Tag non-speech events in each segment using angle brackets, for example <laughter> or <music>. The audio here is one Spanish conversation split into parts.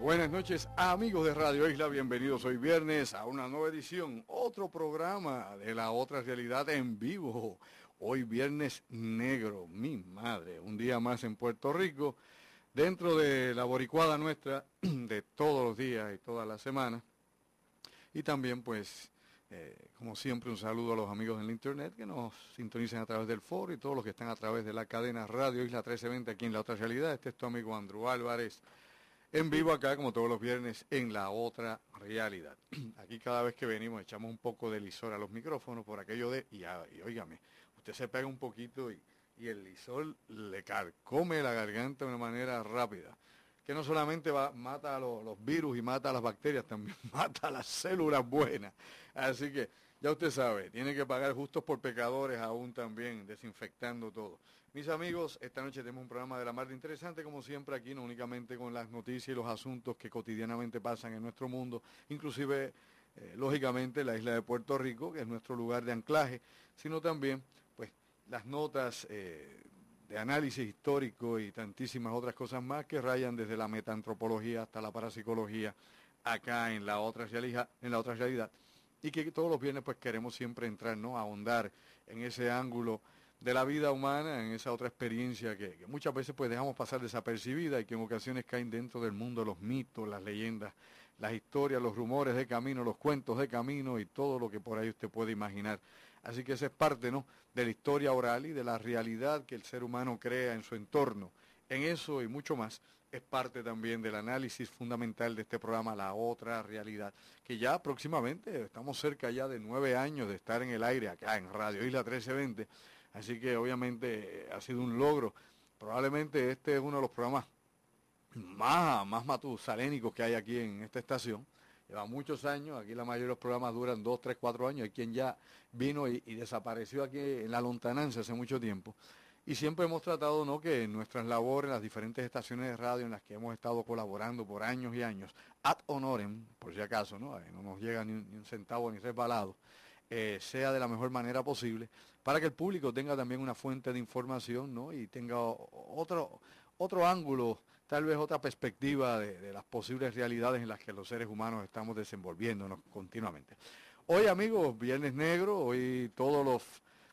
Buenas noches amigos de Radio Isla, bienvenidos hoy viernes a una nueva edición, otro programa de la otra realidad en vivo. Hoy viernes negro, mi madre, un día más en Puerto Rico, dentro de la boricuada nuestra <clears throat> de todos los días y todas las semanas. Y también pues, eh, como siempre, un saludo a los amigos en la internet que nos sintonizan a través del foro y todos los que están a través de la cadena Radio Isla 1320 aquí en la otra realidad. Este es tu amigo Andrew Álvarez en vivo acá, como todos los viernes, en la otra realidad. <clears throat> Aquí cada vez que venimos echamos un poco de lisor a los micrófonos por aquello de, y, y óigame, usted se pega un poquito y, y el lisor le carcome la garganta de una manera rápida, que no solamente va, mata a los, los virus y mata a las bacterias, <laughs> también mata a las células buenas. Así que ya usted sabe, tiene que pagar justos por pecadores aún también, desinfectando todo. Mis amigos, esta noche tenemos un programa de la mar de interesante, como siempre aquí, no únicamente con las noticias y los asuntos que cotidianamente pasan en nuestro mundo, inclusive, eh, lógicamente, la isla de Puerto Rico, que es nuestro lugar de anclaje, sino también, pues, las notas eh, de análisis histórico y tantísimas otras cosas más que rayan desde la metantropología hasta la parapsicología acá en la otra realidad. En la otra realidad y que todos los viernes pues queremos siempre entrar, ¿no? Ahondar en ese ángulo de la vida humana, en esa otra experiencia que, muchas veces pues dejamos pasar desapercibida y que en ocasiones caen dentro del mundo los mitos, las leyendas, las historias, los rumores de camino, los cuentos de camino y todo lo que por ahí usted puede imaginar. Así que esa es parte, ¿no? De la historia oral y de la realidad que el ser humano crea en su entorno. En eso y mucho más es parte también del análisis fundamental de este programa, La Otra Realidad, que ya próximamente estamos cerca ya de nueve años de estar en el aire acá en Radio Isla 1320, así que obviamente ha sido un logro. Probablemente este es uno de los programas más, más matusalénicos que hay aquí en esta estación. Lleva muchos años, aquí la mayoría de los programas duran dos, tres, cuatro años. Hay quien ya vino y, desapareció aquí en la lontananza hace mucho tiempo. Y siempre hemos tratado ¿no? que en nuestras labores, en las diferentes estaciones de radio en las que hemos estado colaborando por años y años, ad honorem, por si acaso, no, no nos llega ni un, centavo ni resbalado, eh, sea de la mejor manera posible, para que el público tenga también una fuente de información ¿no? y tenga otro, otro ángulo, tal vez otra perspectiva de, de las posibles realidades en las que los seres humanos estamos desenvolviéndonos continuamente. Hoy amigos, Viernes Negro, hoy todos los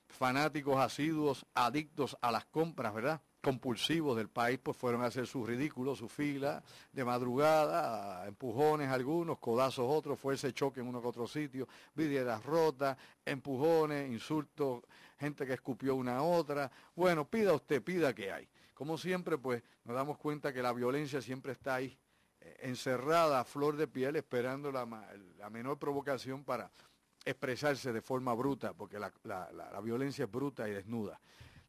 fanáticos asiduos, adictos a las compras, ¿verdad? Compulsivos del país, pues fueron a hacer sus ridículos, su fila, de madrugada, empujones algunos, codazos otros, fue ese choque en uno que otro sitio, vidrieras rotas, empujones, insultos, gente que escupió una a otra. Bueno, pida usted, pida que hay. Como siempre, pues nos damos cuenta que la violencia siempre está ahí, eh, encerrada a flor de piel, esperando la, la menor provocación para expresarse de forma bruta, porque la, la, la, violencia es bruta y desnuda.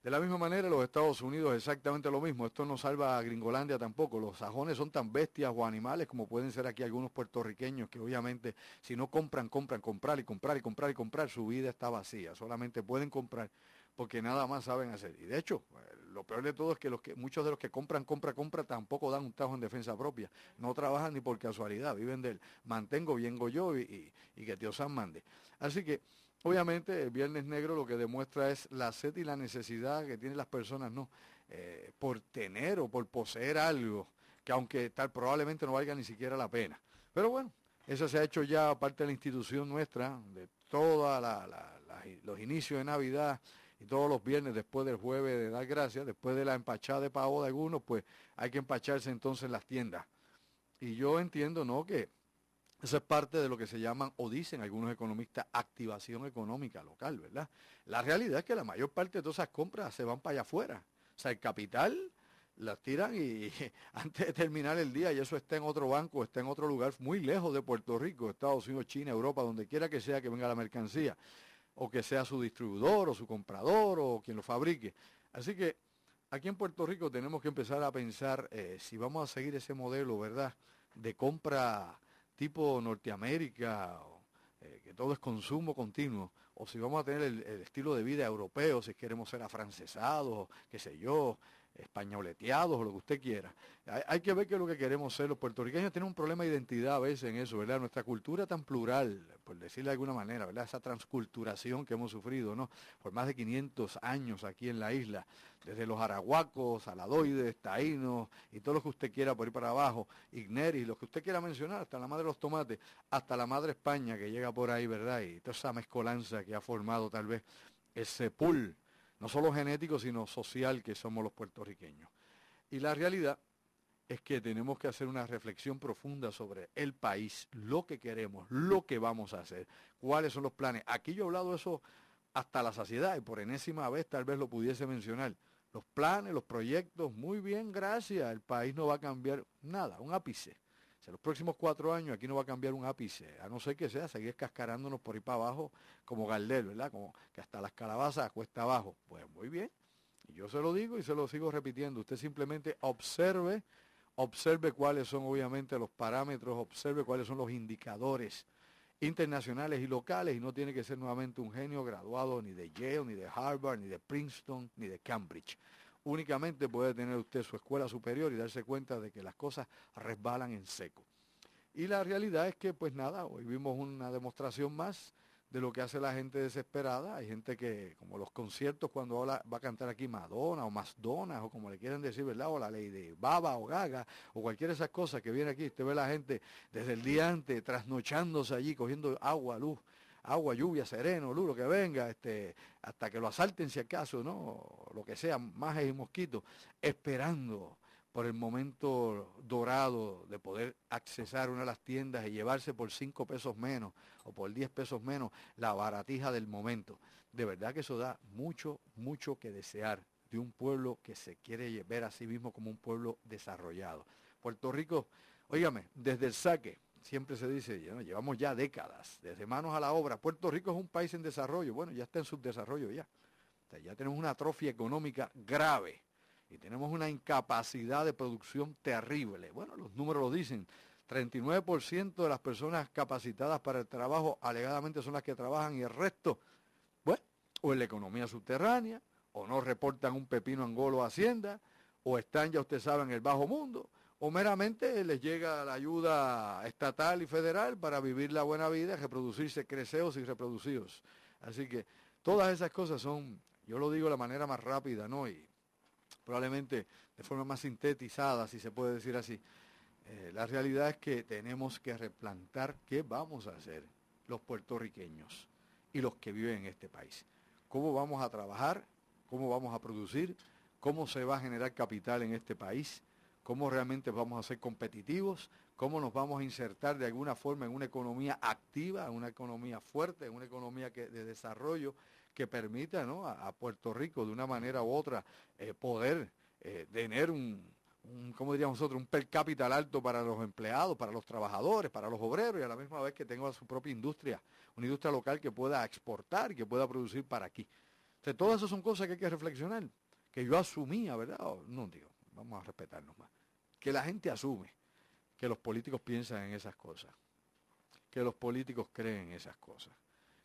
De la misma manera, los Estados Unidos exactamente lo mismo. Esto no salva a Gringolandia tampoco. Los sajones son tan bestias o animales como pueden ser aquí algunos puertorriqueños que obviamente si no compran, compran, comprar y comprar y comprar y comprar, su vida está vacía. Solamente pueden comprar porque nada más saben hacer. Y de hecho, lo peor de todo es que, los que muchos de los que compran, compra, compra, tampoco dan un tajo en defensa propia. No trabajan ni por casualidad, viven del mantengo, vengo yo y, que Dios San mande. Así que, obviamente, el Viernes Negro lo que demuestra es la sed y la necesidad que tienen las personas, ¿no? Eh, por tener o por poseer algo que aunque tal probablemente no valga ni siquiera la pena. Pero bueno, eso se ha hecho ya parte de la institución nuestra, de todos los inicios de Navidad, y todos los viernes después del jueves de dar gracias, después de la empachada de pavo de algunos, pues hay que empacharse entonces en las tiendas. Y yo entiendo, ¿no? Que eso es parte de lo que se llaman, o dicen algunos economistas, activación económica local, ¿verdad? La realidad es que la mayor parte de todas esas compras se van para allá afuera. O sea, el capital las tiran y <laughs> antes de terminar el día y eso está en otro banco, está en otro lugar muy lejos de Puerto Rico, Estados Unidos, China, Europa, donde quiera que sea que venga la mercancía o que sea su distribuidor o su comprador o quien lo fabrique. Así que aquí en Puerto Rico tenemos que empezar a pensar eh, si vamos a seguir ese modelo, ¿verdad?, de compra tipo Norteamérica, eh, que todo es consumo continuo, o si vamos a tener el, estilo de vida europeo, si queremos ser afrancesados, qué sé yo, españoleteados o lo que usted quiera. Hay, que ver qué es lo que queremos ser. Los puertorriqueños tienen un problema de identidad a veces en eso, ¿verdad? Nuestra cultura tan plural, por decirle de alguna manera, ¿verdad? Esa transculturación que hemos sufrido, ¿no? Por más de 500 años aquí en la isla, desde los arahuacos, aladoides, taínos y todo lo que usted quiera por ir para abajo, igneris, lo que usted quiera mencionar, hasta la madre de los tomates, hasta la madre España que llega por ahí, ¿verdad? Y toda esa mezcolanza que ha formado tal vez ese pool no solo genético, sino social que somos los puertorriqueños. Y la realidad es que tenemos que hacer una reflexión profunda sobre el país, lo que queremos, lo que vamos a hacer, cuáles son los planes. Aquí yo he hablado de eso hasta la saciedad y por enésima vez tal vez lo pudiese mencionar. Los planes, los proyectos, muy bien, gracias. El país no va a cambiar nada, un ápice en los próximos cuatro años aquí no va a cambiar un ápice, a no ser que sea seguir cascarándonos por ahí para abajo como Gardel, ¿verdad? Como que hasta las calabazas cuesta abajo. Pues muy bien. Y yo se lo digo y se lo sigo repitiendo. Usted simplemente observe, observe cuáles son obviamente los parámetros, observe cuáles son los indicadores internacionales y locales y no tiene que ser nuevamente un genio graduado ni de Yale, ni de Harvard, ni de Princeton, ni de Cambridge únicamente puede tener usted su escuela superior y darse cuenta de que las cosas resbalan en seco. Y la realidad es que, pues nada, hoy vimos una demostración más de lo que hace la gente desesperada. Hay gente que, como los conciertos, cuando va a cantar aquí Madonna o Masdona, o como le quieren decir, ¿verdad? O la ley de Baba o Gaga, o cualquiera de esas cosas que viene aquí. Usted ve a la gente desde el día antes, trasnochándose allí, cogiendo agua, luz, agua, lluvia, sereno, luz, lo que venga, este, hasta que lo asalten si acaso, ¿no? Lo que sea, majes y mosquitos, esperando por el momento dorado de poder accesar una de las tiendas y llevarse por cinco pesos menos o por diez pesos menos la baratija del momento. De verdad que eso da mucho, mucho que desear de un pueblo que se quiere ver a sí mismo como un pueblo desarrollado. Puerto Rico, óigame, desde el saque, siempre se dice, llevamos ya décadas, desde manos a la obra. Puerto Rico es un país en desarrollo, bueno, ya está en subdesarrollo ya. ya tenemos una atrofia económica grave y tenemos una incapacidad de producción terrible. Bueno, los números lo dicen. 39% de las personas capacitadas para el trabajo alegadamente son las que trabajan y el resto, bueno, o en la economía subterránea, o no reportan un pepino angolo a Hacienda, o están, ya usted sabe, en el bajo mundo, o meramente les llega la ayuda estatal y federal para vivir la buena vida, reproducirse creceos y reproducidos. Así que todas esas cosas son, yo lo digo de la manera más rápida, ¿no? Y probablemente de forma más sintetizada, si se puede decir así. Eh, la realidad es que tenemos que replantar qué vamos a hacer los puertorriqueños y los que viven en este país. ¿Cómo vamos a trabajar? ¿Cómo vamos a producir? ¿Cómo se va a generar capital en este país? cómo realmente vamos a ser competitivos, cómo nos vamos a insertar de alguna forma en una economía activa, en una economía fuerte, en una economía de desarrollo que permita a, Puerto Rico de una manera u otra eh, poder eh, tener un, como diríamos nosotros, un per cápita alto para los empleados, para los trabajadores, para los obreros y a la misma vez que tenga su propia industria, una industria local que pueda exportar y que pueda producir para aquí. Entonces, todas esas son cosas que hay que reflexionar, que yo asumía, ¿verdad? No digo, vamos a respetarnos más, que la gente asume que los políticos piensan en esas cosas, que los políticos creen en esas cosas,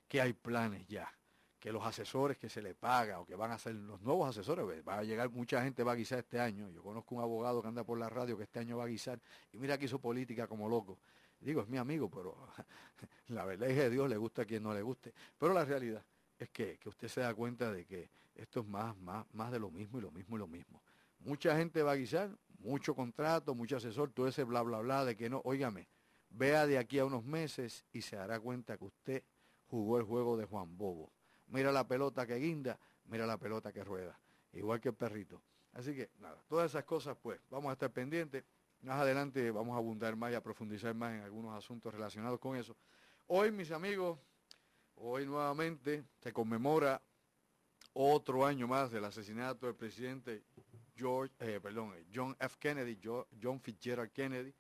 que hay planes ya, que los asesores que se le paga o que van a ser los nuevos asesores, va a llegar mucha gente va a guisar este año, yo conozco un abogado que anda por la radio que este año va a guisar y mira que hizo política como loco. Digo, es mi amigo, pero <laughs> la verdad es que Dios le gusta a quien no le guste. Pero la realidad es que, que usted se da cuenta de que esto es más, más, más de lo mismo y lo mismo y lo mismo. Mucha gente va a guisar, mucho contrato, mucho asesor, todo ese bla, bla, bla de que no, óigame, vea de aquí a unos meses y se dará cuenta que usted jugó el juego de Juan Bobo. Mira la pelota que guinda, mira la pelota que rueda, igual que el perrito. Así que nada, todas esas cosas pues vamos a estar pendientes. Más adelante vamos a abundar más y a profundizar más en algunos asuntos relacionados con eso. Hoy, mis amigos, hoy nuevamente se conmemora otro año más del asesinato del presidente George, eh, perdón, John F. Kennedy, John Fitzgerald Kennedy,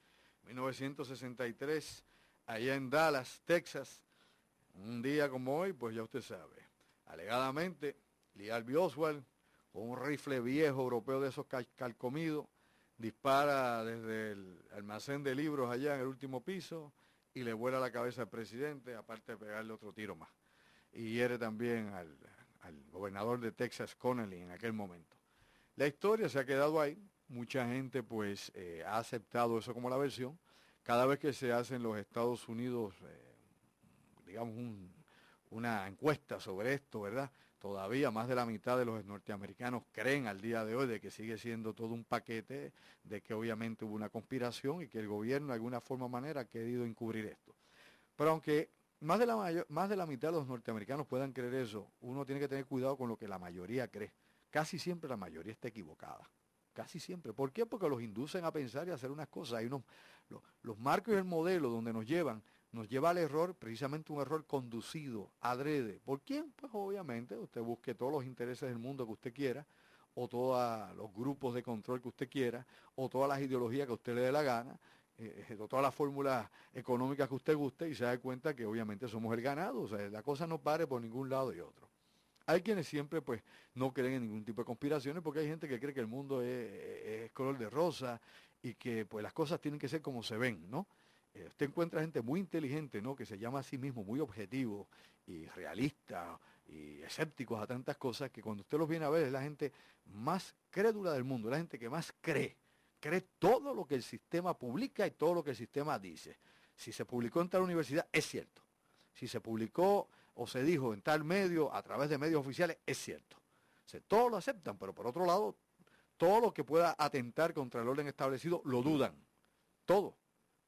1963, allá en Dallas, Texas. Un día como hoy, pues ya usted sabe, alegadamente, Lee Harvey Oswald, con un rifle viejo europeo de esos calcomidos, dispara desde el almacén de libros allá en el último piso y le vuela la cabeza al presidente, aparte de pegarle otro tiro más. Y hiere también al, al gobernador de Texas, Connelly, en aquel momento. La historia se ha quedado ahí, mucha gente pues eh, ha aceptado eso como la versión. Cada vez que se hace en los Estados Unidos, eh, digamos, una encuesta sobre esto, ¿verdad? Todavía más de la mitad de los norteamericanos creen al día de hoy de que sigue siendo todo un paquete, de que obviamente hubo una conspiración y que el gobierno de alguna forma o manera ha querido encubrir esto. Pero aunque más de, la más de la mitad de los norteamericanos puedan creer eso, uno tiene que tener cuidado con lo que la mayoría cree. Casi siempre la mayoría está equivocada. Casi siempre. ¿Por qué? Porque los inducen a pensar y a hacer unas cosas. Hay unos, los, marcos y el modelo donde nos llevan, nos lleva al error, precisamente un error conducido, adrede. ¿Por quién? Pues obviamente usted busque todos los intereses del mundo que usted quiera, o todos los grupos de control que usted quiera, o todas las ideologías que usted le dé la gana, eh, eh, o todas las fórmulas económicas que usted guste, y se da cuenta que obviamente somos el ganado. O sea, la cosa no pare por ningún lado y otro. Hay quienes siempre pues no creen en ningún tipo de conspiraciones porque hay gente que cree que el mundo es, color de rosa y que pues las cosas tienen que ser como se ven, ¿no? Eh, usted encuentra gente muy inteligente, ¿no? Que se llama a sí mismo muy objetivo y realista y escépticos a tantas cosas que cuando usted los viene a ver es la gente más crédula del mundo, la gente que más cree, cree todo lo que el sistema publica y todo lo que el sistema dice. Si se publicó en tal universidad, es cierto. Si se publicó o se dijo en tal medio, a través de medios oficiales, es cierto. todos lo aceptan, pero por otro lado, todo lo que pueda atentar contra el orden establecido lo dudan. Todo.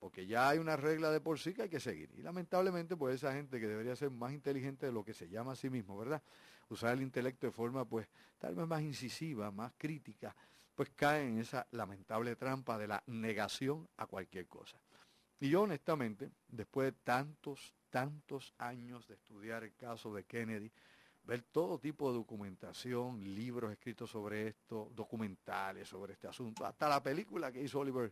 Porque ya hay una regla de por sí que hay que seguir. Y lamentablemente, pues esa gente que debería ser más inteligente de lo que se llama a sí mismo, ¿verdad? Usar el intelecto de forma, pues, tal vez más incisiva, más crítica, pues cae en esa lamentable trampa de la negación a cualquier cosa. Y yo honestamente, después de tantos, tantos años de estudiar el caso de Kennedy, ver todo tipo de documentación, libros escritos sobre esto, documentales sobre este asunto, hasta la película que hizo Oliver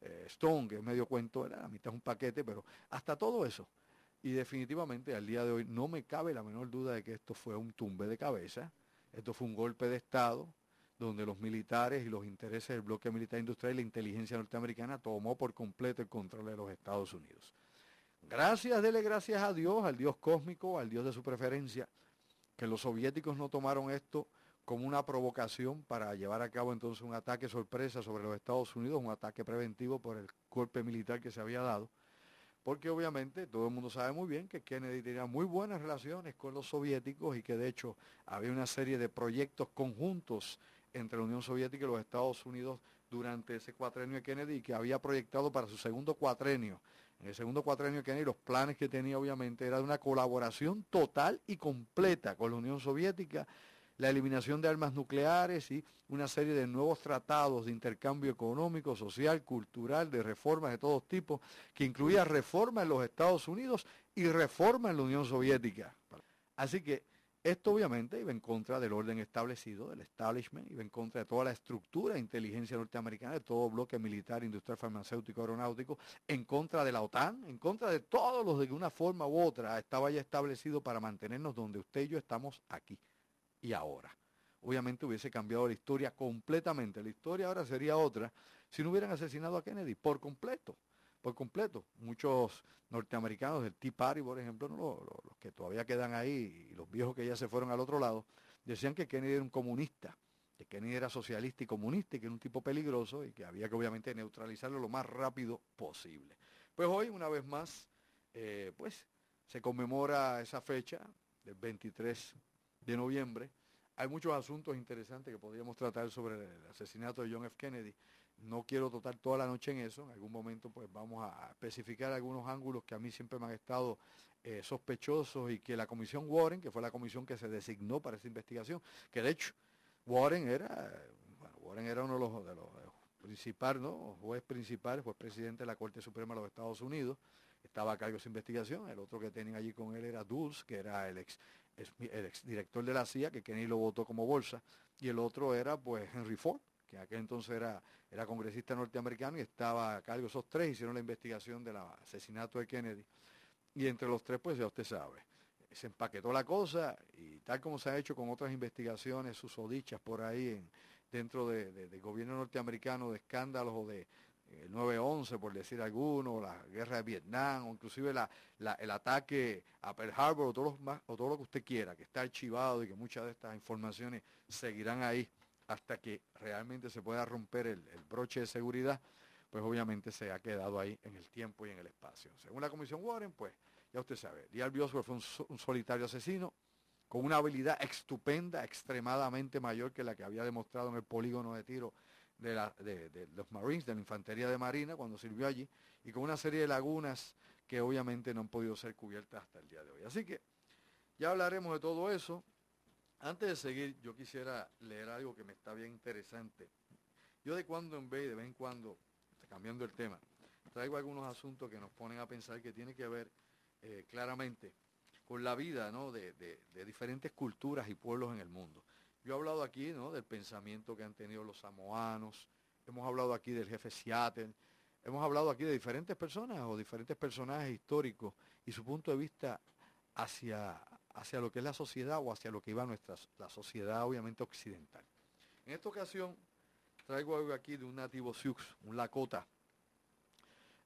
eh, Stone, que es medio cuento, era la mitad es un paquete, pero hasta todo eso. Y definitivamente al día de hoy no me cabe la menor duda de que esto fue un tumbe de cabeza, esto fue un golpe de Estado, donde los militares y los intereses del bloque militar industrial y la inteligencia norteamericana tomó por completo el control de los Estados Unidos. Gracias, dele gracias a Dios, al Dios cósmico, al Dios de su preferencia, que los soviéticos no tomaron esto como una provocación para llevar a cabo entonces un ataque sorpresa sobre los Estados Unidos, un ataque preventivo por el golpe militar que se había dado, porque obviamente todo el mundo sabe muy bien que Kennedy tenía muy buenas relaciones con los soviéticos y que de hecho había una serie de proyectos conjuntos entre la Unión Soviética y los Estados Unidos durante ese cuatrenio de Kennedy que había proyectado para su segundo cuatrenio. En el segundo cuatrenio de Kennedy los planes que tenía obviamente era de una colaboración total y completa con la Unión Soviética, la eliminación de armas nucleares y una serie de nuevos tratados de intercambio económico, social, cultural, de reformas de todos tipos, que incluía reformas en los Estados Unidos y reformas en la Unión Soviética. Así que esto obviamente iba en contra del orden establecido, del establishment, iba en contra de toda la estructura de inteligencia norteamericana, de todo bloque militar, industrial, farmacéutico, aeronáutico, en contra de la OTAN, en contra de todos los de que una forma u otra estaba ya establecido para mantenernos donde usted y yo estamos aquí y ahora. Obviamente hubiese cambiado la historia completamente. La historia ahora sería otra si no hubieran asesinado a Kennedy por completo por completo. Muchos norteamericanos del Tea Party, por ejemplo, los, que todavía quedan ahí y los viejos que ya se fueron al otro lado, decían que Kennedy era un comunista, que Kennedy era socialista y comunista y que era un tipo peligroso y que había que obviamente neutralizarlo lo más rápido posible. Pues hoy, una vez más, eh, pues se conmemora esa fecha del 23 de noviembre. Hay muchos asuntos interesantes que podríamos tratar sobre el asesinato de John F. Kennedy. No quiero tocar toda la noche en eso, en algún momento pues vamos a especificar algunos ángulos que a mí siempre me han estado eh, sospechosos y que la comisión Warren, que fue la comisión que se designó para esa investigación, que de hecho Warren era, bueno, Warren era uno de los, de los principales, ¿no? juez principal, fue presidente de la Corte Suprema de los Estados Unidos, estaba a cargo de esa investigación, el otro que tenían allí con él era Dulce, que era el ex, el ex director de la CIA, que Kenny lo votó como bolsa, y el otro era pues Henry Ford, que aquel entonces era, era congresista norteamericano y estaba a cargo. Esos tres hicieron la investigación del asesinato de Kennedy. Y entre los tres, pues ya usted sabe, se empaquetó la cosa y tal como se ha hecho con otras investigaciones susodichas por ahí en, dentro del gobierno norteamericano de escándalos o de el 9-11, por decir alguno, la guerra de Vietnam, o inclusive el ataque a Pearl Harbor, o todo, lo más, o todo lo que usted quiera, que está archivado y que muchas de estas informaciones seguirán ahí hasta que realmente se pueda romper el, broche de seguridad, pues obviamente se ha quedado ahí en el tiempo y en el espacio. Según la Comisión Warren, pues ya usted sabe, Lee Harvey fue un, solitario asesino con una habilidad estupenda, extremadamente mayor que la que había demostrado en el polígono de tiro de, de, los Marines, de la Infantería de Marina, cuando sirvió allí, y con una serie de lagunas que obviamente no han podido ser cubiertas hasta el día de hoy. Así que ya hablaremos de todo eso. Antes de seguir, yo quisiera leer algo que me está bien interesante. Yo de cuando en vez, de vez en cuando, cambiando el tema, traigo algunos asuntos que nos ponen a pensar que tiene que ver eh, claramente con la vida de, diferentes culturas y pueblos en el mundo. Yo he hablado aquí ¿no? del pensamiento que han tenido los samoanos, hemos hablado aquí del jefe Seattle, hemos hablado aquí de diferentes personas o diferentes personajes históricos y su punto de vista hacia, hacia lo que es la sociedad o hacia lo que iba nuestra, la sociedad obviamente occidental. En esta ocasión traigo algo aquí de un nativo Sioux, un Lakota,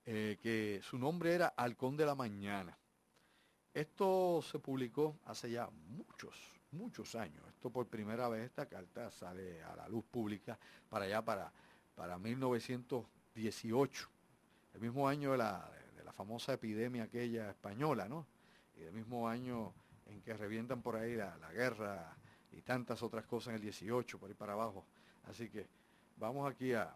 eh, que su nombre era Halcón de la Mañana. Esto se publicó hace ya muchos, muchos años. Esto por primera vez, esta carta sale a la luz pública para allá, para, para 1918, el mismo año de la, de la famosa epidemia aquella española, ¿no? Y el mismo año en que revientan por ahí la, guerra y tantas otras cosas en el 18, por ahí para abajo. Así que vamos aquí a,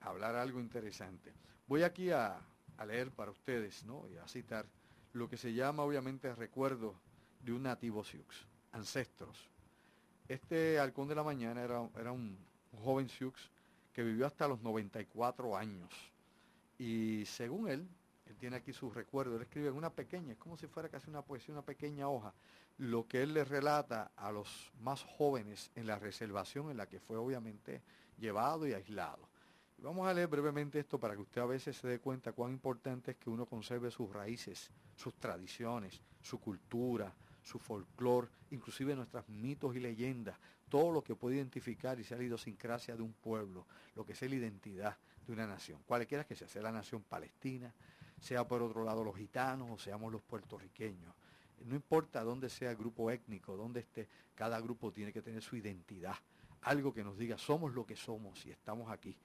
hablar algo interesante. Voy aquí a, leer para ustedes, ¿no? Y a citar lo que se llama obviamente recuerdo de un nativo Sioux, ancestros. Este halcón de la mañana era, era un, joven Sioux que vivió hasta los 94 años. Y según él, él tiene aquí sus recuerdos, él escribe en una pequeña, es como si fuera casi una poesía, una pequeña hoja, lo que él le relata a los más jóvenes en la reservación en la que fue obviamente llevado y aislado. Vamos a leer brevemente esto para que usted a veces se dé cuenta cuán importante es que uno conserve sus raíces, sus tradiciones, su cultura, su folclore, inclusive nuestros mitos y leyendas, todo lo que puede identificar y sea la idiosincrasia de un pueblo, lo que es la identidad de una nación, cualquiera que sea, sea la nación palestina, sea por otro lado los gitanos o seamos los puertorriqueños. No importa dónde sea el grupo étnico, dónde esté, cada grupo tiene que tener su identidad, algo que nos diga somos lo que somos y estamos aquí.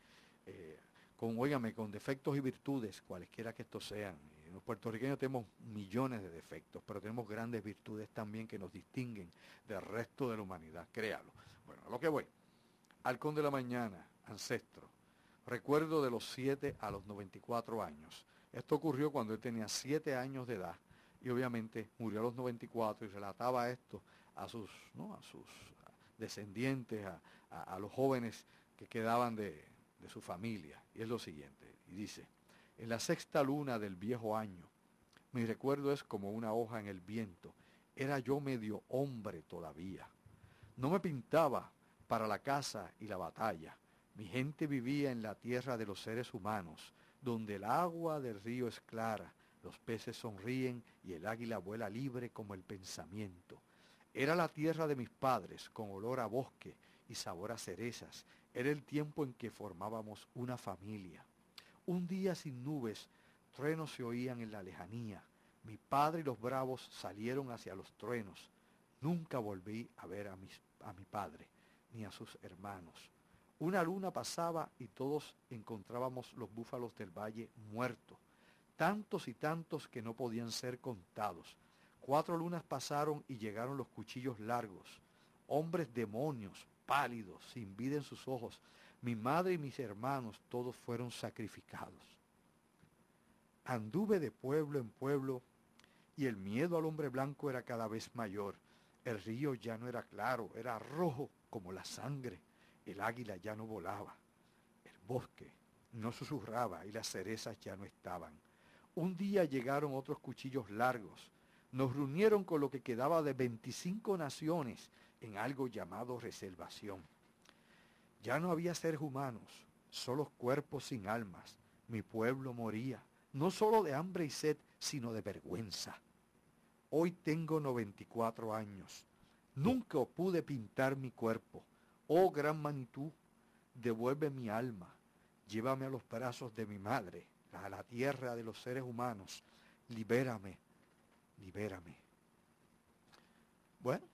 Eh, con, óigame, con defectos y virtudes, cualesquiera que estos sean. Los puertorriqueños tenemos millones de defectos, pero tenemos grandes virtudes también que nos distinguen del resto de la humanidad, créalo. Bueno, a lo que voy. Halcón de la mañana, ancestro. Recuerdo de los 7 a los 94 años. Esto ocurrió cuando él tenía 7 años de edad y obviamente murió a los 94 y relataba esto a sus, a sus descendientes, a los jóvenes que quedaban de, de su familia. Y es lo siguiente, y dice, en la sexta luna del viejo año, mi recuerdo es como una hoja en el viento, era yo medio hombre todavía. No me pintaba para la casa y la batalla. Mi gente vivía en la tierra de los seres humanos, donde el agua del río es clara, los peces sonríen y el águila vuela libre como el pensamiento. Era la tierra de mis padres, con olor a bosque y sabor a cerezas, era el tiempo en que formábamos una familia. Un día sin nubes, truenos se oían en la lejanía. Mi padre y los bravos salieron hacia los truenos. Nunca volví a ver a, a mi padre ni a sus hermanos. Una luna pasaba y todos encontrábamos los búfalos del valle muertos, tantos y tantos que no podían ser contados. Cuatro lunas pasaron y llegaron los cuchillos largos, hombres demonios, pálidos, sin vida en sus ojos. Mi madre y mis hermanos todos fueron sacrificados. Anduve de pueblo en pueblo y el miedo al hombre blanco era cada vez mayor. El río ya no era claro, era rojo como la sangre. El águila ya no volaba. El bosque no susurraba y las cerezas ya no estaban. Un día llegaron otros cuchillos largos. Nos reunieron con lo que quedaba de 25 naciones en algo llamado reservación. Ya no había seres humanos, solo cuerpos sin almas. Mi pueblo moría, no solo de hambre y sed, sino de vergüenza. Hoy tengo 94 años. Nunca pude pintar mi cuerpo. Oh gran Manitú, devuelve mi alma. Llévame a los brazos de mi madre, a la tierra de los seres humanos. Libérame, libérame. Bueno,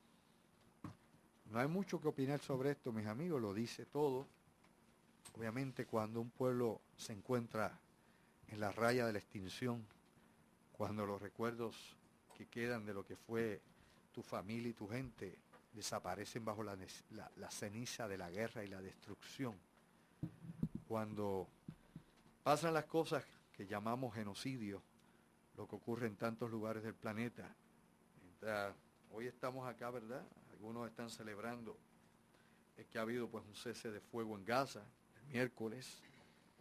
No hay mucho que opinar sobre esto, mis amigos, lo dice todo. Obviamente cuando un pueblo se encuentra en la raya de la extinción, cuando los recuerdos que quedan de lo que fue tu familia y tu gente desaparecen bajo la, ceniza de la guerra y la destrucción, cuando pasan las cosas que llamamos genocidio, lo que ocurre en tantos lugares del planeta. hoy estamos acá, ¿verdad? Algunos están celebrando que ha habido pues un cese de fuego en Gaza el miércoles.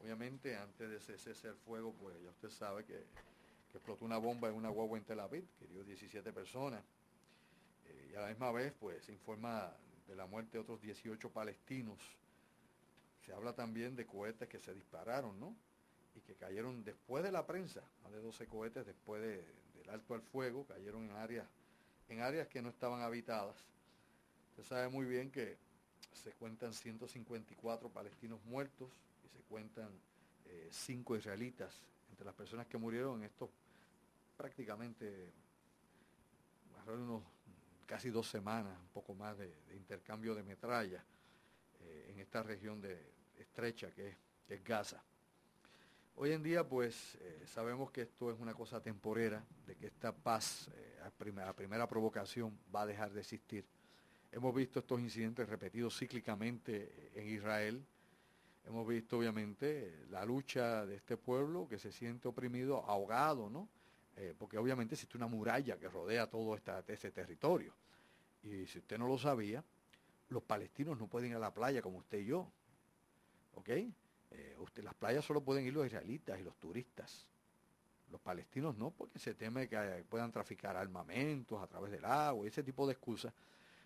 Obviamente antes de ese cese del fuego, pues ya usted sabe que, explotó una bomba en una guagua en Tel Aviv, que dio 17 personas. Eh, y a la misma vez, pues se informa de la muerte de otros 18 palestinos. Se habla también de cohetes que se dispararon, ¿no? y que cayeron después de la prensa, más de 12 cohetes después del alto al fuego, cayeron en áreas, en áreas que no estaban habitadas. Usted sabe muy bien que se cuentan 154 palestinos muertos y se cuentan 5 eh, israelitas entre las personas que murieron en estos prácticamente unos casi dos semanas, un poco más de, intercambio de metralla eh, en esta región de, estrecha que es Gaza. Hoy en día, pues, eh, sabemos que esto es una cosa temporera, de que esta paz a, primera, primera provocación va a dejar de existir. Hemos visto estos incidentes repetidos cíclicamente en Israel. Hemos visto, obviamente, la lucha de este pueblo que se siente oprimido, ahogado, ¿no? Eh, porque obviamente existe una muralla que rodea todo esta, este territorio. Y si usted no lo sabía, los palestinos no pueden ir a la playa como usted y yo. ¿Ok? Eh, las playas solo pueden ir los israelitas y los turistas. Los palestinos no, porque se teme que puedan traficar armamentos a través del agua y ese tipo de excusas.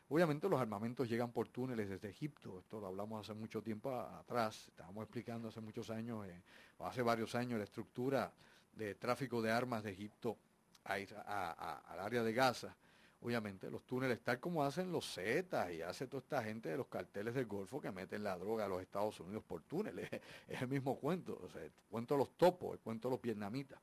Obviamente los armamentos llegan por túneles desde Egipto, esto lo hablamos hace mucho tiempo atrás, estábamos explicando hace muchos años, eh, hace varios años, la estructura de tráfico de armas de Egipto al área de Gaza obviamente los túneles, tal como hacen los Zetas y hace toda esta gente de los carteles del Golfo que meten la droga a los Estados Unidos por túneles. <laughs> Es el mismo cuento, o sea, el cuento de los topos, el cuento de los vietnamitas.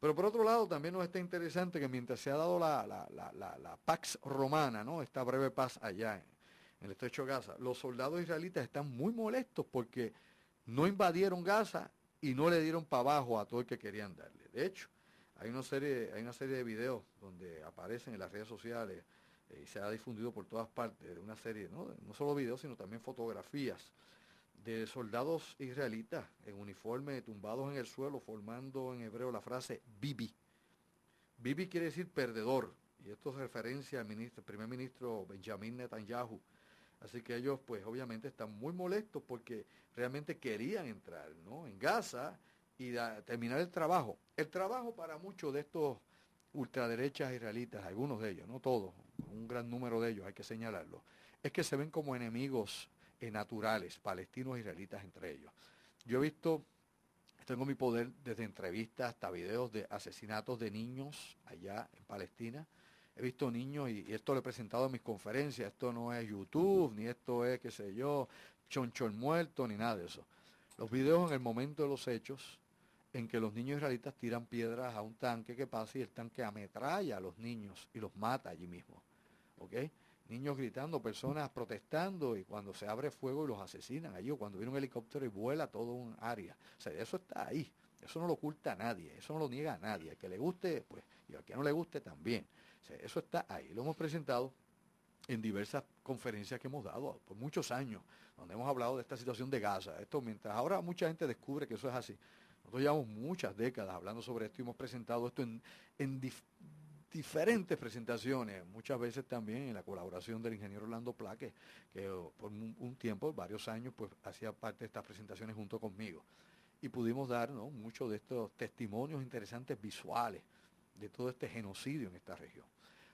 Pero por otro lado, también nos está interesante que mientras se ha dado la, la, Pax Romana, ¿no? esta breve paz allá en, el estrecho de Gaza, los soldados israelitas están muy molestos porque no invadieron Gaza y no le dieron para abajo a todo el que querían darle. De hecho, hay una serie, hay una serie de videos donde aparecen en las redes sociales eh, y se ha difundido por todas partes, una serie, ¿no? no solo videos, sino también fotografías de soldados israelitas en uniforme tumbados en el suelo, formando en hebreo la frase Bibi. Bibi quiere decir perdedor, y esto es referencia al primer ministro Benjamin Netanyahu. Así que ellos, pues obviamente están muy molestos porque realmente querían entrar, ¿no? En Gaza y terminar el trabajo. El trabajo para muchos de estos ultraderechas israelitas, algunos de ellos, no todos, un gran número de ellos, hay que señalarlo, es que se ven como enemigos naturales, palestinos e israelitas entre ellos. Yo he visto, tengo mi poder desde entrevistas hasta videos de asesinatos de niños allá en Palestina. He visto niños y, esto lo he presentado en mis conferencias, esto no es YouTube, ni esto es, qué sé yo, chonchón muerto, ni nada de eso. Los videos en el momento de los hechos en que los niños israelitas tiran piedras a un tanque que pasa y el tanque ametralla a los niños y los mata allí mismo. ¿Ok? Niños gritando, personas protestando y cuando se abre fuego y los asesinan allí o cuando viene un helicóptero y vuela todo un área. O sea, eso está ahí. Eso no lo oculta a nadie, eso no lo niega a nadie. Al que le guste, pues, y al que no le guste también. O sea, eso está ahí. Lo hemos presentado en diversas conferencias que hemos dado por muchos años, donde hemos hablado de esta situación de Gaza. Esto mientras ahora mucha gente descubre que eso es así. Nosotros llevamos muchas décadas hablando sobre esto y hemos presentado esto en, diferentes presentaciones, muchas veces también en la colaboración del ingeniero Orlando Plaque, que por un, tiempo, varios años, pues hacía parte de estas presentaciones junto conmigo. Y pudimos dar muchos de estos testimonios interesantes visuales de todo este genocidio en esta región.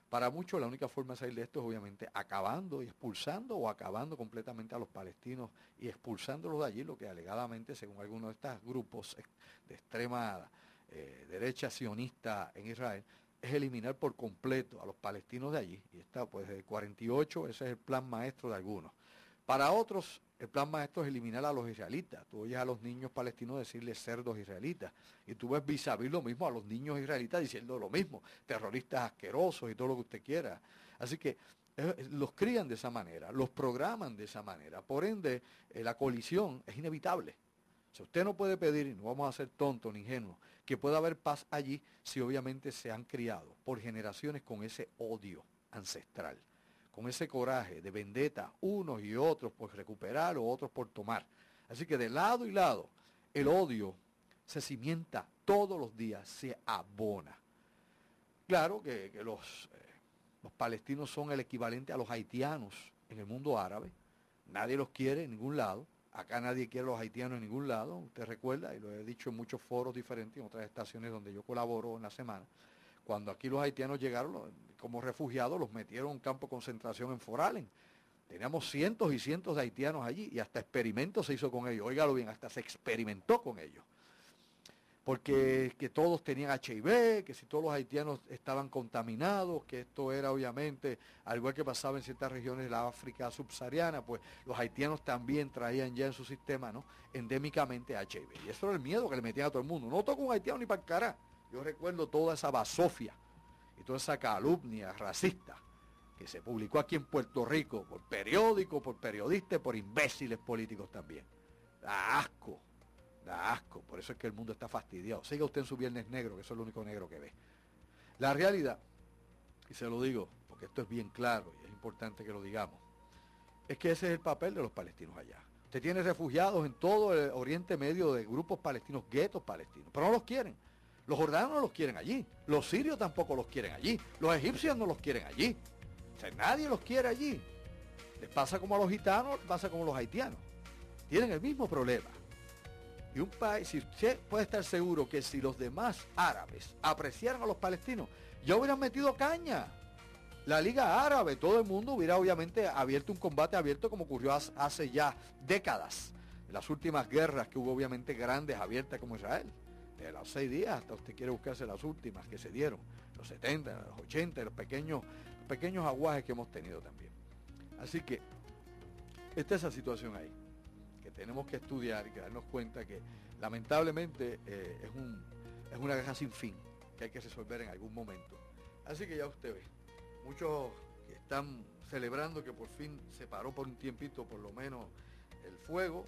Para muchos la única forma de salir de esto es obviamente acabando y expulsando o acabando completamente a los palestinos y expulsándolos de allí, lo que alegadamente, según algunos de estos grupos de extrema eh, derecha sionista en Israel, es eliminar por completo a los palestinos de allí. Y está, pues, el 48, ese es el plan maestro de algunos. Para otros, el plan maestro es eliminar a los israelitas. Tú oyes a los niños palestinos decirles cerdos israelitas. Y tú ves vis a lo mismo a los niños israelitas diciendo lo mismo. Terroristas asquerosos y todo lo que usted quiera. Así que los crían de esa manera, los programan de esa manera. Por ende, la colisión es inevitable. Si usted no puede pedir, no vamos a ser tontos ni ingenuos, que pueda haber paz allí si obviamente se han criado por generaciones con ese odio ancestral, con ese coraje de vendetta, unos y otros por recuperar o otros por tomar. Así que de lado y lado, el odio se cimienta todos los días, se abona. Claro que, eh, los palestinos son el equivalente a los haitianos en el mundo árabe. Nadie los quiere en ningún lado. Acá nadie quiere a los haitianos en ningún lado. Usted recuerda, y lo he dicho en muchos foros diferentes, en otras estaciones donde yo colaboro en la semana. Cuando aquí los haitianos llegaron como refugiados, los metieron en un campo de concentración en Foralen. Teníamos cientos y cientos de haitianos allí y hasta experimentos se hizo con ellos. Óigalo bien, hasta se experimentó con ellos porque que todos tenían HIV, que si todos los haitianos estaban contaminados, que esto era obviamente, al igual que pasaba en ciertas regiones de la África subsahariana, pues los haitianos también traían ya en su sistema, ¿no? Endémicamente HIV. Y eso era el miedo que le metían a todo el mundo. No toco un haitiano ni para el cara. Yo recuerdo toda esa basofia y toda esa calumnia racista que se publicó aquí en Puerto Rico por periódicos, por periodistas, por imbéciles políticos también. Da asco Da asco, por eso es que el mundo está fastidiado. Siga usted en su viernes negro, que eso es lo único negro que ve. La realidad, y se lo digo, porque esto es bien claro y es importante que lo digamos, es que ese es el papel de los palestinos allá. Usted tiene refugiados en todo el Oriente Medio de grupos palestinos, guetos palestinos, pero no los quieren. Los jordanos no los quieren allí, los sirios tampoco los quieren allí, los egipcios no los quieren allí. O sea, nadie los quiere allí. Les pasa como a los gitanos, pasa como a los haitianos. Tienen el mismo problema. Y un país, si usted puede estar seguro que si los demás árabes apreciaran a los palestinos, ya hubieran metido caña. La Liga Árabe, todo el mundo hubiera obviamente abierto un combate abierto como ocurrió hace ya décadas. Las últimas guerras que hubo obviamente grandes abiertas como Israel. De los seis días hasta usted quiere buscarse las últimas que se dieron. Los 70, los 80, los pequeños, pequeños aguajes que hemos tenido también. Así que, esta es la situación ahí tenemos que estudiar y darnos cuenta que lamentablemente eh, es, un, es una guerra sin fin que hay que resolver en algún momento. Así que ya usted ve, muchos que están celebrando que por fin se paró por un tiempito por lo menos el fuego,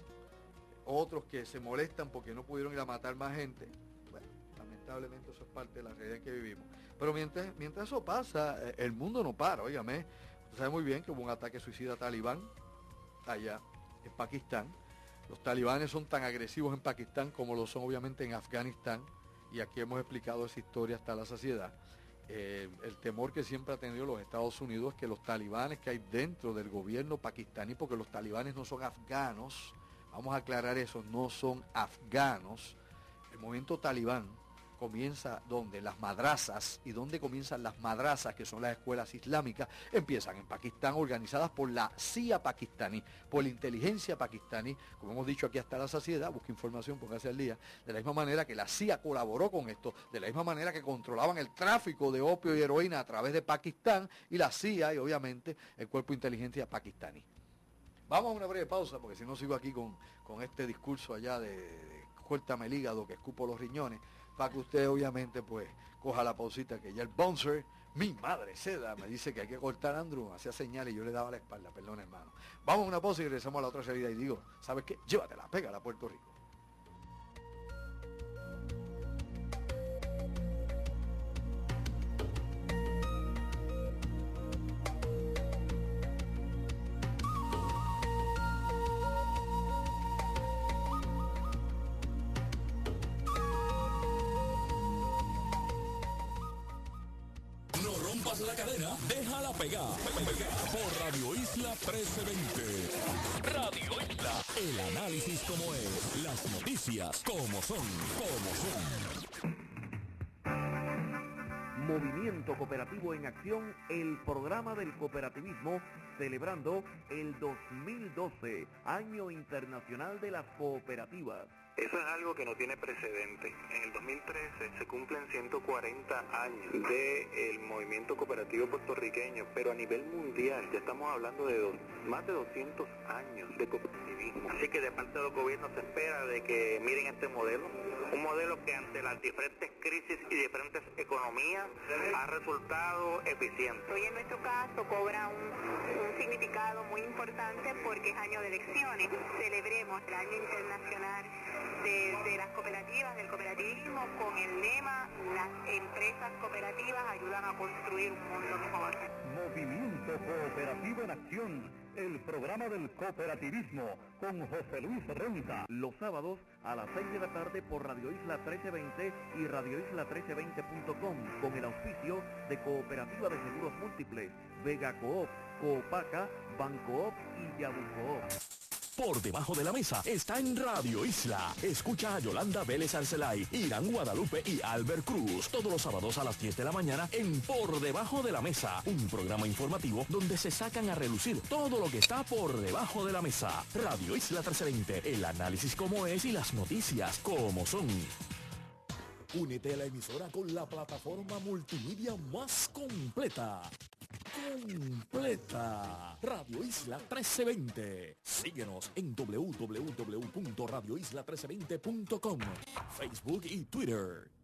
otros que se molestan porque no pudieron ir a matar más gente. Bueno, lamentablemente eso es parte de la realidad que vivimos. Pero mientras, mientras eso pasa, eh, el mundo no para, óigame. Usted sabe muy bien que hubo un ataque suicida talibán allá en Pakistán los talibanes son tan agresivos en Pakistán como lo son obviamente en Afganistán, y aquí hemos explicado esa historia hasta la saciedad. Eh, el temor que siempre ha tenido los Estados Unidos es que los talibanes que hay dentro del gobierno pakistaní, porque los talibanes no son afganos, vamos a aclarar eso, no son afganos, el movimiento talibán comienza donde las madrazas y donde comienzan las madrazas, que son las escuelas islámicas, empiezan en Pakistán, organizadas por la CIA pakistaní, por la inteligencia pakistaní, como hemos dicho aquí hasta la saciedad, busca información, póngase al día, de la misma manera que la CIA colaboró con esto, de la misma manera que controlaban el tráfico de opio y heroína a través de Pakistán y la CIA y obviamente el cuerpo de inteligencia pakistaní. Vamos a una breve pausa, porque si no sigo aquí con, con este discurso allá de, de, el hígado que escupo los riñones para que usted obviamente pues coja la pausita que ya el bouncer, mi madre seda, me dice que hay que cortar a Andrew, hacía señales y yo le daba la espalda, perdón hermano. Vamos a una pausa y regresamos a la otra salida y digo, ¿sabes qué? Llévatela, pégala a Puerto Rico. Pegar. Por Radio Isla 1320. Radio Isla. El análisis como es. Las noticias como son. Como son. Movimiento Cooperativo en Acción, el programa del cooperativismo celebrando el 2012, Año Internacional de las Cooperativas. Eso es algo que no tiene precedente. En el 2013 se cumplen 140 años del movimiento cooperativo puertorriqueño, pero a nivel mundial ya estamos hablando de más de 200 años de cooperativismo. Así que de parte de los gobiernos se espera de que miren este modelo, un modelo que ante las diferentes crisis y diferentes economías ha resultado eficiente. Hoy en nuestro caso cobra un, significado muy importante porque es año de elecciones. Celebremos el año internacional de, las cooperativas, del cooperativismo, con el lema las empresas cooperativas ayudan a construir un mundo mejor. Movimiento Cooperativo en Acción, el programa del cooperativismo con José Luis Renta. Los sábados a las 6 de la tarde por Radio Isla 1320 y Radio Isla 1320.com con el auspicio de Cooperativa de Seguros Múltiples, Vega Coop, Coopaca, Bancoop y Yabucoop por debajo de la mesa está en Radio Isla. Escucha a Yolanda Vélez Arcelay, Irán Guadalupe y Albert Cruz todos los sábados a las 10 de la mañana en Por debajo de la mesa, un programa informativo donde se sacan a relucir todo lo que está por debajo de la mesa. Radio Isla 1320, el análisis como es y las noticias como son. Únete a la emisora con la plataforma multimedia más completa completa. Radio Isla 1320. Síguenos en www.radioisla1320.com, Facebook y Twitter.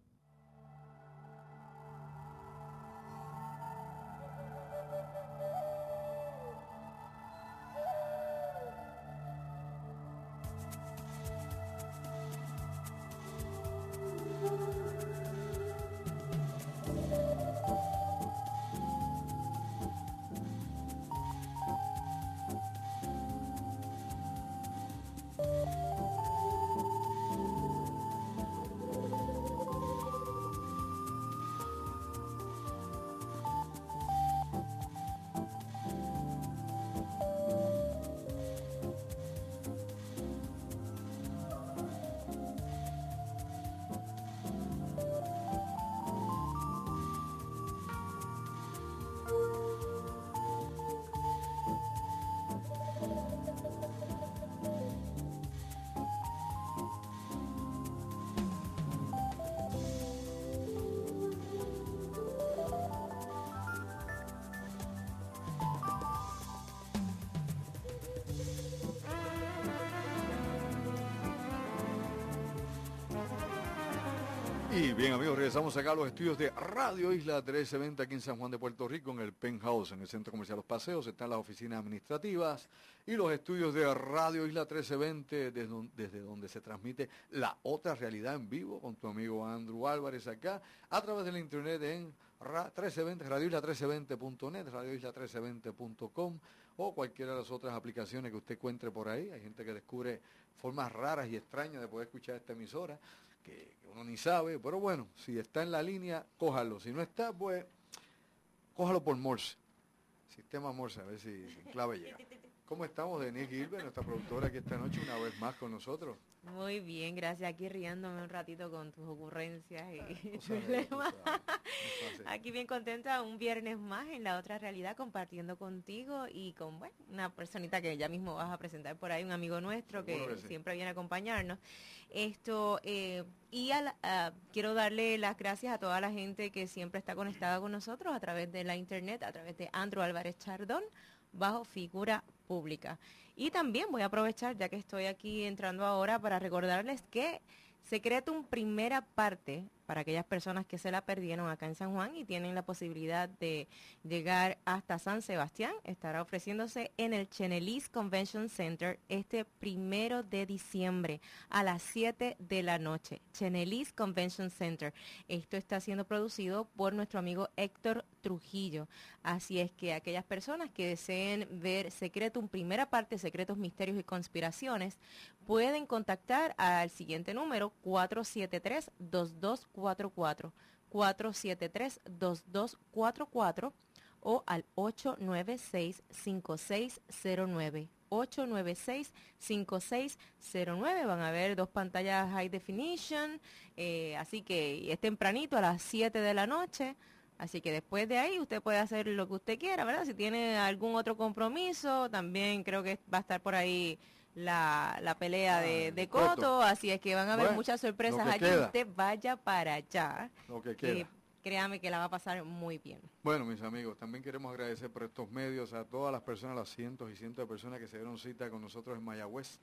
Y bien amigos, regresamos acá a los estudios de Radio Isla 1320 aquí en San Juan de Puerto Rico, en el Penthouse, en el Centro Comercial Los Paseos, están las oficinas administrativas y los estudios de Radio Isla 1320 desde, desde donde se transmite la otra realidad en vivo con tu amigo Andrew Álvarez acá, a través de internet en 1320, radioisla1320.net, radioisla1320.com o cualquiera de las otras aplicaciones que usted encuentre por ahí. Hay gente que descubre formas raras y extrañas de poder escuchar esta emisora que, uno ni sabe, pero bueno, si está en la línea, cójalo. Si no está, pues cójalo por Morse. Sistema Morse, a ver si clave llega. <laughs> ¿Cómo estamos, Denise Gilbert, nuestra productora aquí esta noche una vez más con nosotros? Muy bien, gracias. Aquí riéndome un ratito con tus ocurrencias y <laughs> problemas. Aquí bien contenta, un viernes más en la otra realidad compartiendo contigo y con bueno, una personita que ya mismo vas a presentar por ahí, un amigo nuestro que, siempre viene a acompañarnos. Esto, eh, y quiero darle las gracias a toda la gente que siempre está conectada con nosotros a través de la internet, a través de Andrew Álvarez Chardón, bajo figura pública. Y también voy a aprovechar, ya que estoy aquí entrando ahora, para recordarles que Secretum primera parte para aquellas personas que se la perdieron acá en San Juan y tienen la posibilidad de llegar hasta San Sebastián, estará ofreciéndose en el Chenelis Convention Center este primero de diciembre a las 7 de la noche. Chenelis Convention Center. Esto está siendo producido por nuestro amigo Héctor Trujillo. Así es que aquellas personas que deseen ver Secretum primera parte, Secretos, Misterios y Conspiraciones, pueden contactar al siguiente número 473 22 473-2244 o al 896-5609. 896-5609. Van a ver dos pantallas high definition. Eh, así que es tempranito a las 7 de la noche. Así que después de ahí usted puede hacer lo que usted quiera, ¿verdad? Si tiene algún otro compromiso, también creo que va a estar por ahí la, la pelea de, Ah, de Coto. Coto, así es que van a haber Bueno, muchas sorpresas allí. Usted vaya para allá. Lo que que queda. créame que la va a pasar muy bien. Bueno, mis amigos, también queremos agradecer por estos medios a todas las personas, las cientos y cientos de personas que se dieron cita con nosotros en Mayagüez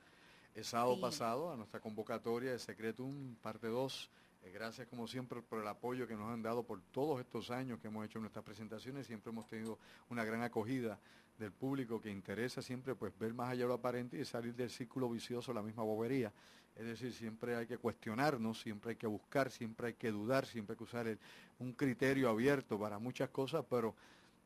el sábado Sí. pasado a nuestra convocatoria de Secretum parte 2. Eh, gracias como siempre por el apoyo que nos han dado por todos estos años que hemos hecho nuestras presentaciones. Siempre hemos tenido una gran acogida del público que interesa siempre pues ver más allá de lo aparente y salir del círculo vicioso, la misma bobería. Es decir, siempre hay que cuestionarnos, siempre hay que buscar, siempre hay que dudar, siempre hay que usar un criterio abierto para muchas cosas, pero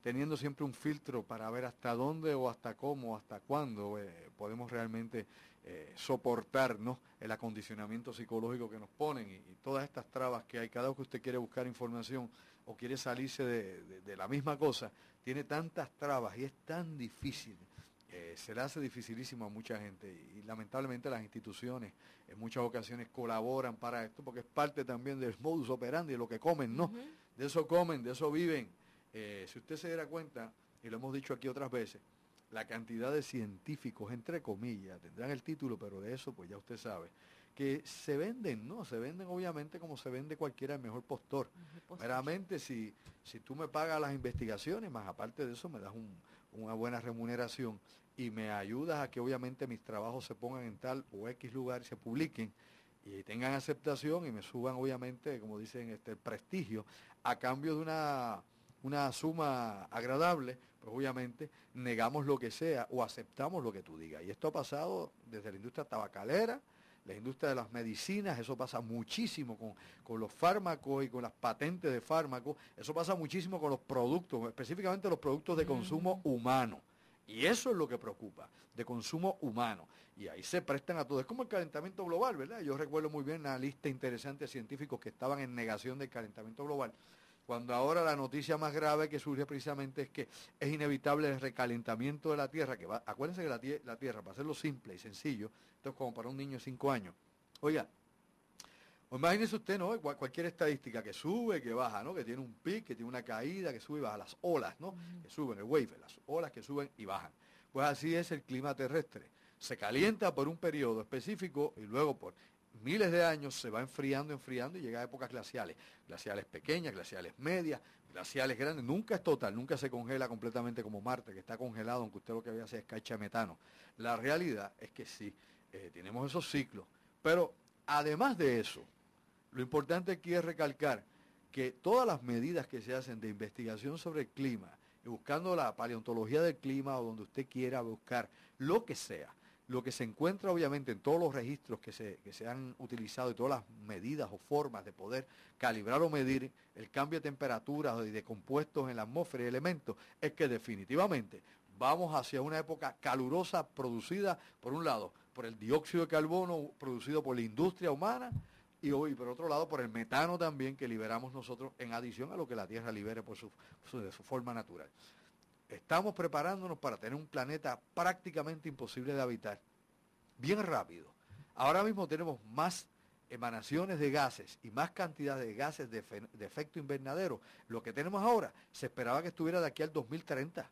teniendo siempre un filtro para ver hasta dónde o hasta cómo, hasta cuándo eh, podemos realmente eh, soportar ¿no? el acondicionamiento psicológico que nos ponen y todas estas trabas que hay. Cada vez que usted quiere buscar información o quiere salirse de, de- de la misma cosa, tiene tantas trabas y es tan difícil. eh, se le hace dificilísimo a mucha gente y, y lamentablemente las instituciones en muchas ocasiones colaboran para esto porque es parte también del modus operandi, de lo que comen, ¿no? De eso comen, de eso viven. Eh, si usted se diera cuenta, y lo hemos dicho aquí otras veces, la cantidad de científicos, entre comillas, tendrán el título, pero de eso pues ya usted sabe, que se venden, ¿no? Se venden obviamente como se vende cualquiera el mejor postor. Meramente si, si tú me pagas las investigaciones, más aparte de eso me das un- una buena remuneración y me ayudas a que obviamente mis trabajos se pongan en tal o X lugar y se publiquen y tengan aceptación y me suban obviamente, como dicen, este el prestigio, a cambio de una, una suma agradable, pues obviamente negamos lo que sea o aceptamos lo que tú digas. Y esto ha pasado desde la industria tabacalera, la industria de las medicinas, eso pasa muchísimo con, con los fármacos y con las patentes de fármacos, eso pasa muchísimo con los productos, específicamente los productos de consumo humano. Y eso es lo que preocupa, de consumo humano. Y ahí se prestan a todo. Es como el calentamiento global, ¿verdad? Yo recuerdo muy bien la lista interesante de científicos que estaban en negación del calentamiento global. Cuando ahora la noticia más grave que surge precisamente es que es inevitable el recalentamiento de la Tierra, que va, acuérdense que la, la Tierra, para hacerlo simple y sencillo, esto es como para un niño de 5 años. Oiga, imagínese usted, ¿no? Cual- cualquier estadística que sube, que baja, ¿no? Que tiene un pic, que tiene una caída, que sube y baja, las olas, ¿no? Que suben, el wave, las olas que suben y bajan. Pues así es el clima terrestre. Se calienta por un periodo específico y luego por miles de años se va enfriando, enfriando y llega a épocas glaciales. Glaciales pequeñas, glaciales medias, glaciales grandes. Nunca es total, nunca se congela completamente como Marte, que está congelado, aunque usted lo que ve hace es cacha de metano. La realidad es que sí, eh, tenemos esos ciclos. Pero además de eso, lo importante aquí es recalcar que todas las medidas que se hacen de investigación sobre el clima, buscando la paleontología del clima o donde usted quiera buscar lo que sea, lo que se encuentra obviamente en todos los registros que se, que se han utilizado y todas las medidas o formas de poder calibrar o medir el cambio de temperatura y de compuestos en la atmósfera y elementos, es que definitivamente vamos hacia una época calurosa producida, por un lado, por el dióxido de carbono producido por la industria humana y hoy, por otro lado, por el metano también que liberamos nosotros en adición a lo que la Tierra libere por su, de su forma natural. Estamos preparándonos para tener un planeta prácticamente imposible de habitar, bien rápido. Ahora mismo tenemos más emanaciones de gases y más cantidad de gases de, fe- de efecto invernadero. Lo que tenemos ahora se esperaba que estuviera de aquí al 2030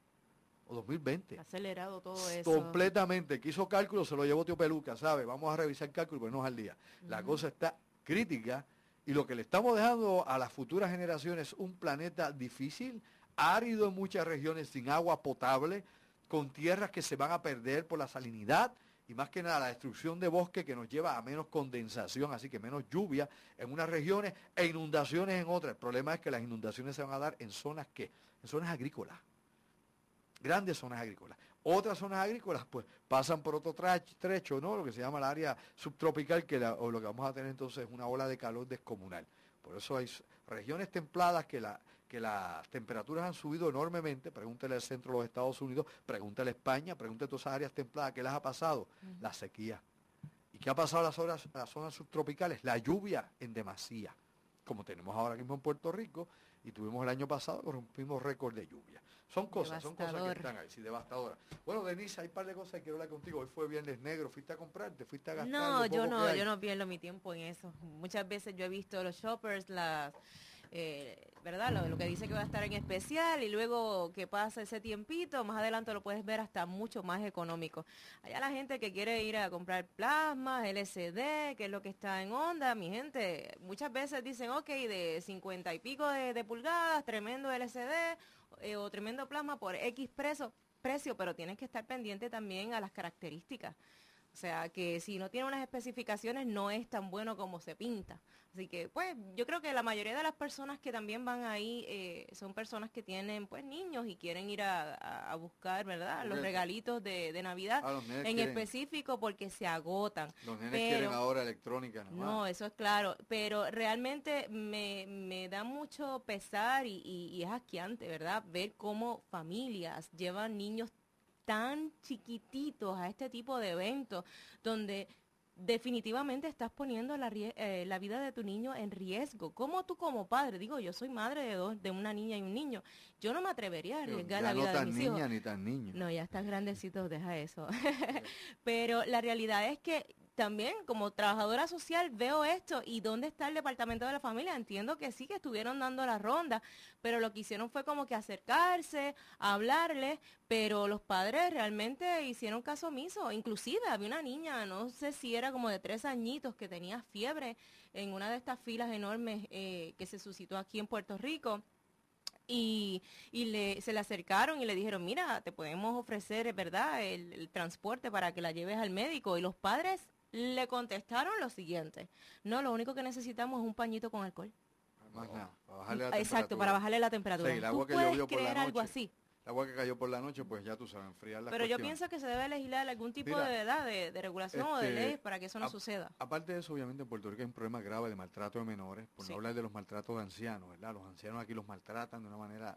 o 2020. Acelerado todo eso. Completamente. Que hizo cálculo, se lo llevó Tío Peluca, ¿sabe? Vamos a revisar el cálculo, no es al día. La cosa está crítica y lo que le estamos dejando a las futuras generaciones es un planeta difícil, árido en muchas regiones, sin agua potable, con tierras que se van a perder por la salinidad y más que nada la destrucción de bosque que nos lleva a menos condensación, así que menos lluvia en unas regiones e inundaciones en otras. El problema es que las inundaciones se van a dar en zonas que, en zonas agrícolas grandes zonas agrícolas. Otras zonas agrícolas, pues, pasan por otro trecho, ¿no? Lo que se llama el área subtropical, que o lo que vamos a tener entonces es una ola de calor descomunal. Por eso hay regiones templadas que, la, que las temperaturas han subido enormemente. Pregúntele al centro de los Estados Unidos, pregúntele a España, pregúntele a todas esas áreas templadas. ¿Qué les ha pasado? La sequía. ¿Y qué ha pasado a las zonas, a las zonas subtropicales? La lluvia en demasía, como tenemos ahora mismo en Puerto Rico, y tuvimos el año pasado que rompimos récord de lluvia. Son cosas, son cosas que están ahí, sí, devastadoras. Bueno, Denise, hay un par de cosas que quiero hablar contigo. Hoy fue Viernes Negro, ¿fuiste a comprar? ¿Te fuiste a gastar? No, yo no, yo no pierdo mi tiempo en eso. Muchas veces yo he visto los shoppers, las eh, ¿verdad? Lo, que dice que va a estar en especial y luego que pasa ese tiempito, más adelante lo puedes ver hasta mucho más económico. Allá la gente que quiere ir a comprar plasmas, LCD, que es lo que está en onda, mi gente, muchas veces dicen, ok, de 50 y pico de, pulgadas, tremendo LCD eh, o tremendo plasma por X precio, precio, pero tienes que estar pendiente también a las características. O sea, que si no tiene unas especificaciones no es tan bueno como se pinta. Así que, pues, yo creo que la mayoría de las personas que también van ahí eh, son personas que tienen, pues, niños y quieren ir a, buscar, ¿verdad? Los regalitos de, Navidad ah, en específico porque se agotan. Los nenes quieren ahora electrónica. No, eso es claro. Pero realmente me, da mucho pesar y, y es asqueante, ¿verdad? Ver cómo familias llevan niños tan chiquititos a este tipo de eventos donde definitivamente estás poniendo la, eh, la, vida de tu niño en riesgo. ¿Cómo tú como padre? Digo, yo soy madre de dos, de una niña y un niño. Yo no me atrevería a arriesgar la vida de mis niña, Ni tan niño. No, ya están grandecitos, deja eso. <laughs> Pero la realidad es que también como trabajadora social veo esto y dónde está el departamento de la familia. Entiendo que sí que estuvieron dando la ronda, pero lo que hicieron fue como que acercarse, hablarle, pero los padres realmente hicieron caso omiso. Inclusive había una niña, no sé si era como de tres añitos, que tenía fiebre en una de estas filas enormes eh, que se suscitó aquí en Puerto Rico. Y, le, se le acercaron y le dijeron, mira, te podemos ofrecer, ¿verdad?, el, transporte para que la lleves al médico. Y los padres le contestaron lo siguiente, no, lo único que necesitamos es un pañito con alcohol. Más nada, para bajarle la Exacto, para bajarle la temperatura. Sí, el agua que puedes creer algo así? El agua que cayó por la noche, pues ya tú sabes, enfriar la Pero yo pienso que se debe legislar algún tipo de edad, de, regulación o de este, ley para que eso no suceda. Aparte de eso, obviamente en Puerto Rico hay un problema grave de maltrato de menores, por no hablar de los maltratos de ancianos, ¿verdad? Los ancianos aquí los maltratan de una manera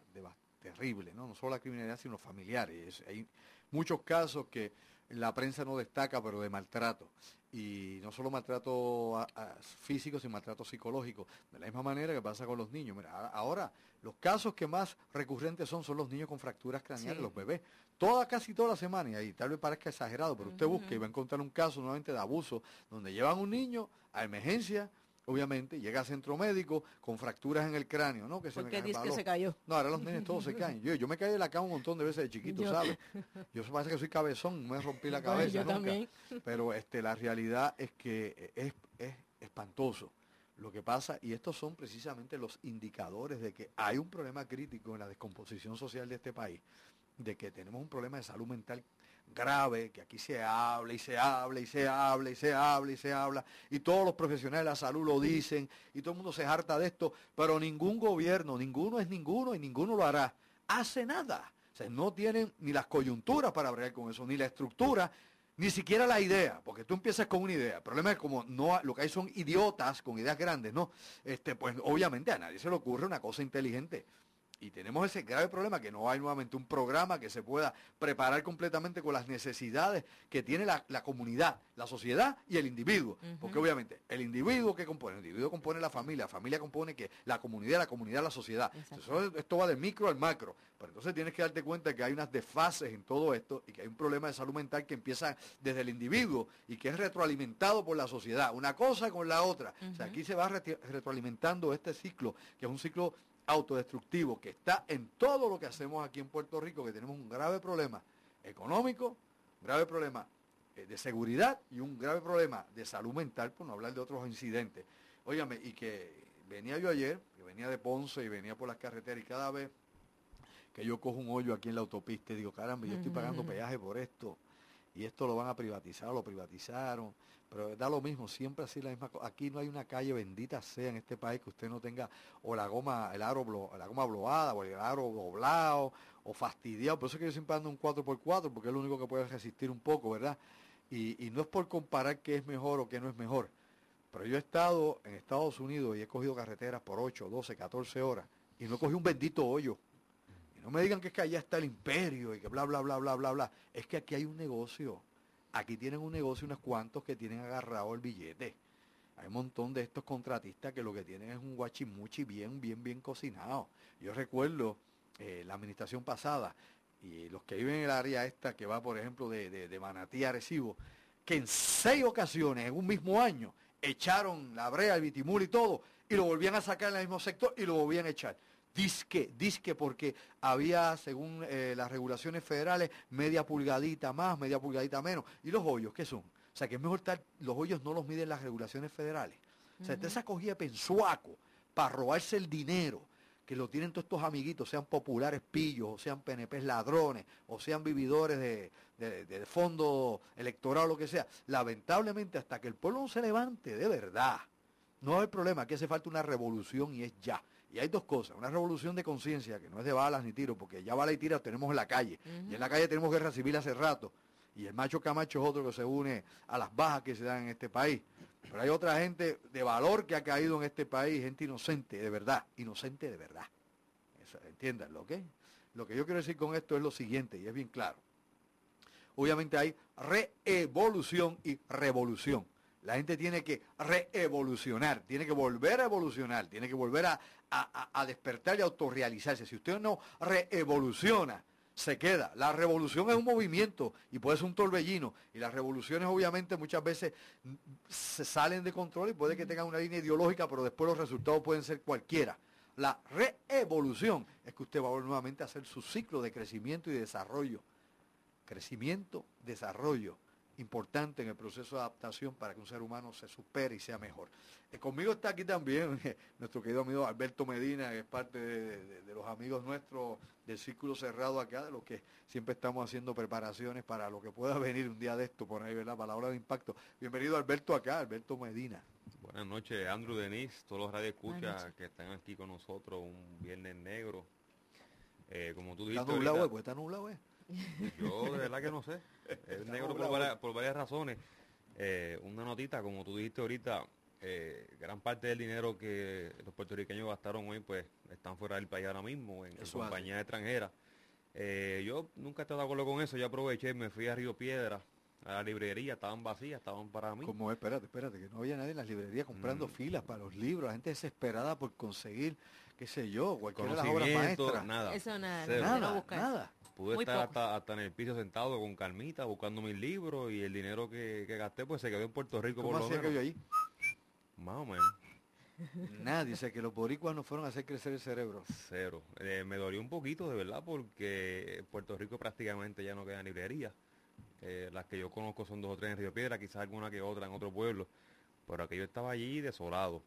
terrible, ¿no? No solo la criminalidad, sino familiares. Hay muchos casos que la prensa no destaca, pero de maltrato y no solo maltrato físico, sino maltrato psicológico. De la misma manera que pasa con los niños. Mira, ahora los casos que más recurrentes son son los niños con fracturas craneales, los bebés. Toda, casi toda la semana, y ahí tal vez parezca exagerado, pero usted busca y va a encontrar un caso nuevamente de abuso, donde llevan un niño a emergencia obviamente, llega a centro médico con fracturas en el cráneo, ¿no? Que se que se cayó? No, ahora los nenes todos se caen. <laughs> Yo, yo me caí de la cama un montón de veces de chiquito, ¿sabes? Yo parece que soy cabezón, me rompí la <laughs> cabeza yo También. Pero este, la realidad es que es, es espantoso lo que pasa, y estos son precisamente los indicadores de que hay un problema crítico en la descomposición social de este país, de que tenemos un problema de salud mental grave, que aquí se habla y se habla y se habla y se habla y se habla, y todos los profesionales de la salud lo dicen, y todo el mundo se harta de esto, pero ningún gobierno, ninguno es ninguno y ninguno lo hará, hace nada. O sea, no tienen ni las coyunturas para bregar con eso, ni la estructura, ni siquiera la idea, porque tú empiezas con una idea. El problema es como lo que hay son idiotas con ideas grandes, ¿no? Este, pues obviamente a nadie se le ocurre una cosa inteligente. Y tenemos ese grave problema que no hay nuevamente un programa que se pueda preparar completamente con las necesidades que tiene la, comunidad, la sociedad y el individuo. Porque obviamente el individuo que compone, el individuo compone la familia, la familia compone que la comunidad, la comunidad, la sociedad. esto va de micro al macro. Pero entonces tienes que darte cuenta que hay unas desfases en todo esto y que hay un problema de salud mental que empieza desde el individuo y que es retroalimentado por la sociedad. Una cosa con la otra. O sea, aquí se va retroalimentando este ciclo, que es un ciclo autodestructivo que está en todo lo que hacemos aquí en Puerto Rico, que tenemos un grave problema económico, un grave problema eh, de seguridad y un grave problema de salud mental, por no hablar de otros incidentes. Óigame, y que venía yo ayer, que venía de Ponce y venía por las carreteras y cada vez que yo cojo un hoyo aquí en la autopista y digo, caramba, yo estoy pagando peaje por esto y esto lo van a privatizar, lo privatizaron, pero da lo mismo, siempre así la misma cosa. Aquí no hay una calle bendita sea en este país que usted no tenga o la goma, el aro la goma bloada, o el aro doblado, o fastidiado. Por eso es que yo siempre ando un 4x4, porque es lo único que puede resistir un poco, ¿verdad? Y, y no es por comparar qué es mejor o qué no es mejor. Pero yo he estado en Estados Unidos y he cogido carreteras por 8, 12, 14 horas y no cogido un bendito hoyo. No me digan que es que allá está el imperio y que bla, bla, bla, bla, bla, bla. Es que aquí hay un negocio. Aquí tienen un negocio unos cuantos que tienen agarrado el billete. Hay un montón de estos contratistas que lo que tienen es un guachimuchi bien, bien, bien cocinado. Yo recuerdo eh, la administración pasada y los que viven en el área esta que va, por ejemplo, de, de, Manatí a Arecibo, que en seis ocasiones en un mismo año echaron la brea, el bitimul y todo, y lo volvían a sacar en el mismo sector y lo volvían a echar. Disque, disque, porque había, según eh, las regulaciones federales, media pulgadita más, media pulgadita menos. ¿Y los hoyos qué son? O sea, que es mejor estar, los hoyos no los miden las regulaciones federales. O sea, esa cogida de pensuaco para robarse el dinero que lo tienen todos estos amiguitos, sean populares pillos, o sean PNPs ladrones, o sean vividores de, de, fondo electoral o lo que sea. Lamentablemente, hasta que el pueblo no se levante de verdad, no hay problema, aquí hace falta una revolución y es ya. Y hay dos cosas, una revolución de conciencia, que no es de balas ni tiros, porque ya balas y tiras tenemos en la calle, y en la calle tenemos guerra civil hace rato, y el macho Camacho es otro que se une a las bajas que se dan en este país. Pero hay otra gente de valor que ha caído en este país, gente inocente, de verdad, inocente de verdad. entiéndanlo, ¿ok? Lo que yo quiero decir con esto es lo siguiente, y es bien claro. Obviamente hay reevolución y revolución. La gente tiene que reevolucionar, tiene que volver a evolucionar, tiene que volver a, despertar y autorrealizarse. Si usted no reevoluciona, se queda. La revolución es un movimiento y puede ser un torbellino. Y las revoluciones obviamente muchas veces se salen de control y puede que tengan una línea ideológica, pero después los resultados pueden ser cualquiera. La reevolución es que usted va a nuevamente a hacer su ciclo de crecimiento y desarrollo. Crecimiento, desarrollo importante en el proceso de adaptación para que un ser humano se supere y sea mejor. Eh, conmigo está aquí también <laughs> nuestro querido amigo Alberto Medina, que es parte de, los amigos nuestros del círculo cerrado acá, de los que siempre estamos haciendo preparaciones para lo que pueda venir un día de esto, por ahí, ¿verdad? Para la hora de impacto. Bienvenido Alberto acá, Alberto Medina. Buenas noches, Andrew Denis, todos los radioescuchas que están aquí con nosotros un viernes negro. Eh, como tú dijiste. Está nublado, pues está nublado, eh. Yo de verdad que no sé. <laughs> Es negro por varias, razones. Eh, una notita, como tú dijiste ahorita, eh, gran parte del dinero que los puertorriqueños gastaron hoy, pues están fuera del país ahora mismo, en, compañías extranjeras. Eh, yo nunca he estado de acuerdo con eso, yo aproveché, me fui a Río Piedra, a la librería, estaban vacías, estaban para mí. Como, espérate, espérate, que no había nadie en las librerías comprando mm. filas para los libros, la gente desesperada por conseguir, qué sé yo, cualquiera de las obras maestras. Nada. Eso nada, nada, nada. Pude estar hasta, hasta, en el piso sentado con calmita, buscando mis libros y el dinero que, gasté pues se quedó en Puerto Rico ¿Cómo por lo menos. que ahí? Más o menos. <laughs> Nadie, dice que los boricuas no fueron a hacer crecer el cerebro. Cero. Eh, me dolió un poquito, de verdad, porque Puerto Rico prácticamente ya no queda librería. Eh, las que yo conozco son dos o tres en Río Piedra, quizás alguna que otra en otro pueblo. Pero aquello estaba allí desolado.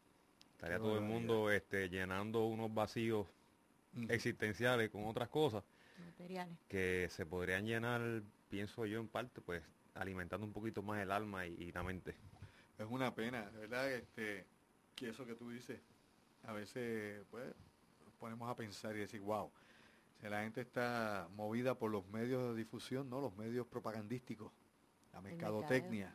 Estaría todo el mundo este, llenando unos vacíos existenciales con otras cosas que se podrían llenar, pienso yo en parte, pues alimentando un poquito más el alma y, la mente. Es una pena, ¿verdad? Este, que eso que tú dices, a veces pues ponemos a pensar y decir, wow, si la gente está movida por los medios de difusión, ¿no? Los medios propagandísticos, la mercadotecnia,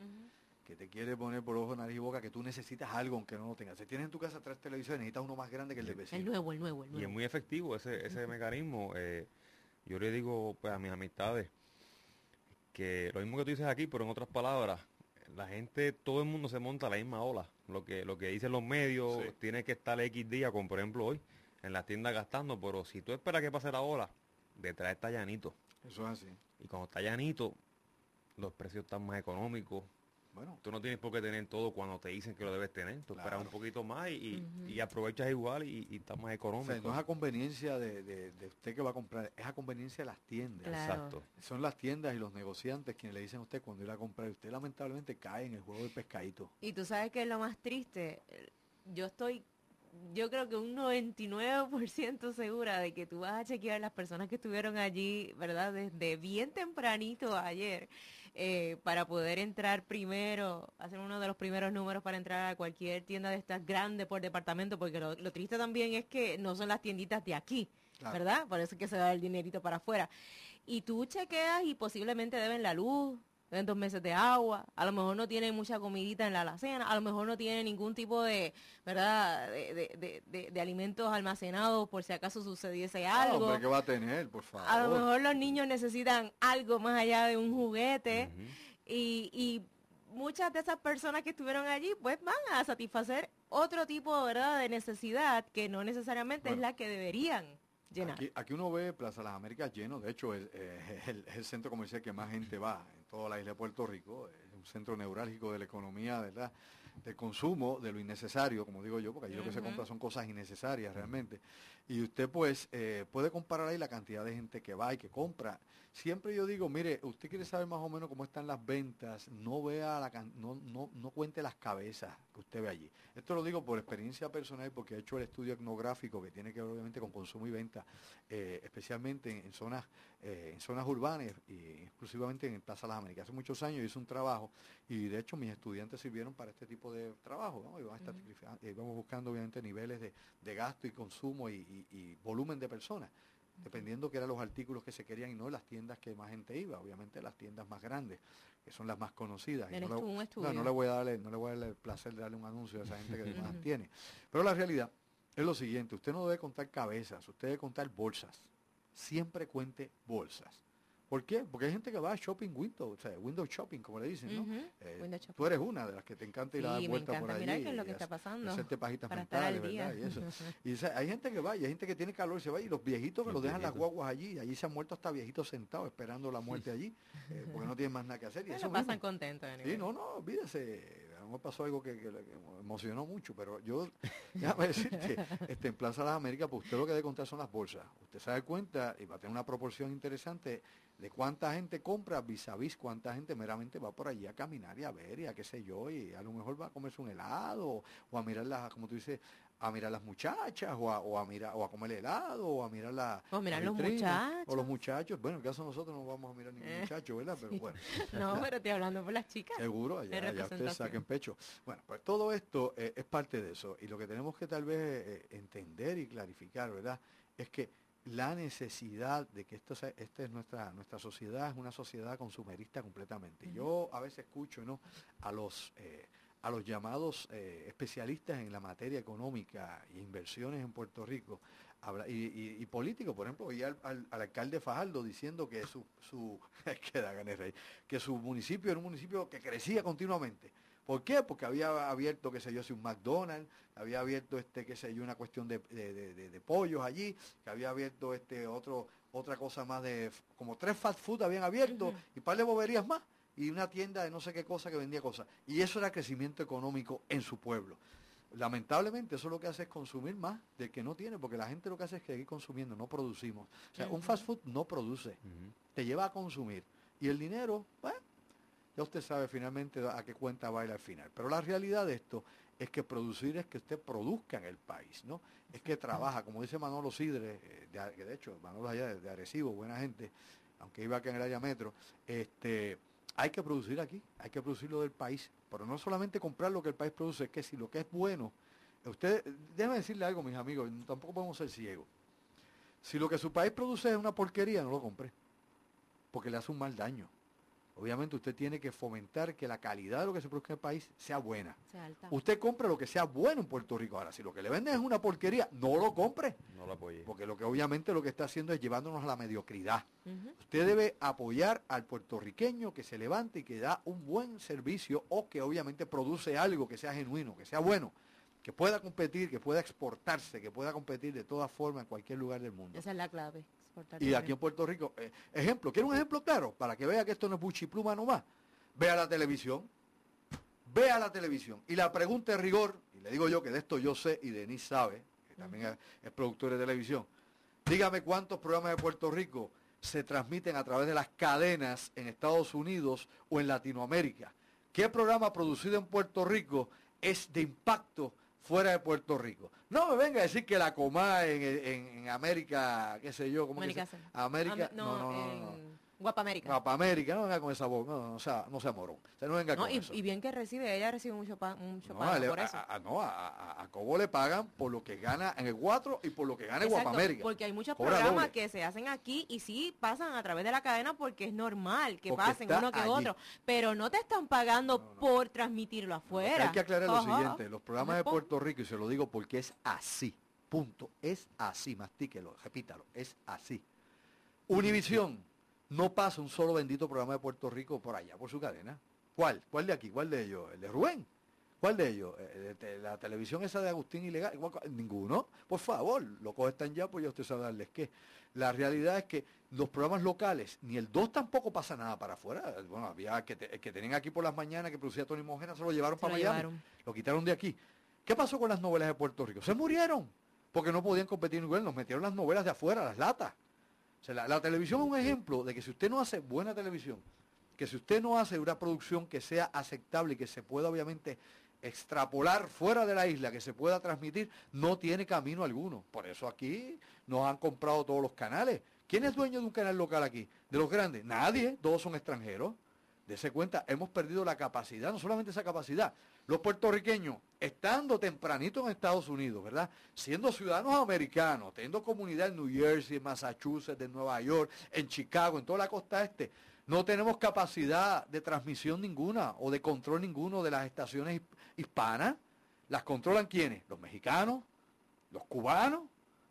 que te quiere poner por ojo, nariz y boca, que tú necesitas algo aunque no lo tengas. Si tienes en tu casa tres televisores, necesitas uno más grande que el de vecino. El nuevo, el nuevo, el nuevo. Y es muy efectivo ese, ese mecanismo. Eh, yo le digo pues a mis amistades que lo mismo que tú dices aquí, pero en otras palabras, la gente, todo el mundo se monta a la misma ola. Lo que, lo que dicen los medios, tiene que estar X día, como por ejemplo hoy, en las tiendas gastando, pero si tú esperas que pase la ola, detrás está llanito. Eso es así. Y cuando está llanito, los precios están más económicos, bueno. Tú no tienes por qué tener todo cuando te dicen que lo debes tener. Tú esperas un poquito más y, aprovechas igual y, y, está más económico. no es a conveniencia de, usted que va a comprar, es a conveniencia de las tiendas. Exacto. Son las tiendas y los negociantes quienes le dicen a usted cuando ir a comprar. Usted lamentablemente cae en el juego del pescadito. Y tú sabes que es lo más triste. Yo estoy yo creo que un 99% segura de que tú vas a chequear las personas que estuvieron allí, ¿verdad? Desde bien tempranito ayer eh, para poder entrar primero, hacer uno de los primeros números para entrar a cualquier tienda de estas grandes por departamento, porque lo, triste también es que no son las tienditas de aquí, ¿verdad? Por eso es que se da el dinerito para afuera. Y tú chequeas y posiblemente deben la luz, deben dos meses de agua, a lo mejor no tienen mucha comidita en la alacena, a lo mejor no tienen ningún tipo de, ¿verdad?, de, alimentos almacenados por si acaso sucediese ah, algo. ¿qué va a tener, por favor? A lo mejor los niños necesitan algo más allá de un juguete y, y muchas de esas personas que estuvieron allí pues van a satisfacer otro tipo, ¿verdad?, de necesidad que no necesariamente es la que deberían. Llenar. Aquí, uno ve Plaza Las Américas lleno, de hecho es, <laughs> el, centro comercial que más gente va toda la isla de Puerto Rico, es un centro neurálgico de la economía, ¿verdad? del consumo, de lo innecesario, como digo yo, porque allí lo que se compra son cosas innecesarias realmente. Y usted pues eh, puede comparar ahí la cantidad de gente que va y que compra. Siempre yo digo, mire, usted quiere saber más o menos cómo están las ventas, no vea la no, no, no cuente las cabezas que usted ve allí. Esto lo digo por experiencia personal porque he hecho el estudio etnográfico que tiene que ver obviamente con consumo y venta, eh, especialmente en, en zonas, eh, en zonas urbanas y exclusivamente en Plaza Las Américas. Hace muchos años hice un trabajo y de hecho mis estudiantes sirvieron para este tipo de trabajo, ¿no? Íbamos, Ujú. estratifica- íbamos buscando obviamente niveles de, de gasto y consumo y, y- y volumen de personas, dependiendo que eran los artículos que se querían y no las tiendas que más gente iba, obviamente las tiendas más grandes, que son las más conocidas. Y no le- no, le voy a darle, no le voy a dar el placer de darle un anuncio a esa gente que <laughs> más tiene. Pero la realidad es lo siguiente, usted no debe contar cabezas, usted debe contar bolsas. Siempre cuente bolsas. ¿Por qué? Porque hay gente que va a shopping window, o sea, window shopping, como le dicen, ¿no? Eh, window shopping. tú eres una de las que te encanta ir a dar Sí, vueltas por allí. mirar qué es lo que está pasando. Hacerte pajitas para estar mentales, al día. ¿verdad? Y eso. <laughs> Y hay gente que va, y hay gente que tiene calor y se va, y los viejitos que Los los dejan las guaguas allí, y allí se han muerto hasta viejitos sentados esperando la muerte allí, eh, porque no tienen más nada que hacer. Y Pero eso pasan mismo. contentos. Sí, no, no, olvídese. Mejor pasó algo que, que- me emocionó mucho, pero yo, <laughs> déjame decirte, este, en Plaza Las Américas, pues usted lo que debe contar son las bolsas. Usted se da cuenta y va a tener una proporción interesante de cuánta gente compra vis a vis, cuánta gente meramente va por allí a caminar y a ver y a qué sé yo, y a lo mejor va a comerse un helado o a mirar las, como tú dices, a mirar las muchachas o a, o a mirar o a comer helado o a mirar la O mirar la los vitrina, o los muchachos. muchachos. Bueno, en el caso de nosotros no vamos a mirar ningún Eh, muchacho, ¿verdad? Pero sí. <laughs> bueno. No, pero estoy hablando por las chicas. Seguro, allá, allá ustedes saquen pecho. Bueno, pues todo esto eh, es parte de eso. Y lo que tenemos que tal vez eh, entender y clarificar, ¿verdad? Es que la necesidad de que esto sea, esta es nuestra, nuestra sociedad, es una sociedad consumerista completamente. Yo a veces escucho, ¿no? A los, eh, a los llamados eh, especialistas en la materia económica e inversiones en Puerto Rico y, y- y políticos, por ejemplo, y al, al- al alcalde Fajardo diciendo que su, su <laughs> que que su municipio era un municipio que crecía continuamente. ¿Por qué? Porque había abierto, qué sé yo, si un McDonald's, había abierto, este, qué sé yo, una cuestión de, de- de- de- pollos allí, que había abierto este otro, otra cosa más de, como tres fast food habían abierto Ujú. y par de boberías más, y una tienda de no sé qué cosa que vendía cosas. Y eso era crecimiento económico en su pueblo. Lamentablemente eso lo que hace es consumir más del que no tiene, porque la gente lo que hace es seguir consumiendo, no producimos. O sea, un fast food no produce, te lleva a consumir. Y el dinero, bueno, ya usted sabe finalmente a qué cuenta baila al final. Pero la realidad de esto es que producir es que usted produzca en el país, ¿no? Es que trabaja, como dice Manolo Sidre, eh, de, que de hecho, Manolo allá de, de Arecibo, buena gente, aunque iba acá en el área metro, este, hay que producir aquí, hay que producirlo del país, pero no solamente comprar lo que el país produce, que si lo que es bueno, usted, déjeme decirle algo, mis amigos, tampoco podemos ser ciegos. Si lo que su país produce es una porquería, no lo compre, porque le hace un mal daño. Obviamente usted tiene que fomentar que la calidad de lo que se produce en el país sea buena. Usted compre lo que sea bueno en Puerto Rico. Ahora, si lo que le venden es una porquería, no lo compre. No lo apoyé. Porque lo que obviamente lo que está haciendo es llevándonos a la mediocridad. Usted debe apoyar al puertorriqueño que se levante y que da un buen servicio o que obviamente produce algo que sea genuino, que sea bueno, que pueda competir, que pueda exportarse, que pueda competir de todas formas en cualquier lugar del mundo. Esa es la clave. Y aquí en. Puerto Rico, eh, ejemplo, ¿quiere un ejemplo claro? Para que vea que esto no es buchipluma nomás. Vea la televisión, vea la televisión. Y la pregunta de rigor, y le digo yo que de esto yo sé y Denis sabe, que también es, es productor de televisión, dígame cuántos programas de Puerto Rico se transmiten a través de las cadenas en Estados Unidos o en Latinoamérica. ¿Qué programa producido en Puerto Rico es de impacto fuera de Puerto Rico? No me venga a decir que la coma en, en- en América, qué sé yo, ¿cómo que América se- Centro. América, Am- no, no, no, no. en América. Guapa América, no venga con esa voz, no, no, no sea, no sea morón. O sea, no venga No, con y, eso. y bien que recibe, ella recibe mucho, pa- mucho No, pago le- por a, eso. a- no, a, a- Cobo le pagan por lo que gana en el 4 y por lo que gana en Exacto, Guapa América. Porque hay muchos Cobra programas doble. que se hacen aquí y sí pasan a través de la cadena porque es normal que Porque pasen uno que allí. otro, pero no te están pagando por transmitirlo afuera. Hay que aclarar lo siguiente, los programas de. Puerto Rico, y se lo digo porque es así, punto, es así, mastíquelo, repítalo, es así. Univisión, no pasa un solo bendito programa de Puerto Rico por allá, por su cadena. ¿Cuál? ¿Cuál de aquí? ¿Cuál de ellos? El de Rubén. ¿Cuál de ellos? Eh, de- la televisión esa de Agustín Ilegal, ninguno. Por favor, los cojos están ya, pues ya usted sabe darles qué. La realidad es que los programas locales, ni el 2 tampoco pasa nada para afuera. Bueno, había que, te- que tenían aquí por las mañanas que producía Tony Mojena, se lo llevaron Se para lo Miami. llevaron. Lo quitaron de aquí. ¿Qué pasó con las novelas de Puerto Rico? Se murieron, porque no podían competir en nivel, nos metieron las novelas de afuera, las latas. La televisión es un ejemplo de que si usted no hace buena televisión, que si usted no hace una producción que sea aceptable y que se pueda obviamente extrapolar fuera de la isla, que se pueda transmitir, no tiene camino alguno. Por eso aquí nos han comprado todos los canales. ¿Quién es dueño de un canal local aquí? De los grandes. Nadie, todos son extranjeros. Dese cuenta, hemos perdido la capacidad, no solamente esa capacidad, los puertorriqueños, estando tempranito en Estados Unidos, ¿verdad? Siendo ciudadanos americanos, teniendo comunidad en New Jersey, en Massachusetts, en Nueva York, en Chicago, en toda la costa este, no tenemos capacidad de transmisión ninguna o de control ninguno de las estaciones his- hispanas. ¿Las controlan quiénes? Los mexicanos, los cubanos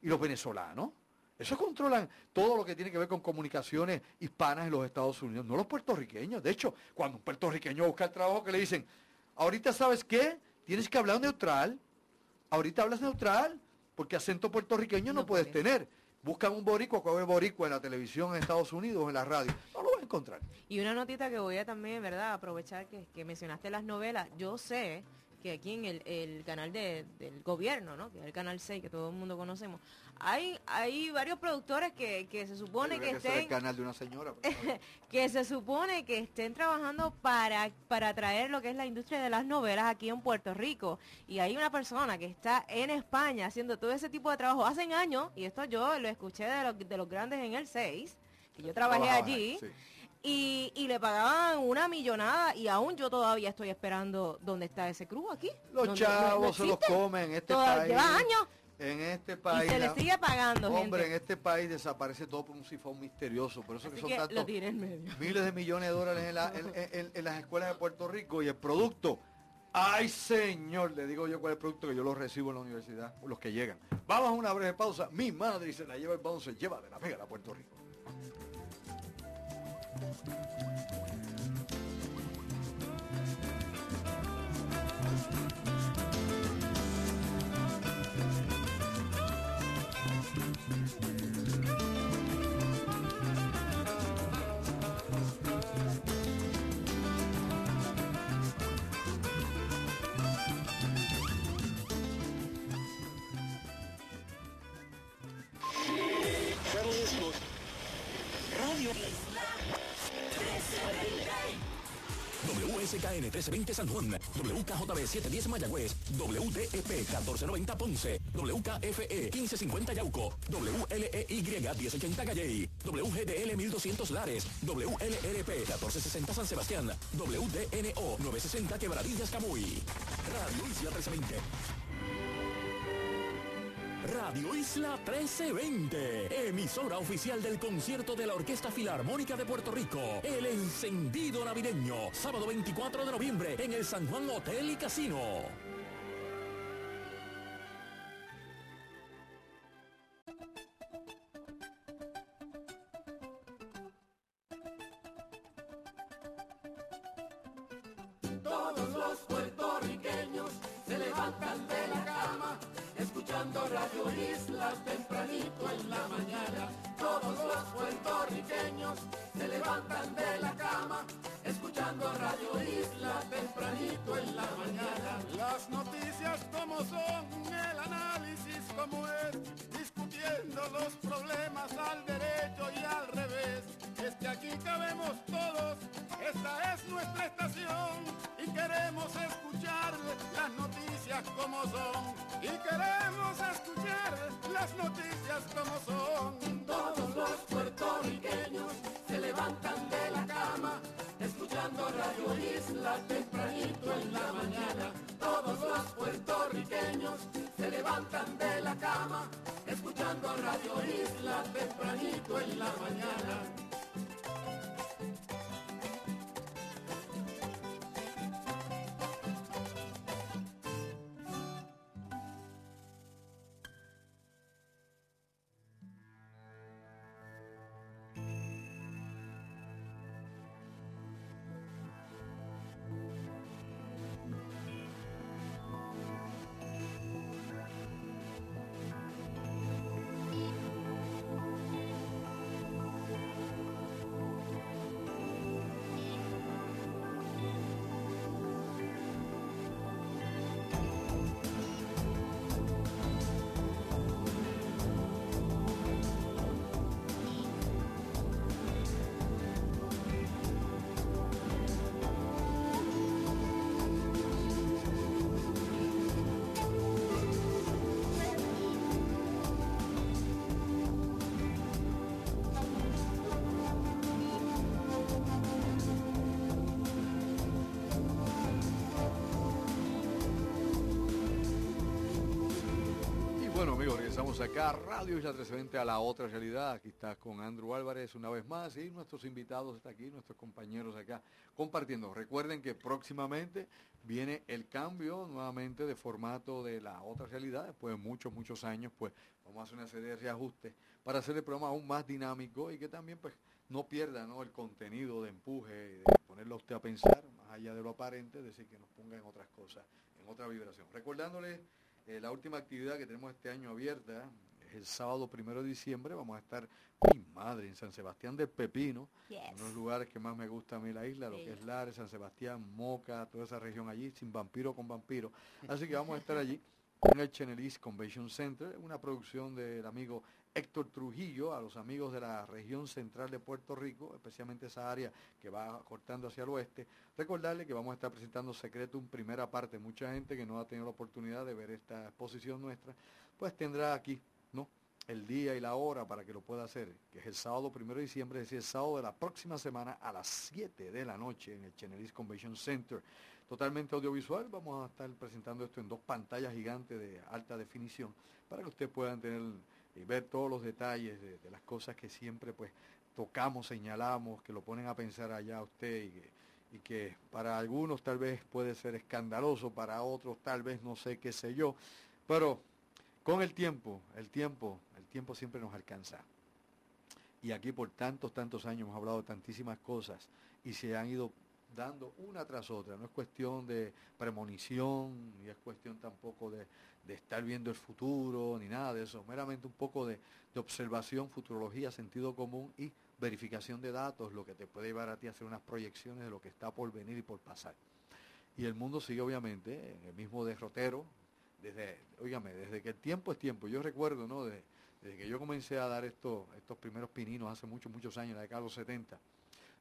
y los venezolanos. Eso controlan todo lo que tiene que ver con comunicaciones hispanas en los Estados Unidos, no los puertorriqueños. De hecho, cuando un puertorriqueño busca el trabajo que le dicen, ahorita sabes qué, tienes que hablar neutral, ahorita hablas neutral, porque acento puertorriqueño no, No puedes tener. Buscan un boricua, coge boricua en la televisión en Estados Unidos o en la radio. No lo vas a encontrar. Y una notita que voy a también, ¿verdad? Aprovechar que, que mencionaste las novelas. Yo sé que aquí en el, el canal de- del gobierno, ¿no? Que es el canal 6 que todo el mundo conocemos, hay, hay varios productores que, que se supone que ser el estén canal de una señora. <laughs> que se supone que estén trabajando para, para traer lo que es la industria de las novelas aquí en Puerto Rico. Y hay una persona que está en España haciendo todo ese tipo de trabajo hace años, y esto yo lo escuché de los, de los grandes en el 6, que yo trabajé allí, sí. Y, y le pagaban una millonada, y aún yo todavía estoy esperando dónde está ese cruz aquí. Los no- chavos no se los comen en este Toda- país. Lleva años En este y país. se le sigue pagando, Hombre, en este país desaparece todo por un sifón misterioso. Por eso Así que son que tantos medio. miles de millones de dólares en, la- en- en- en las escuelas de Puerto Rico y el producto. Ay, señor, le digo yo cuál es el producto que yo lo recibo en la universidad, los que llegan. Vamos a una breve pausa. Mi madre se la lleva el se lleva de la pega a Puerto Rico. Thank you. WSKN 1320 San Juan, WKJB 710 Mayagüez, WDEP 1490 Ponce, WKFE 1550 Yauco, WLEY 1080 Galley, WGDL 1200 Lares, WLRP 1460 San Sebastián, WDNO 960 Quebradillas Camuy. Radio Isla 1320. Radio Isla 1320, emisora oficial del concierto de la Orquesta Filarmónica de Puerto Rico, El Encendido Navideño, sábado 24 de noviembre en el San Juan Hotel y Casino. Todos los puertorriqueños se levantan Tempranito en la mañana. Todos los puertorriqueños se levantan de la cama, escuchando Radio Isla tempranito en la mañana. Las noticias como son, el análisis como es, discutiendo los problemas al derecho y al revés. Es que aquí cabemos todos, esta es nuestra estación y queremos escuchar las noticias como son. Y queremos escuchar las noticias como son. Todos los puertorriqueños se levantan de la cama, escuchando Radio Isla tempranito en la mañana. Todos los puertorriqueños se levantan de la cama, escuchando Radio Isla tempranito en la mañana. Amigos, regresamos acá, Radio Isla 320 a la otra realidad. Aquí está con Andrew Álvarez una vez más y nuestros invitados están aquí, nuestros compañeros acá compartiendo. Recuerden que próximamente viene el cambio nuevamente de formato de la otra realidad. Después de muchos, muchos años, pues vamos a hacer una serie de reajustes para hacer el programa aún más dinámico y que también pues no pierda ¿no? el contenido de empuje, de ponerlo a usted a pensar, más allá de lo aparente, es decir, que nos ponga en otras cosas, en otra vibración. Recordándole eh, la última actividad que tenemos este año abierta es el sábado primero de diciembre. Vamos a estar, mi madre, en San Sebastián del Pepino, Yes. uno de los lugares que más me gusta a mí la isla, lo que es Lares, San Sebastián, Moca, toda esa región allí, sin vampiro con vampiro. Así que vamos a estar <laughs> allí en el Chenelis Convention Center, una producción del amigo Héctor Trujillo, a los amigos de la región central de Puerto Rico, especialmente esa área que va cortando hacia el oeste. Recordarle que vamos a estar presentando Secretum primera parte. Mucha gente que no ha tenido la oportunidad de ver esta exposición nuestra, pues tendrá aquí, ¿no? El día y la hora para que lo pueda hacer, que es el sábado primero de diciembre, es decir, el sábado de la próxima semana a las 7 de la noche en el Chenelis Convention Center. Totalmente audiovisual, vamos a estar presentando esto en dos pantallas gigantes de alta definición para que ustedes puedan tener y ver todos los detalles de, las cosas que siempre pues tocamos, señalamos, que lo ponen a pensar allá a usted y que, y que para algunos tal vez puede ser escandaloso, para otros tal vez no sé qué sé yo, pero con el tiempo, el tiempo, el tiempo siempre nos alcanza. Y aquí por tantos, tantos años hemos hablado de tantísimas cosas y se han ido dando una tras otra. No es cuestión de premonición, ni es cuestión tampoco de, de estar viendo el futuro, ni nada de eso. Meramente un poco de, de observación, futurología, sentido común y verificación de datos, lo que te puede llevar a ti a hacer unas proyecciones de lo que está por venir y por pasar. Y el mundo sigue obviamente en el mismo derrotero, desde, óigame, desde que el tiempo es tiempo. Yo recuerdo, ¿no? De- desde que yo comencé a dar estos, estos primeros pininos hace muchos, muchos años, en la década de los 70,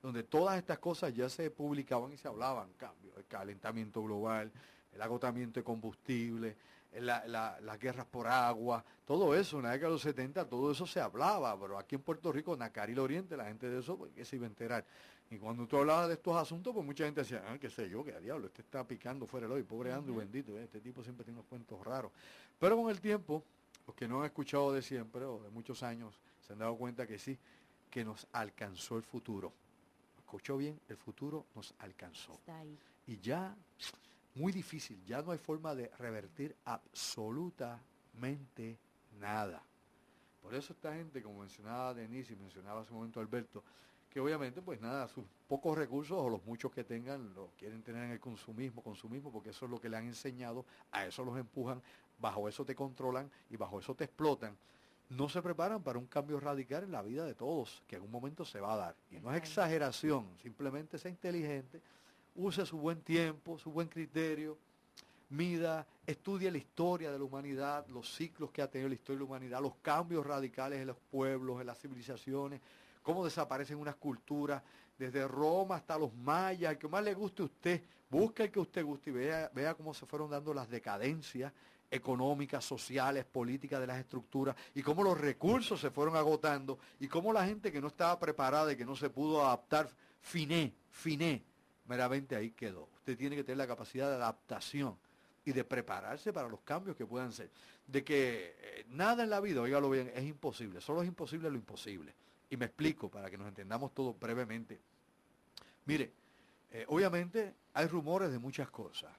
donde todas estas cosas ya se publicaban y se hablaban, cambio, el calentamiento global, el agotamiento de combustible, la- la- las guerras por agua, todo eso en la década de los 70, todo eso se hablaba, pero aquí en Puerto Rico, Nacaril Oriente, la gente de eso, pues, ¿qué se iba a enterar? Y cuando tú hablabas de estos asuntos, pues mucha gente decía, ah, qué sé yo, qué diablo, este está picando fuera el hoy, pobre Andrew, bendito, eh, este tipo siempre tiene unos cuentos raros. Pero con el tiempo, los que no han escuchado de siempre o de muchos años, se han dado cuenta que sí, que nos alcanzó el futuro. ¿Escuchó bien? El futuro nos alcanzó. Está ahí. Y ya, muy difícil, ya no hay forma de revertir absolutamente nada. Por eso esta gente, como mencionaba Denise y mencionaba hace un momento Alberto, que obviamente pues nada, sus pocos recursos o los muchos que tengan lo quieren tener en el consumismo, consumismo, porque eso es lo que le han enseñado, a eso los empujan, bajo eso te controlan y bajo eso te explotan. No se preparan para un cambio radical en la vida de todos, que en un momento se va a dar. Y no es exageración, simplemente sea inteligente, use su buen tiempo, su buen criterio, mida, estudie la historia de la humanidad, los ciclos que ha tenido la historia de la humanidad, los cambios radicales en los pueblos, en las civilizaciones, cómo desaparecen unas culturas, desde Roma hasta los mayas, el que más le guste a usted, busque el que usted guste y vea, vea cómo se fueron dando las decadencias económicas, sociales, políticas de las estructuras y cómo los recursos se fueron agotando y cómo la gente que no estaba preparada y que no se pudo adaptar, finé, finé, meramente ahí quedó. Usted tiene que tener la capacidad de adaptación y de prepararse para los cambios que puedan ser. De que eh, nada en la vida, oígalo bien, es imposible. Solo es imposible lo imposible. Y me explico para que nos entendamos todos brevemente. Mire, eh, obviamente hay rumores de muchas cosas.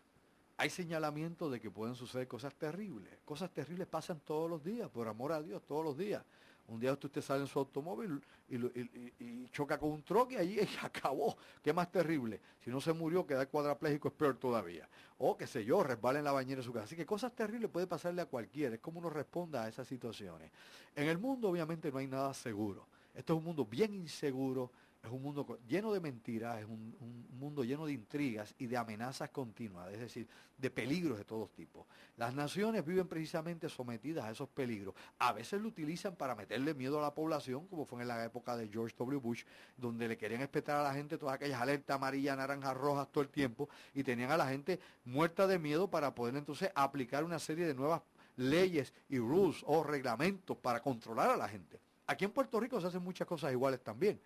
Hay señalamientos de que pueden suceder cosas terribles. Cosas terribles pasan todos los días, por amor a Dios, todos los días. Un día usted sale en su automóvil y, choca con un troque y allí <laughs> y acabó. ¿Qué más terrible? Si no se murió, queda cuadrapléjico, es peor todavía. O qué sé yo, resbala en la bañera de su casa. Así que cosas terribles puede pasarle a cualquiera. Es como uno responda a esas situaciones. En el mundo obviamente no hay nada seguro. Esto es un mundo bien inseguro, es un mundo lleno de mentiras, es un, un mundo lleno de intrigas y de amenazas continuas, es decir, de peligros de todos tipos. Las naciones viven precisamente sometidas a esos peligros. A veces lo utilizan para meterle miedo a la población, como fue en la época de George W. Bush, donde le querían espetar a la gente todas aquellas alertas amarillas, naranjas, rojas todo el tiempo, y tenían a la gente muerta de miedo para poder entonces aplicar una serie de nuevas leyes y rules o reglamentos para controlar a la gente. Aquí en Puerto Rico se hacen muchas cosas iguales también.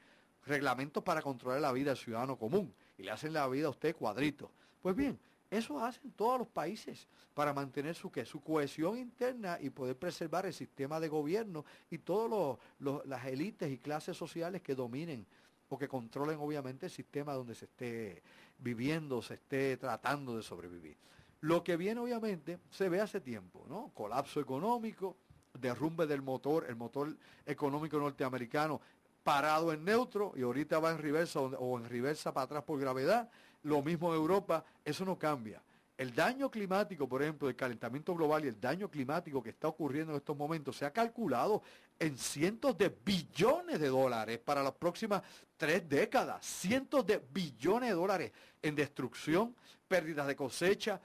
Reglamentos para controlar la vida del ciudadano común y le hacen la vida a usted cuadrito. Pues bien, Eso hacen todos los países para mantener su, cohesión interna y poder preservar el sistema de gobierno y todas las élites y clases sociales que dominen o que controlen obviamente el sistema donde se esté viviendo, se esté tratando de sobrevivir. Lo que viene obviamente se ve hace tiempo, ¿no? Colapso económico, derrumbe del motor, el motor económico norteamericano parado en neutro y ahorita va en reversa o en reversa para atrás por gravedad. Lo mismo en Europa, eso no cambia. El daño climático, por ejemplo, el calentamiento global y el daño climático que está ocurriendo en estos momentos se ha calculado en cientos de billones de dólares para las próximas tres décadas. Cientos de billones de dólares en destrucción, pérdidas de cosecha,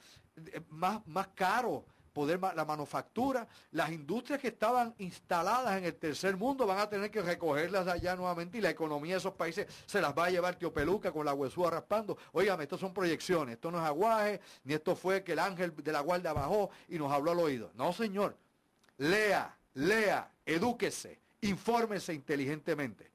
más, más caro poder la manufactura, las industrias que estaban instaladas en el tercer mundo van a tener que recogerlas allá nuevamente y la economía de esos países se las va a llevar tío Peluca con la huesúa raspando. Óigame, esto son proyecciones, esto no es aguaje, ni esto fue que el ángel de la guardia bajó y nos habló al oído. No, señor. Lea, lea, edúquese, infórmese inteligentemente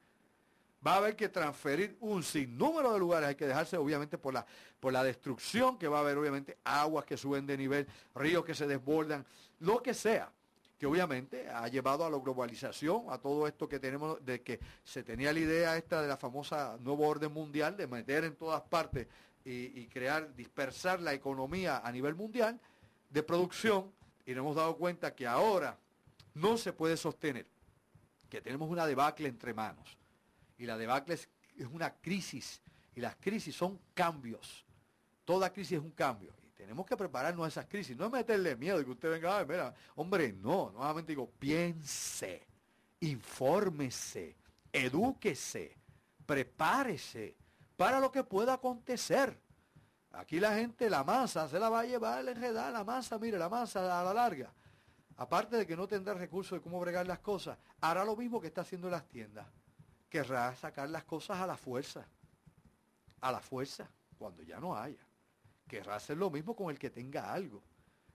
va a haber que transferir un sinnúmero de lugares, hay que dejarse obviamente por la, por la destrucción que va a haber obviamente aguas que suben de nivel, ríos que se desbordan, lo que sea, que obviamente ha llevado a la globalización, a todo esto que tenemos, de que se tenía la idea esta de la famosa nuevo orden mundial, de meter en todas partes y, y crear, dispersar la economía a nivel mundial de producción, y nos hemos dado cuenta que ahora no se puede sostener, que tenemos una debacle entre manos y la debacle es, una crisis. Y las crisis son cambios. Toda crisis es un cambio. Y tenemos que prepararnos a esas crisis. No es meterle miedo de que usted venga, a ver, hombre, no. Nuevamente digo, piense, infórmese, edúquese, prepárese para lo que pueda acontecer. Aquí la gente, la masa, se la va a llevar, le enredar la masa, mire, la masa a la larga. Aparte de que no tendrá recursos de cómo bregar las cosas, hará lo mismo que está haciendo las tiendas querrá sacar las cosas a la fuerza, a la fuerza, cuando ya no haya. Querrá hacer lo mismo con el que tenga algo.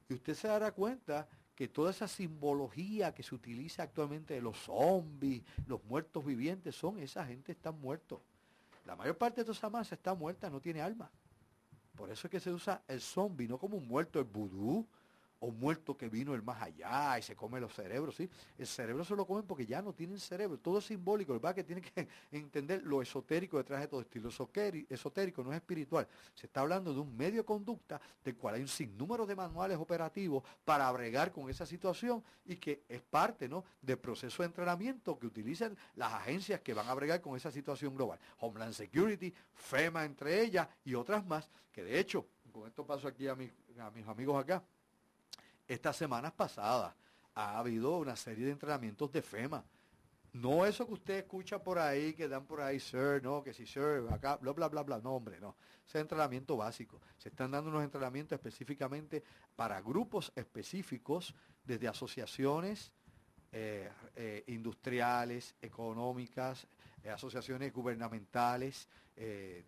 Y usted se dará cuenta que toda esa simbología que se utiliza actualmente de los zombies, los muertos vivientes, son esa gente están muertos. La mayor parte de toda esa masa está muerta, no tiene alma. Por eso es que se usa el zombie, no como un muerto, el vudú, o muerto que vino el más allá y se come los cerebros, ¿sí? El cerebro se lo comen porque ya no tienen cerebro, todo es simbólico, el que tiene que <laughs> entender lo esotérico detrás de todo estilo esotérico, no es espiritual. Se está hablando de un medio de conducta del cual hay un sinnúmero de manuales operativos para bregar con esa situación y que es parte, ¿no? del proceso de entrenamiento que utilizan las agencias que van a bregar con esa situación global. Homeland Security, FEMA entre ellas y otras más, que de hecho, con esto paso aquí a mis amigos acá, estas semanas pasadas ha habido una serie de entrenamientos de FEMA. No eso que usted escucha por ahí, que dan por ahí, sir, no, que si sir, acá, bla, bla, bla, bla. No, hombre, no. Es entrenamiento básico. Se están dando unos entrenamientos específicamente para grupos específicos, desde asociaciones eh, eh, industriales, económicas, eh, asociaciones gubernamentales,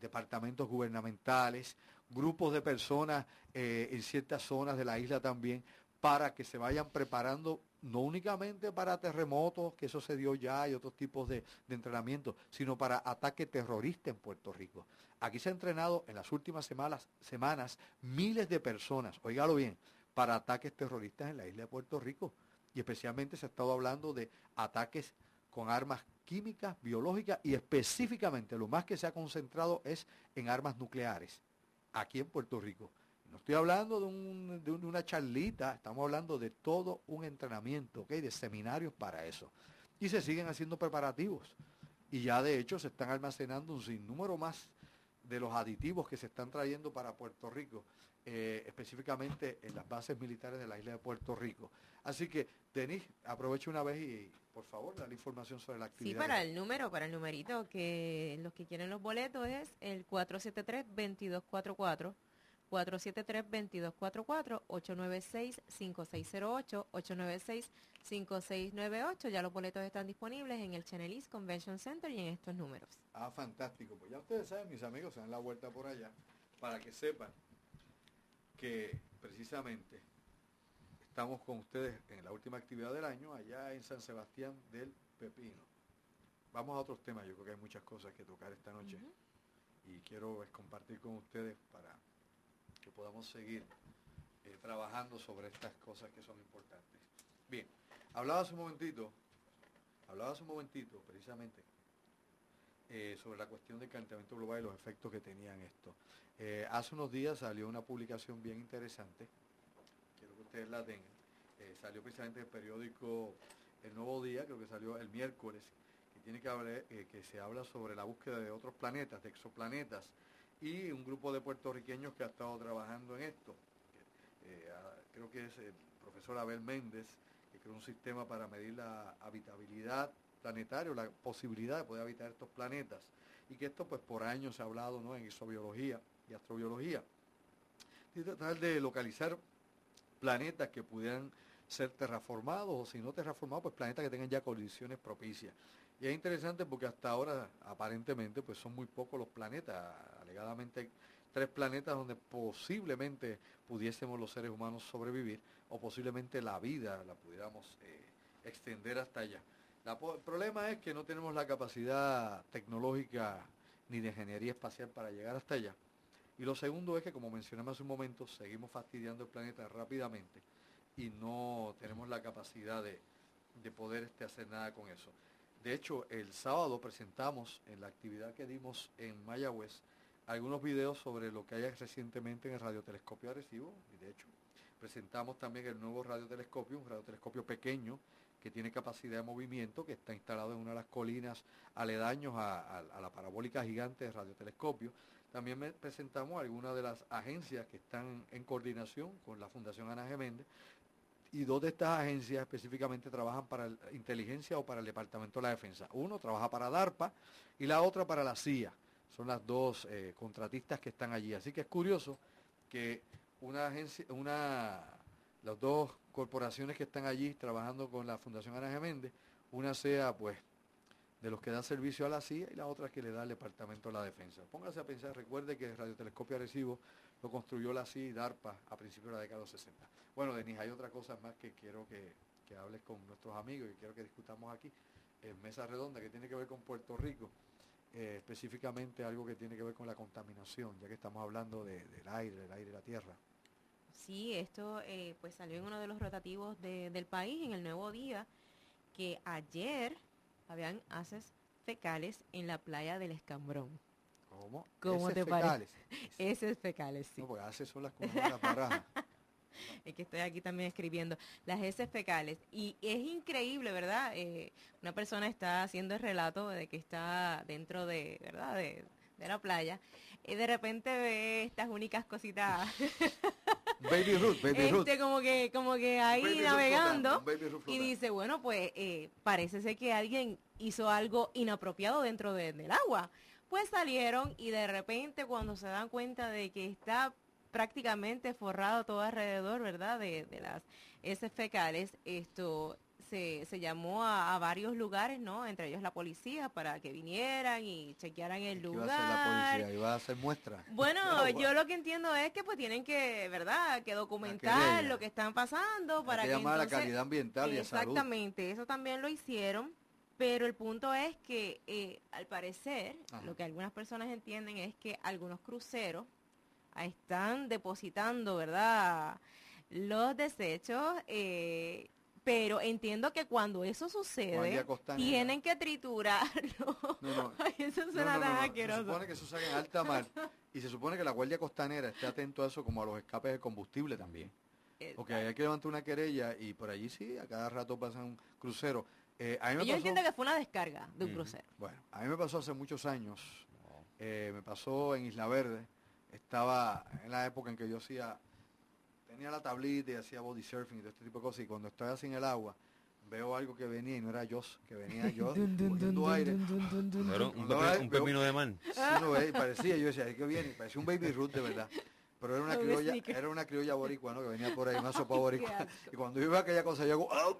departamentos gubernamentales, grupos de personas en ciertas zonas de la isla también, para que se vayan preparando no únicamente para terremotos, que eso se dio ya y otros tipos de, entrenamiento, sino para ataque terrorista en Puerto Rico. Aquí se ha entrenado en las últimas semanas, semanas miles de personas, oígalo bien, para ataques terroristas en la isla de Puerto Rico. Y especialmente se ha estado hablando de ataques con armas químicas, biológicas y específicamente lo más que se ha concentrado es en armas nucleares aquí en Puerto Rico. No estoy hablando de, una charlita, estamos hablando de todo un entrenamiento, de seminarios para eso. Y se siguen haciendo preparativos. Y ya de hecho se están almacenando un sinnúmero más de los aditivos que se están trayendo para Puerto Rico, eh, específicamente en las bases militares de la isla de Puerto Rico. Así que, Denis, aprovecho una vez y, por favor, da la información sobre la actividad. Sí, para el número, para el numerito, que los que quieren los boletos es el 473-2244. 473-2244, 896-5608, 896-5698. Ya los boletos están disponibles en el East Convention Center y en estos números. Ah, fantástico. Pues ya ustedes saben, mis amigos, se dan la vuelta por allá para que sepan que precisamente estamos con ustedes en la última actividad del año allá en San Sebastián del Pepino. Vamos a otros temas, yo creo que hay muchas cosas que tocar esta noche y quiero compartir con ustedes para que podamos seguir eh, trabajando sobre estas cosas que son importantes. Bien, hablaba hace un momentito, hablaba hace un momentito precisamente eh, sobre la cuestión del calentamiento global y los efectos que tenían esto. Eh, hace unos días salió una publicación bien interesante, quiero que ustedes la tengan, salió precisamente el periódico El Nuevo Día, creo que salió el miércoles, que tiene que hablar, que se habla sobre la búsqueda de otros planetas, de exoplanetas, y un grupo de puertorriqueños que ha estado trabajando en esto. creo que es el profesor Abel Méndez, que creó un sistema para medir la habitabilidad planetario, la posibilidad de poder habitar estos planetas. Y que esto pues por años se ha hablado ¿no? en exobiología y astrobiología. Tratar de localizar planetas que pudieran ser terraformados o si no terraformados, pues planetas que tengan ya condiciones propicias. Y es interesante porque hasta ahora aparentemente pues son muy pocos los planetas, alegadamente tres planetas donde posiblemente pudiésemos los seres humanos sobrevivir o posiblemente la vida la pudiéramos eh, extender hasta allá el problema es que no tenemos la capacidad tecnológica ni de ingeniería espacial para llegar hasta allá. Y lo segundo es que, como mencionamos hace un momento, seguimos fastidiando el planeta rápidamente y no tenemos la capacidad de, poder este, hacer nada con eso. De hecho, el sábado presentamos en la actividad que dimos en Mayagüez algunos videos sobre lo que hay recientemente en el radiotelescopio Arecibo. Y de hecho, presentamos también el nuevo radiotelescopio, un radiotelescopio pequeño que tiene capacidad de movimiento, que está instalado en una de las colinas aledaños a, la parabólica gigante de radiotelescopio. También presentamos algunas de las agencias que están en coordinación con la Fundación Ana Geméndez y dos de estas agencias específicamente trabajan para la inteligencia o para el Departamento de la Defensa. Uno trabaja para DARPA y la otra para la CIA. Son las dos eh, contratistas que están allí. Así que es curioso que una agencia, una, las dos corporaciones que están allí trabajando con la Fundación Ana Geméndez, una sea pues de los que dan servicio a la CIA y la otra que le da al Departamento de la Defensa. Póngase a pensar, recuerde que el radiotelescopio Arecibo lo construyó la CIA y DARPA a principios de la década de los 60. Bueno, Denis, hay otra cosa más que quiero que, hables con nuestros amigos y quiero que discutamos aquí en Mesa Redonda, que tiene que ver con Puerto Rico, eh, específicamente algo que tiene que ver con la contaminación, ya que estamos hablando del aire, del aire y la tierra. Sí, esto eh, pues salió en uno de los rotativos del país, en el Nuevo Día, que ayer habían haces fecales en la playa del Escambrón. ¿Cómo? ¿Cómo te parece? <laughs> Heces fecales, sí. No, porque haces son las las <laughs> es que estoy aquí también escribiendo las heces fecales. Y es increíble, ¿verdad? Eh, una persona está haciendo el relato de que está dentro de, ¿verdad? De, de la playa y de repente ve estas únicas cositas <laughs> Baby Ruth, Baby Ruth. Este, como que, como que ahí navegando y dice, bueno, pues eh, parece ser que alguien hizo algo inapropiado dentro del agua. Pues salieron y de repente cuando se dan cuenta de que está prácticamente forrado todo alrededor, ¿verdad? De, de las heces fecales, esto se, llamó a, varios lugares, ¿no? Entre ellos la policía para que vinieran y chequearan el lugar. Iba a hacer la policía? ¿Iba a hacer muestras? Bueno, <laughs> yo lo que entiendo es que pues tienen que, ¿verdad? Que documentar lo que están pasando para que, llamar a la calidad ambiental y a salud. Exactamente, eso también lo hicieron. Pero el punto es que, eh, al parecer, lo que algunas personas entienden es que algunos cruceros están depositando, ¿verdad? Los desechos eh, pero entiendo que cuando eso sucede, tienen que triturarlo. No, no. <laughs> eso suena tan Se supone que eso sale en alta mar y se supone que la Guardia Costanera esté atento a eso como a los escapes de combustible también. Porque hay que levantar una querella y por allí sí, a cada rato pasan un crucero. Eh, yo entiendo que fue una descarga de un crucero. Bueno, a mí me pasó hace muchos años. Eh, me pasó en Isla Verde. Estaba en la época en que yo hacía tenía la tablita y hacía body surfing y todo este tipo de cosas. Y cuando estoy así en el agua, veo algo que venía y no era yo, que venía <laughs> yo cogiendo aire. un, pepino de man. Sí, no, parecía, yo decía, que viene? Parecía un baby root de verdad. Pero era una criolla, era una criolla boricua, ¿no? Que venía por ahí, una <laughs> sopa boricua. Y cuando yo veo aquella cosa, yo hago, ¡Oh!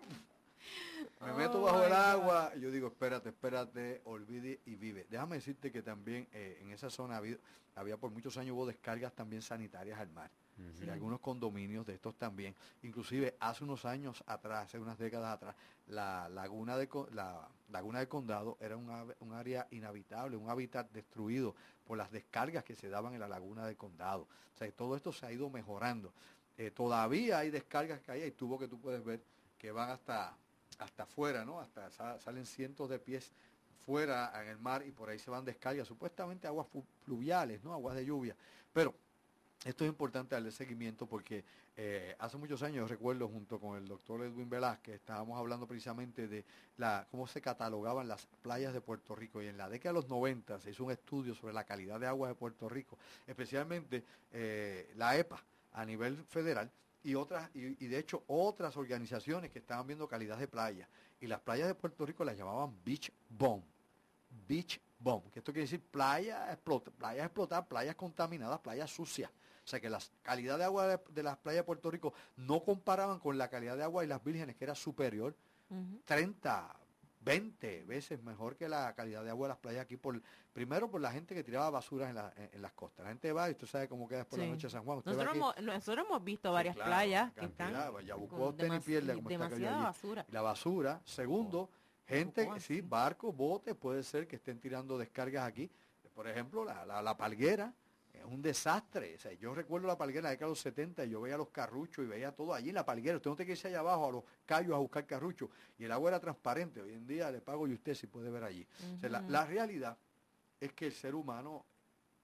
Me meto bajo el agua y yo digo, espérate, espérate, olvide y vive. Déjame decirte que también eh, en esa zona había, había por muchos años hubo descargas también sanitarias al mar y algunos condominios de estos también. Inclusive hace unos años atrás, hace unas décadas atrás, la laguna de la laguna del condado era un, un área inhabitable, un hábitat destruido por las descargas que se daban en la laguna del condado. O sea, todo esto se ha ido mejorando. Eh, todavía hay descargas que hay, hay tubo que tú puedes ver que van hasta hasta afuera, ¿no? Hasta salen cientos de pies fuera en el mar y por ahí se van descargas, supuestamente aguas fluviales, ¿no? Aguas de lluvia. Pero esto es importante darle seguimiento porque eh, hace muchos años, recuerdo, junto con el doctor Edwin Velázquez, estábamos hablando precisamente de la, cómo se catalogaban las playas de Puerto Rico. Y en la década de los 90 se hizo un estudio sobre la calidad de agua de Puerto Rico, especialmente eh, la EPA a nivel federal y otras y, de hecho otras organizaciones que estaban viendo calidad de playa. Y las playas de Puerto Rico las llamaban beach bomb. Beach bomb, que esto quiere decir playa explota, playas explotadas, playas contaminadas, playas sucias. O sea que la calidad de agua de, las playas de Puerto Rico no comparaban con la calidad de agua de las vírgenes, que era superior, 30, 20 veces mejor que la calidad de agua de las playas aquí, por primero por la gente que tiraba basuras en, las costas. La gente va y usted sabe cómo queda después la noche de San Juan. Nosotros hemos, visto varias playas que están demasiada basura. La basura. Segundo, oh, gente, sí, barcos, botes, puede ser que estén tirando descargas aquí. Por ejemplo, la, la, la palguera es un desastre. O sea, yo recuerdo la palguera de la década de los 70 y yo veía los carruchos y veía todo allí en la palguera. Usted no tiene que irse allá abajo a los callos a buscar carruchos. Y el agua era transparente. Hoy en día le pago y usted si puede ver allí. o sea, la realidad es que el ser humano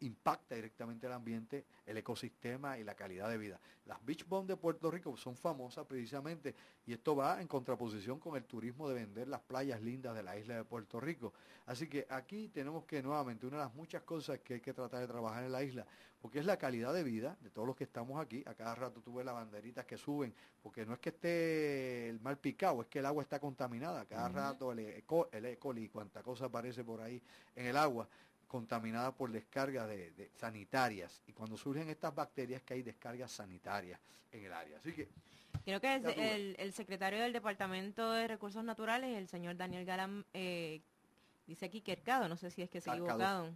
impacta directamente el ambiente, el ecosistema y la calidad de vida. Las beach bombs de Puerto Rico son famosas precisamente y esto va en contraposición con el turismo de vender las playas lindas de la isla de Puerto Rico. Así que aquí tenemos que nuevamente, una de las muchas cosas que hay que tratar de trabajar en la isla, porque es la calidad de vida de todos los que estamos aquí. A cada rato tú ves las banderitas que suben, porque no es que esté el mar picado, es que el agua está contaminada. A cada rato el, eco, el E. coli, cuanta cosa aparece por ahí en el agua contaminada por descargas de, sanitarias. Y cuando surgen estas bacterias que hay descargas sanitarias en el área. Así que... Creo que el, el, secretario del Departamento de Recursos Naturales, el señor Daniel Galán, eh, dice aquí Quercado, no sé si es que se ha equivocado.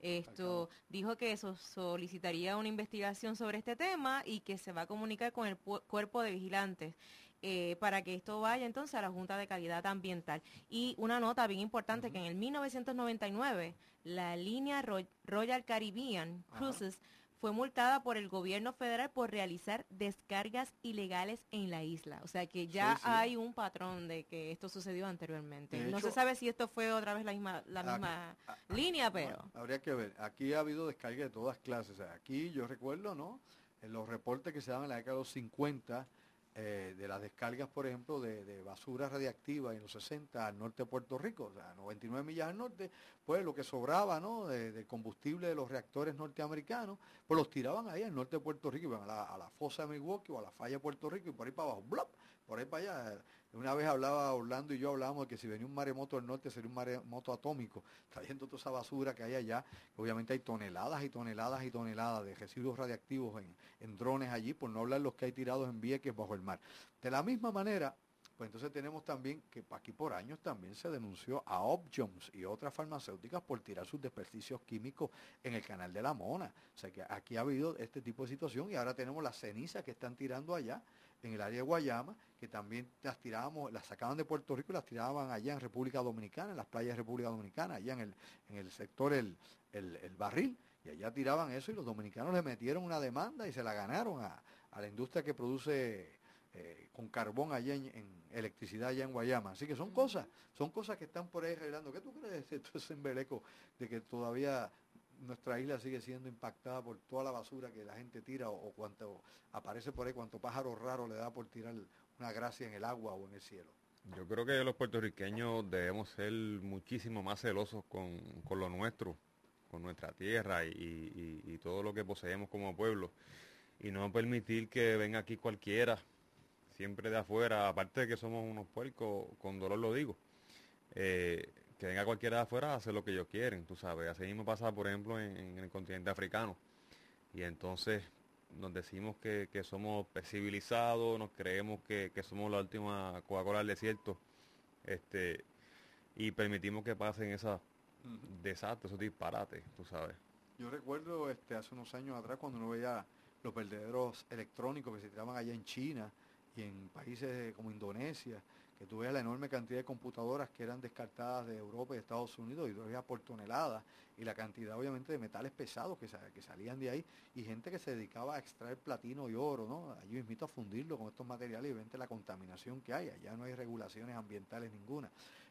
Esto dijo que eso solicitaría una investigación sobre este tema y que se va a comunicar con el cuerpo de vigilantes. Eh, para que esto vaya entonces a la Junta de Calidad Ambiental. Y una nota bien importante que en el 1999 la línea Royal Caribbean Cruises fue multada por el gobierno federal por realizar descargas ilegales en la isla. O sea que ya hay un patrón de que esto sucedió anteriormente. no se sabe si esto fue otra vez la misma, la misma línea, pero... habría que ver. Aquí ha habido descargas de todas clases. aquí yo recuerdo, ¿no? En los reportes que se daban en la década de los 50, eh, de las descargas, por ejemplo, de, basura radiactiva en los 60 al norte de Puerto Rico, o sea, 99 millas al norte, pues lo que sobraba ¿no? de, combustible de los reactores norteamericanos, pues los tiraban ahí al norte de Puerto Rico, iban a la, a la fosa de Milwaukee o a la falla de Puerto Rico y por ahí para abajo, ¡blop! por ahí para allá. Una vez hablaba Orlando y yo hablábamos de que si venía un maremoto del norte sería un maremoto atómico, trayendo toda esa basura que hay allá. Obviamente hay toneladas y toneladas y toneladas de residuos radiactivos en, drones allí, por no hablar los que hay tirados en Vieques bajo el mar. De la misma manera, pues entonces tenemos también que aquí por años también se denunció a Opjoms y otras farmacéuticas por tirar sus desperdicios químicos en el canal de la Mona. O sea que aquí ha habido este tipo de situación y ahora tenemos las cenizas que están tirando allá en el área de Guayama, que también las tirábamos, las sacaban de Puerto Rico y las tiraban allá en República Dominicana, en las playas de República Dominicana, allá en el, en el sector el, barril, y allá tiraban eso y los dominicanos le metieron una demanda y se la ganaron a, la industria que produce eh, con carbón allá en, electricidad allá en Guayama. Así que son cosas, son cosas que están por ahí arreglando. ¿Qué tú crees de esto es embeleco de que todavía nuestra isla sigue siendo impactada por toda la basura que la gente tira o, cuanto aparece por ahí, cuanto pájaro raro le da por tirar una gracia en el agua o en el cielo. Yo creo que los puertorriqueños debemos ser muchísimo más celosos con, lo nuestro, con nuestra tierra y, todo lo que poseemos como pueblo. Y no permitir que venga aquí cualquiera, siempre de afuera, aparte de que somos unos puercos, con dolor lo digo. Eh, que venga cualquiera de afuera a hacer lo que ellos quieren, tú sabes. Así mismo pasa, por ejemplo, en, el continente africano. Y entonces nos decimos que, somos civilizados, nos creemos que, somos la última Coca-Cola del desierto, este, y permitimos que pasen esos desastres, esos disparates, tú sabes. Yo recuerdo este, hace unos años atrás cuando uno veía los vertederos electrónicos que se tiraban allá en China y en países como Indonesia, que tú veas la enorme cantidad de computadoras que eran descartadas de Europa y Estados Unidos y todavía por tonelada, y la cantidad obviamente de metales pesados que, salían de ahí, y gente que se dedicaba a extraer platino y oro, ¿no? Allí invito a fundirlo con estos materiales y obviamente la contaminación que hay, allá no hay regulaciones ambientales ninguna.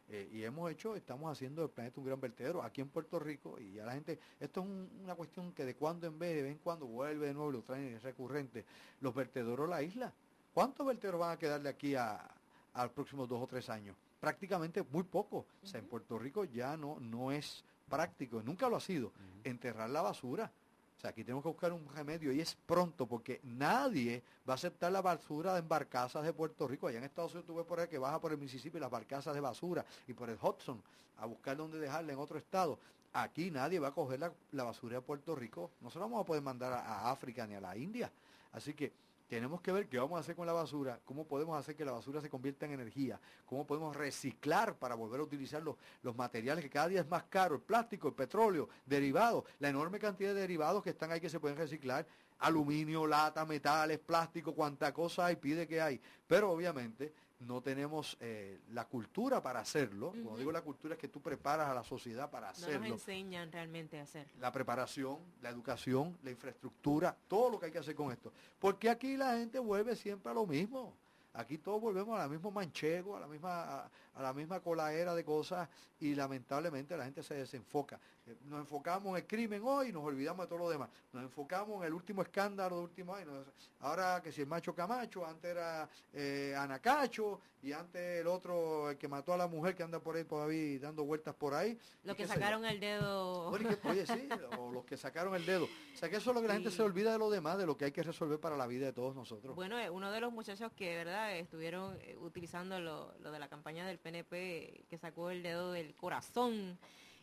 Eh, y hemos hecho, estamos haciendo del planeta un gran vertedero aquí en Puerto Rico y ya la gente, esto es una cuestión que de cuando en vez, de vez en cuando vuelve de nuevo lo traen es recurrente, los vertederos la isla. ¿Cuántos vertederos van a quedarle aquí a, a los próximos dos o tres años? Prácticamente muy poco. O sea, en Puerto Rico ya no, no es práctico, nunca lo ha sido, enterrar la basura. O sea, aquí tenemos que buscar un remedio y es pronto porque nadie va a aceptar la basura en barcazas de Puerto Rico. Allá en Estados Unidos tuve por ahí que baja por el Mississippi las barcazas de basura y por el Hudson a buscar dónde dejarla en otro estado. Aquí nadie va a coger la, basura de Puerto Rico. No se la vamos a poder mandar a África ni a la India. Así que tenemos que ver qué vamos a hacer con la basura, cómo podemos hacer que la basura se convierta en energía, cómo podemos reciclar para volver a utilizar los, materiales que cada día es más caro, el plástico, el petróleo, derivados, la enorme cantidad de derivados que están ahí que se pueden reciclar, aluminio, lata, metales, plástico, cuánta cosa hay, pide que hay. Pero obviamente no tenemos eh, la cultura para hacerlo. Cuando digo la cultura es que tú preparas a la sociedad para hacerlo. No nos enseñan realmente a hacerlo. La preparación, la educación, la infraestructura, todo lo que hay que hacer con esto. Porque aquí la gente vuelve siempre a lo mismo. Aquí todos volvemos a la misma manchego, a la misma, a, la misma colaera de cosas y lamentablemente la gente se desenfoca. Eh, nos enfocamos en el crimen hoy y nos olvidamos de todo lo demás. Nos enfocamos en el último escándalo de último año. Ahora que si el macho Camacho, antes era eh, Anacacho y antes el otro, el que mató a la mujer que anda por ahí todavía dando vueltas por ahí. Los que sacaron el dedo. oye, sí, o los que sacaron el dedo. O sea que eso es lo que la gente se olvida de lo demás, de lo que hay que resolver para la vida de todos nosotros. Bueno, eh, uno de los muchachos que, ¿verdad? Estuvieron utilizando lo, lo de la campaña del PNP que sacó el dedo del corazón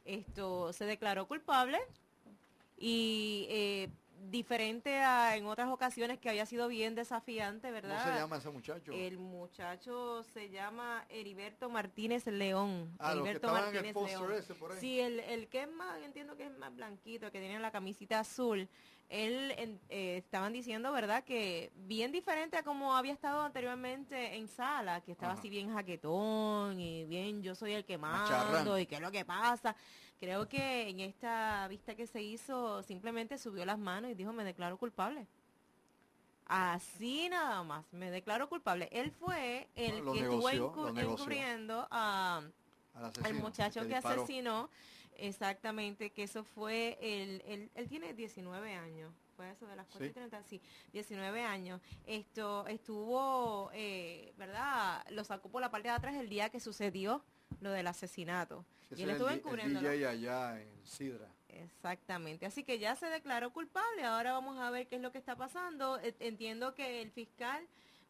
esto se declaró culpable y eh, diferente a en otras ocasiones que había sido bien desafiante, ¿verdad? ¿Cómo se llama ese muchacho? El muchacho se llama Heriberto Martínez León. Ah, Heriberto Martínez León. Ese por ahí. Sí, el, el que es más, entiendo que es más blanquito, que tiene la camisita azul él eh, estaban diciendo, ¿verdad? Que bien diferente a como había estado anteriormente en sala, que estaba así bien jaquetón y bien yo soy el que mando y qué es lo que pasa. Creo que en esta vista que se hizo simplemente subió las manos y dijo, me declaro culpable. Así nada más, me declaro culpable. Él fue el que estuvo encubriendo a, al muchacho que asesinó Exactamente, que eso fue, el, el, él tiene 19 años, fue eso de las 4 sí. 19 años. Esto estuvo, eh, ¿verdad? Lo sacó por la parte de atrás el día que sucedió lo del asesinato. y él estuvo encubriendo. allá en Sidra. Exactamente, así que ya se declaró culpable, ahora vamos a ver qué es lo que está pasando. E, entiendo que el fiscal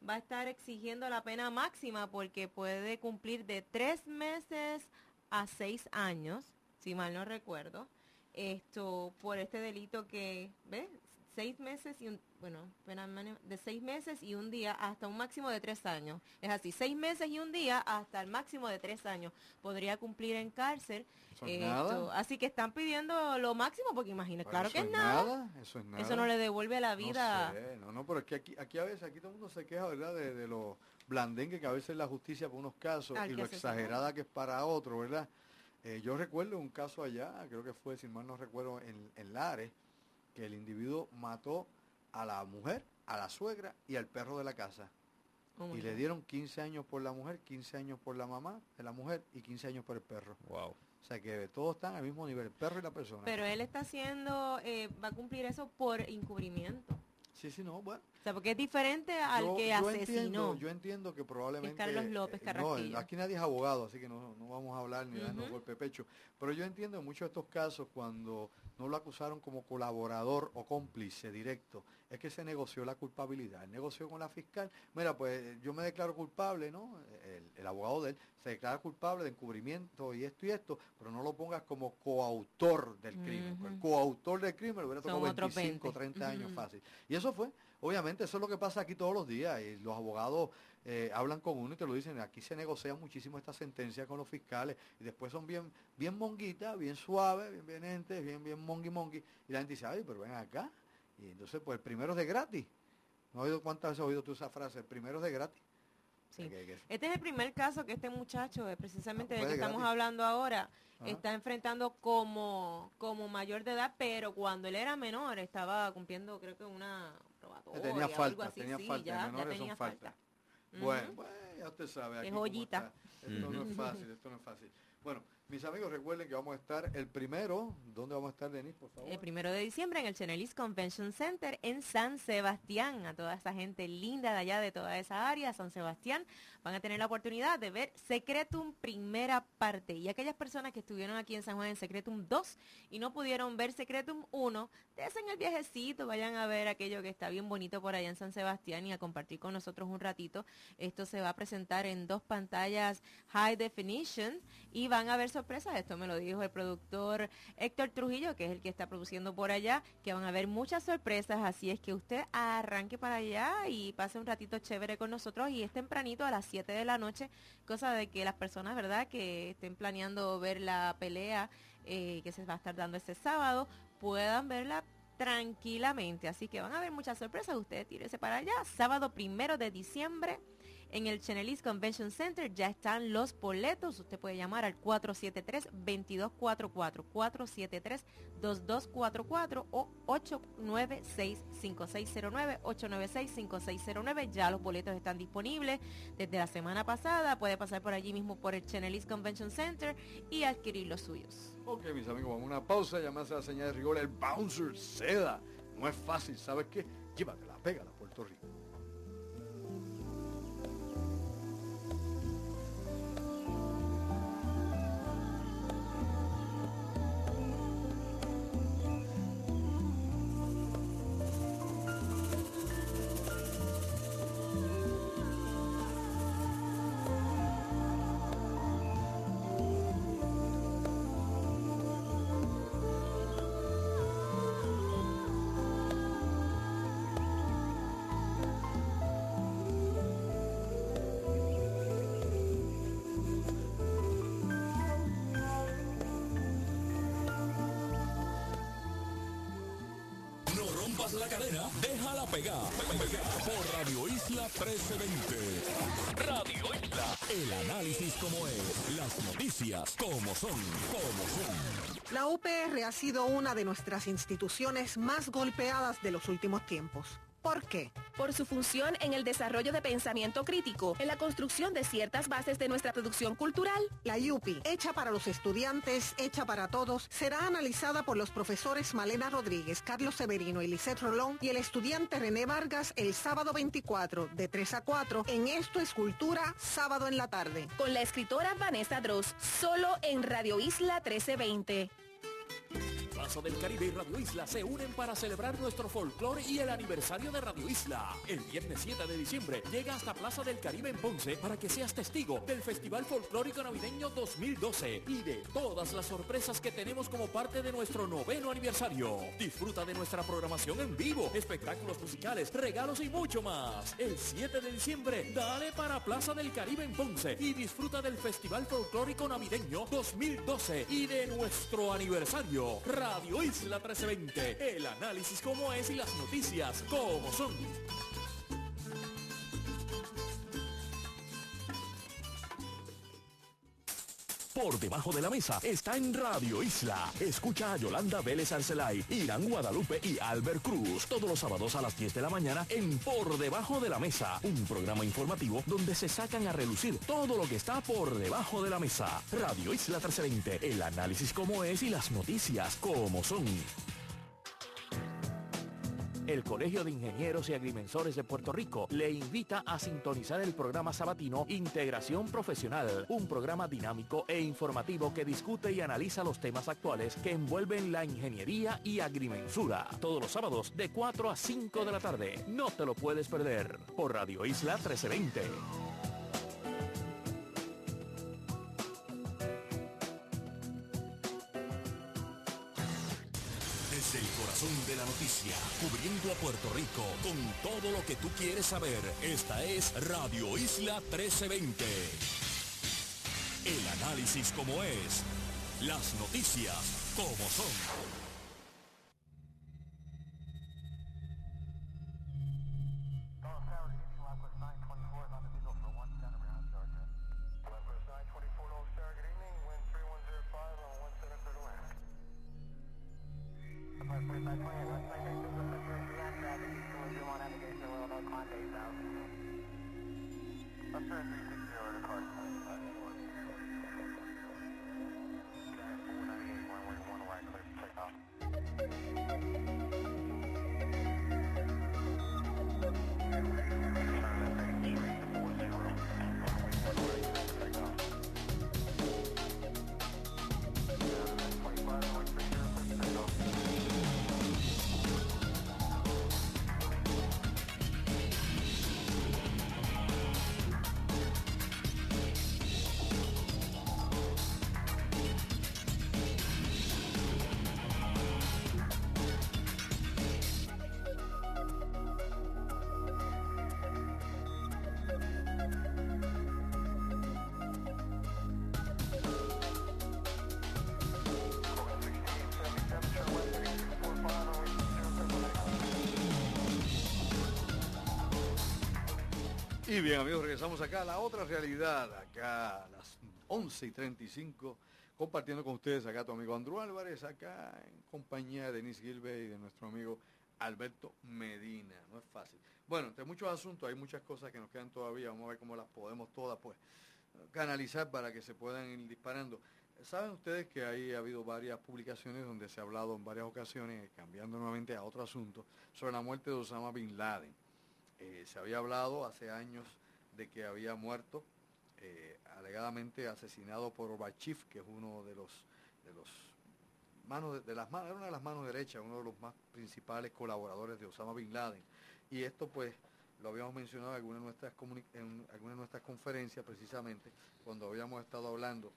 va a estar exigiendo la pena máxima porque puede cumplir de tres meses a seis años si mal no recuerdo, esto por este delito que, ¿ves? Seis meses y un, bueno, de seis meses y un día hasta un máximo de tres años. Es así, seis meses y un día hasta el máximo de tres años. Podría cumplir en cárcel. Eso Así que están pidiendo lo máximo porque imagina, claro que es nada. Eso es nada. Eso no le devuelve la vida. No, no, no, pero es que aquí, aquí a veces, aquí todo el mundo se queja, ¿verdad? De, de lo blandengue que a veces la justicia por unos casos y lo exagerada que es para otro, ¿verdad? Eh, yo recuerdo un caso allá, creo que fue, si mal no recuerdo, en, en Lares, que el individuo mató a la mujer, a la suegra y al perro de la casa. Oh y le dieron 15 años por la mujer, 15 años por la mamá de la mujer y 15 años por el perro. Wow. O sea que todos están al mismo nivel, el perro y la persona. Pero él está haciendo, eh, va a cumplir eso por encubrimiento. Sí, sí, no, bueno. O sea, porque es diferente al que asesinó. Entiendo, yo entiendo que probablemente... Carlos López eh, no, aquí nadie es abogado, así que no, no vamos a hablar ni darnos golpe de pecho. Pero yo entiendo en muchos de estos casos cuando no lo acusaron como colaborador o cómplice directo, es que se negoció la culpabilidad. El negoció con la fiscal, mira, pues yo me declaro culpable, ¿no? El, abogado de él se declara culpable de encubrimiento y esto y esto, pero no lo pongas como coautor del crimen. El coautor del crimen lo hubiera tocado 25, 30 años fácil. Y eso fue, obviamente, eso es lo que pasa aquí todos los días. Y los abogados eh, hablan con uno y te lo dicen, aquí se negocia muchísimo esta sentencia con los fiscales y después son bien, bien monguitas, bien suaves, bien bien bien, bien mongi mongi. Y la gente dice, ay, pero ven acá, Y entonces, pues el primero es de gratis. ¿No has oído cuántas veces has oído tú esa frase? El primero es de gratis. Sí. Este es el primer caso que este muchacho, eh, precisamente del que estamos hablando ahora, Ajá. está enfrentando como, como mayor de edad, pero cuando él era menor estaba cumpliendo creo que una probatoria tenía algo falta, así, tenía sí, falta, ya, en ya menores son tenía falta. falta. Bueno, ya usted sabe. aquí Es joyita. está. Esto no es fácil, esto no es fácil. Bueno, mis amigos, recuerden que vamos a estar el primero. ¿Dónde vamos a estar, Denis, por favor? El primero de diciembre en el Chenelis Convention Center en San Sebastián. A toda esa gente linda de allá, de toda esa área, San Sebastián, van a tener la oportunidad de ver Secretum primera parte. Y aquellas personas que estuvieron aquí en San Juan en Secretum 2 y no pudieron ver Secretum 1, desen el viajecito, vayan a ver aquello que está bien bonito por allá en San Sebastián y a compartir con nosotros un ratito. Esto se va a presentar en dos pantallas high definition y van a ver sorpresas. Esto me lo dijo el productor Héctor Trujillo, que es el que está produciendo por allá, que van a haber muchas sorpresas. Así es que usted arranque para allá y pase un ratito chévere con nosotros y es tempranito a las 7 de la noche, cosa de que las personas, ¿verdad?, que estén planeando ver la pelea eh, que se va a estar dando este sábado, puedan verla tranquilamente. Así que van a haber muchas sorpresas. Usted tírese para allá. Sábado primero de diciembre en el Chenelis Convention Center ya están los boletos. Usted puede llamar al 473-2244, 473-2244 o 896-5609, 896-5609. Ya los boletos están disponibles desde la semana pasada. Puede pasar por allí mismo por el Chenelis Convention Center y adquirir los suyos. Ok, mis amigos, vamos a una pausa. Llamarse a la señal de rigor, el bouncer seda. No es fácil, ¿sabes qué? Llévatela, pégala a Puerto Rico. Rompas la cadena, déjala pegar. Pega por Radio Isla 1320. Radio Isla. El análisis como es, las noticias como son, como son. La UPR ha sido una de nuestras instituciones más golpeadas de los últimos tiempos. ¿Por qué? por su función en el desarrollo de pensamiento crítico, en la construcción de ciertas bases de nuestra producción cultural. La UPI, hecha para los estudiantes, hecha para todos, será analizada por los profesores Malena Rodríguez, Carlos Severino y Lisette Rolón y el estudiante René Vargas el sábado 24 de 3 a 4 en Esto es Cultura, sábado en la tarde. Con la escritora Vanessa Dross, solo en Radio Isla 1320. Plaza del Caribe y Radio Isla se unen para celebrar nuestro folclore y el aniversario de Radio Isla. El viernes 7 de diciembre llega hasta Plaza del Caribe en Ponce para que seas testigo del Festival Folclórico Navideño 2012 y de todas las sorpresas que tenemos como parte de nuestro noveno aniversario. Disfruta de nuestra programación en vivo, espectáculos musicales, regalos y mucho más. El 7 de diciembre, dale para Plaza del Caribe en Ponce y disfruta del Festival Folclórico Navideño 2012 y de nuestro aniversario. Radio Isla 1320. El análisis como es y las noticias como son. Por debajo de la mesa está en Radio Isla. Escucha a Yolanda Vélez Arcelay, Irán Guadalupe y Albert Cruz todos los sábados a las 10 de la mañana en Por debajo de la mesa, un programa informativo donde se sacan a relucir todo lo que está por debajo de la mesa. Radio Isla 1320, el análisis como es y las noticias como son. El Colegio de Ingenieros y Agrimensores de Puerto Rico le invita a sintonizar el programa sabatino Integración Profesional, un programa dinámico e informativo que discute y analiza los temas actuales que envuelven la ingeniería y agrimensura. Todos los sábados de 4 a 5 de la tarde. No te lo puedes perder por Radio Isla 1320. Desde el corazón de la noticia, cubriendo a Puerto Rico con todo lo que tú quieres saber. Esta es Radio Isla 1320. El análisis como es, las noticias como son. for 3 by 3 and let's make Y bien amigos, regresamos acá a la otra realidad, acá a las 11 y 35, compartiendo con ustedes acá tu amigo Andrew Álvarez, acá en compañía de Denise Gilbert y de nuestro amigo Alberto Medina. No es fácil. Bueno, entre muchos asuntos hay muchas cosas que nos quedan todavía, vamos a ver cómo las podemos todas pues canalizar para que se puedan ir disparando. Saben ustedes que ahí ha habido varias publicaciones donde se ha hablado en varias ocasiones, cambiando nuevamente a otro asunto, sobre la muerte de Osama Bin Laden. Eh, se había hablado hace años de que había muerto, eh, alegadamente asesinado por Bachif, que es uno de los, de los manos de, las manos, era una de las manos derechas, uno de los más principales colaboradores de Osama Bin Laden. Y esto pues lo habíamos mencionado en algunas de nuestras, de nuestras conferencias precisamente, cuando habíamos estado hablando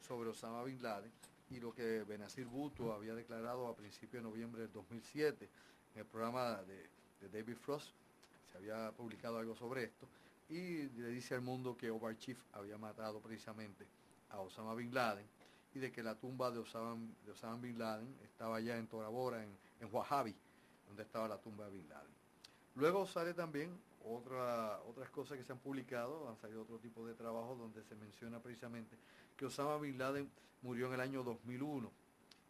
sobre Osama Bin Laden y lo que Benazir Bhutto había declarado a principios de noviembre del 2007 en el programa de David Frost se había publicado algo sobre esto, y le dice al mundo que Omar Chief había matado precisamente a Osama Bin Laden y de que la tumba de Osama, de Bin Laden estaba allá en Tora en, en Wahhabi, donde estaba la tumba de Bin Laden. Luego sale también otra, otras cosas que se han publicado, han salido otro tipo de trabajos donde se menciona precisamente que Osama Bin Laden murió en el año 2001.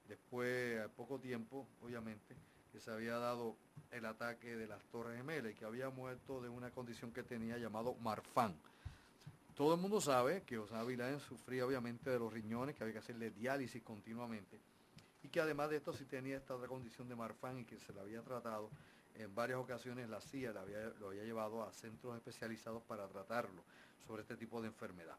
Después, a poco tiempo, obviamente, que se había dado el ataque de las Torres Gemelas y que había muerto de una condición que tenía llamado Marfan. Todo el mundo sabe que Osama Bin sufría obviamente de los riñones, que había que hacerle diálisis continuamente y que además de esto sí tenía esta otra condición de Marfan y que se la había tratado en varias ocasiones la CIA lo había llevado a centros especializados para tratarlo sobre este tipo de enfermedad.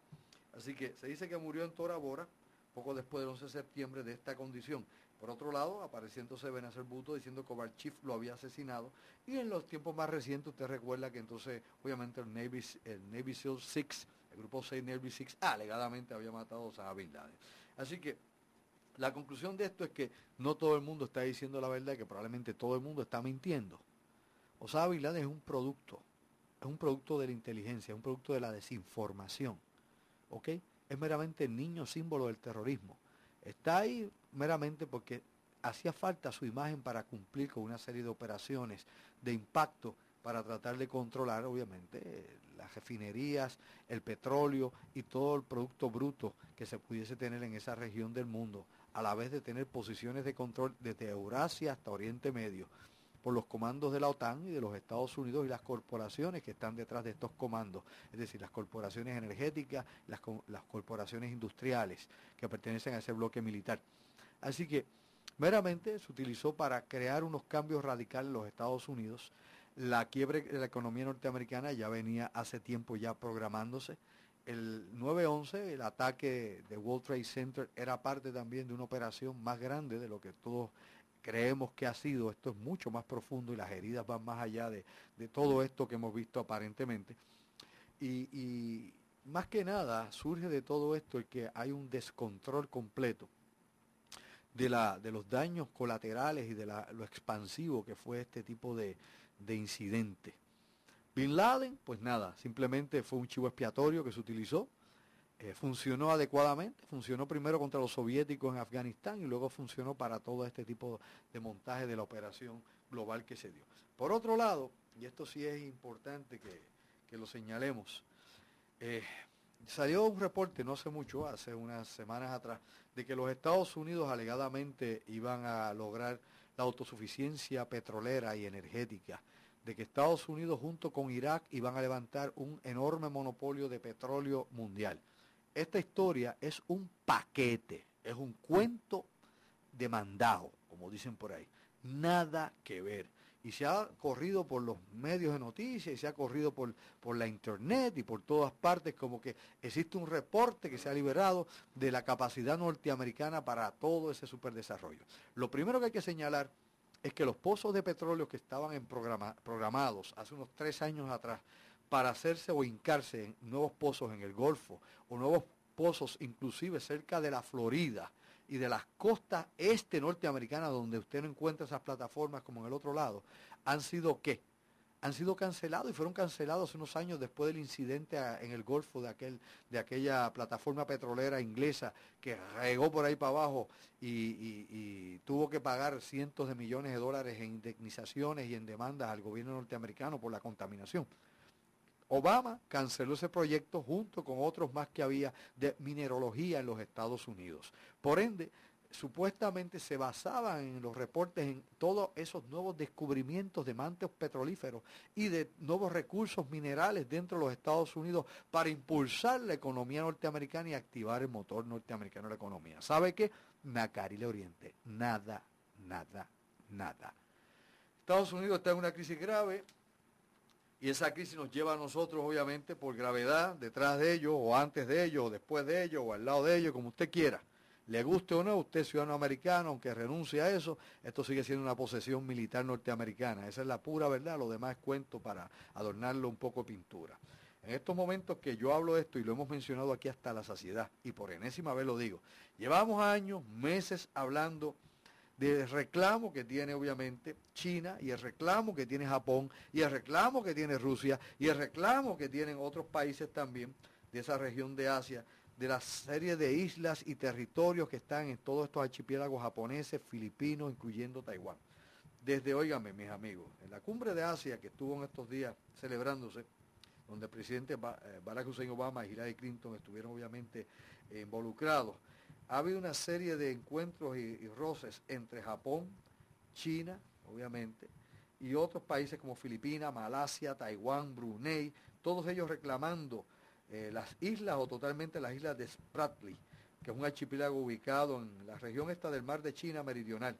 Así que se dice que murió en Tora Bora poco después del 11 de septiembre de esta condición. Por otro lado, apareciéndose Benacer Buto diciendo que Chief lo había asesinado. Y en los tiempos más recientes, usted recuerda que entonces, obviamente, el Navy, el Navy SEAL 6, el grupo 6 Navy 6, alegadamente había matado a Bin Laden. Así que la conclusión de esto es que no todo el mundo está diciendo la verdad, que probablemente todo el mundo está mintiendo. Osama Bin Laden es un producto, es un producto de la inteligencia, es un producto de la desinformación. ¿Ok? Es meramente el niño símbolo del terrorismo. Está ahí meramente porque hacía falta su imagen para cumplir con una serie de operaciones de impacto para tratar de controlar, obviamente, las refinerías, el petróleo y todo el producto bruto que se pudiese tener en esa región del mundo, a la vez de tener posiciones de control desde Eurasia hasta Oriente Medio, por los comandos de la OTAN y de los Estados Unidos y las corporaciones que están detrás de estos comandos, es decir, las corporaciones energéticas, las, corporaciones industriales que pertenecen a ese bloque militar. Así que meramente se utilizó para crear unos cambios radicales en los Estados Unidos. La quiebre de la economía norteamericana ya venía hace tiempo ya programándose. El 9-11, el ataque de World Trade Center, era parte también de una operación más grande de lo que todos creemos que ha sido. Esto es mucho más profundo y las heridas van más allá de, todo esto que hemos visto aparentemente. Y, más que nada surge de todo esto el que hay un descontrol completo de, la, de los daños colaterales y de lo expansivo que fue este tipo de, incidente. Bin Laden, pues nada, simplemente fue un chivo expiatorio que se utilizó, eh, funcionó adecuadamente, funcionó primero contra los soviéticos en Afganistán y luego funcionó para todo este tipo de montaje de la operación global que se dio. Por otro lado, y esto sí es importante que, lo señalemos, eh, salió un reporte no hace mucho, hace unas semanas atrás, de que los Estados Unidos alegadamente iban a lograr la autosuficiencia petrolera y energética, de que Estados Unidos junto con Irak iban a levantar un enorme monopolio de petróleo mundial. Esta historia es un paquete, es un cuento de mandado, como dicen por ahí. Nada que ver y se ha corrido por los medios de noticias y se ha corrido por, por la internet y por todas partes como que existe un reporte que se ha liberado de la capacidad norteamericana para todo ese superdesarrollo. Lo primero que hay que señalar es que los pozos de petróleo que estaban en programados hace unos tres años atrás para hacerse o hincarse en nuevos pozos en el Golfo o nuevos pozos inclusive cerca de la Florida, y de las costas este norteamericanas, donde usted no encuentra esas plataformas como en el otro lado, han sido qué? Han sido cancelados y fueron cancelados unos años después del incidente en el Golfo de, aquel, de aquella plataforma petrolera inglesa que regó por ahí para abajo y tuvo que pagar cientos de millones de dólares en indemnizaciones y en demandas al gobierno norteamericano por la contaminación. Obama canceló ese proyecto junto con otros más que había de mineralogía en los Estados Unidos. Por ende, supuestamente se basaban en los reportes en todos esos nuevos descubrimientos de mantos petrolíferos y de nuevos recursos minerales dentro de los Estados Unidos para impulsar la economía norteamericana y activar el motor norteamericano de la economía. ¿Sabe qué? Nacarile Oriente. Nada, nada, nada. Estados Unidos está en una crisis grave, y esa crisis nos lleva a nosotros, obviamente, por gravedad, detrás de ellos, o antes de ellos, o después de ellos, o al lado de ellos, como usted quiera. Le guste o no, usted es ciudadano americano, aunque renuncie a eso, esto sigue siendo una posesión militar norteamericana. Esa es la pura verdad, lo demás es cuento para adornarlo un poco de pintura. En estos momentos que yo hablo de esto, y lo hemos mencionado aquí hasta la saciedad, y por enésima vez lo digo, llevamos años, meses hablando del reclamo que tiene obviamente China y el reclamo que tiene Japón y el reclamo que tiene Rusia y el reclamo que tienen otros países también de esa región de Asia, de la serie de islas y territorios que están en todos estos archipiélagos japoneses, filipinos, incluyendo Taiwán. Desde, óigame, mis amigos, en la cumbre de Asia que estuvo en estos días celebrándose, donde el presidente eh, Barack Hussein Obama y Hillary Clinton estuvieron obviamente involucrados, ha habido una serie de encuentros y, roces entre Japón, China, obviamente, y otros países como Filipinas, Malasia, Taiwán, Brunei, todos ellos reclamando eh, las islas o totalmente las islas de Spratly, que es un archipiélago ubicado en la región esta del mar de China meridional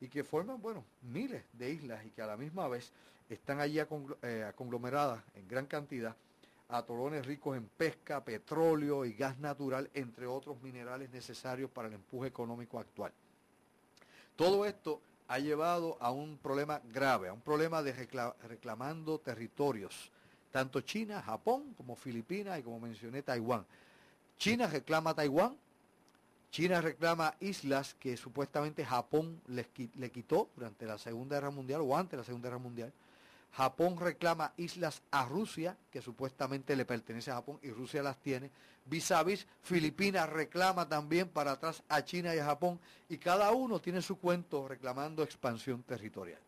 y que forman, bueno, miles de islas y que a la misma vez están allí eh, conglomeradas en gran cantidad atolones ricos en pesca, petróleo y gas natural, entre otros minerales necesarios para el empuje económico actual. Todo esto ha llevado a un problema grave, a un problema de reclamando territorios, tanto China, Japón, como Filipinas y como mencioné Taiwán. China reclama Taiwán, China reclama islas que supuestamente Japón le quitó durante la Segunda Guerra Mundial o antes de la Segunda Guerra Mundial. Japón reclama islas a Rusia, que supuestamente le pertenece a Japón y Rusia las tiene. Vis a vis, Filipinas reclama también para atrás a China y a Japón y cada uno tiene su cuento reclamando expansión territorial.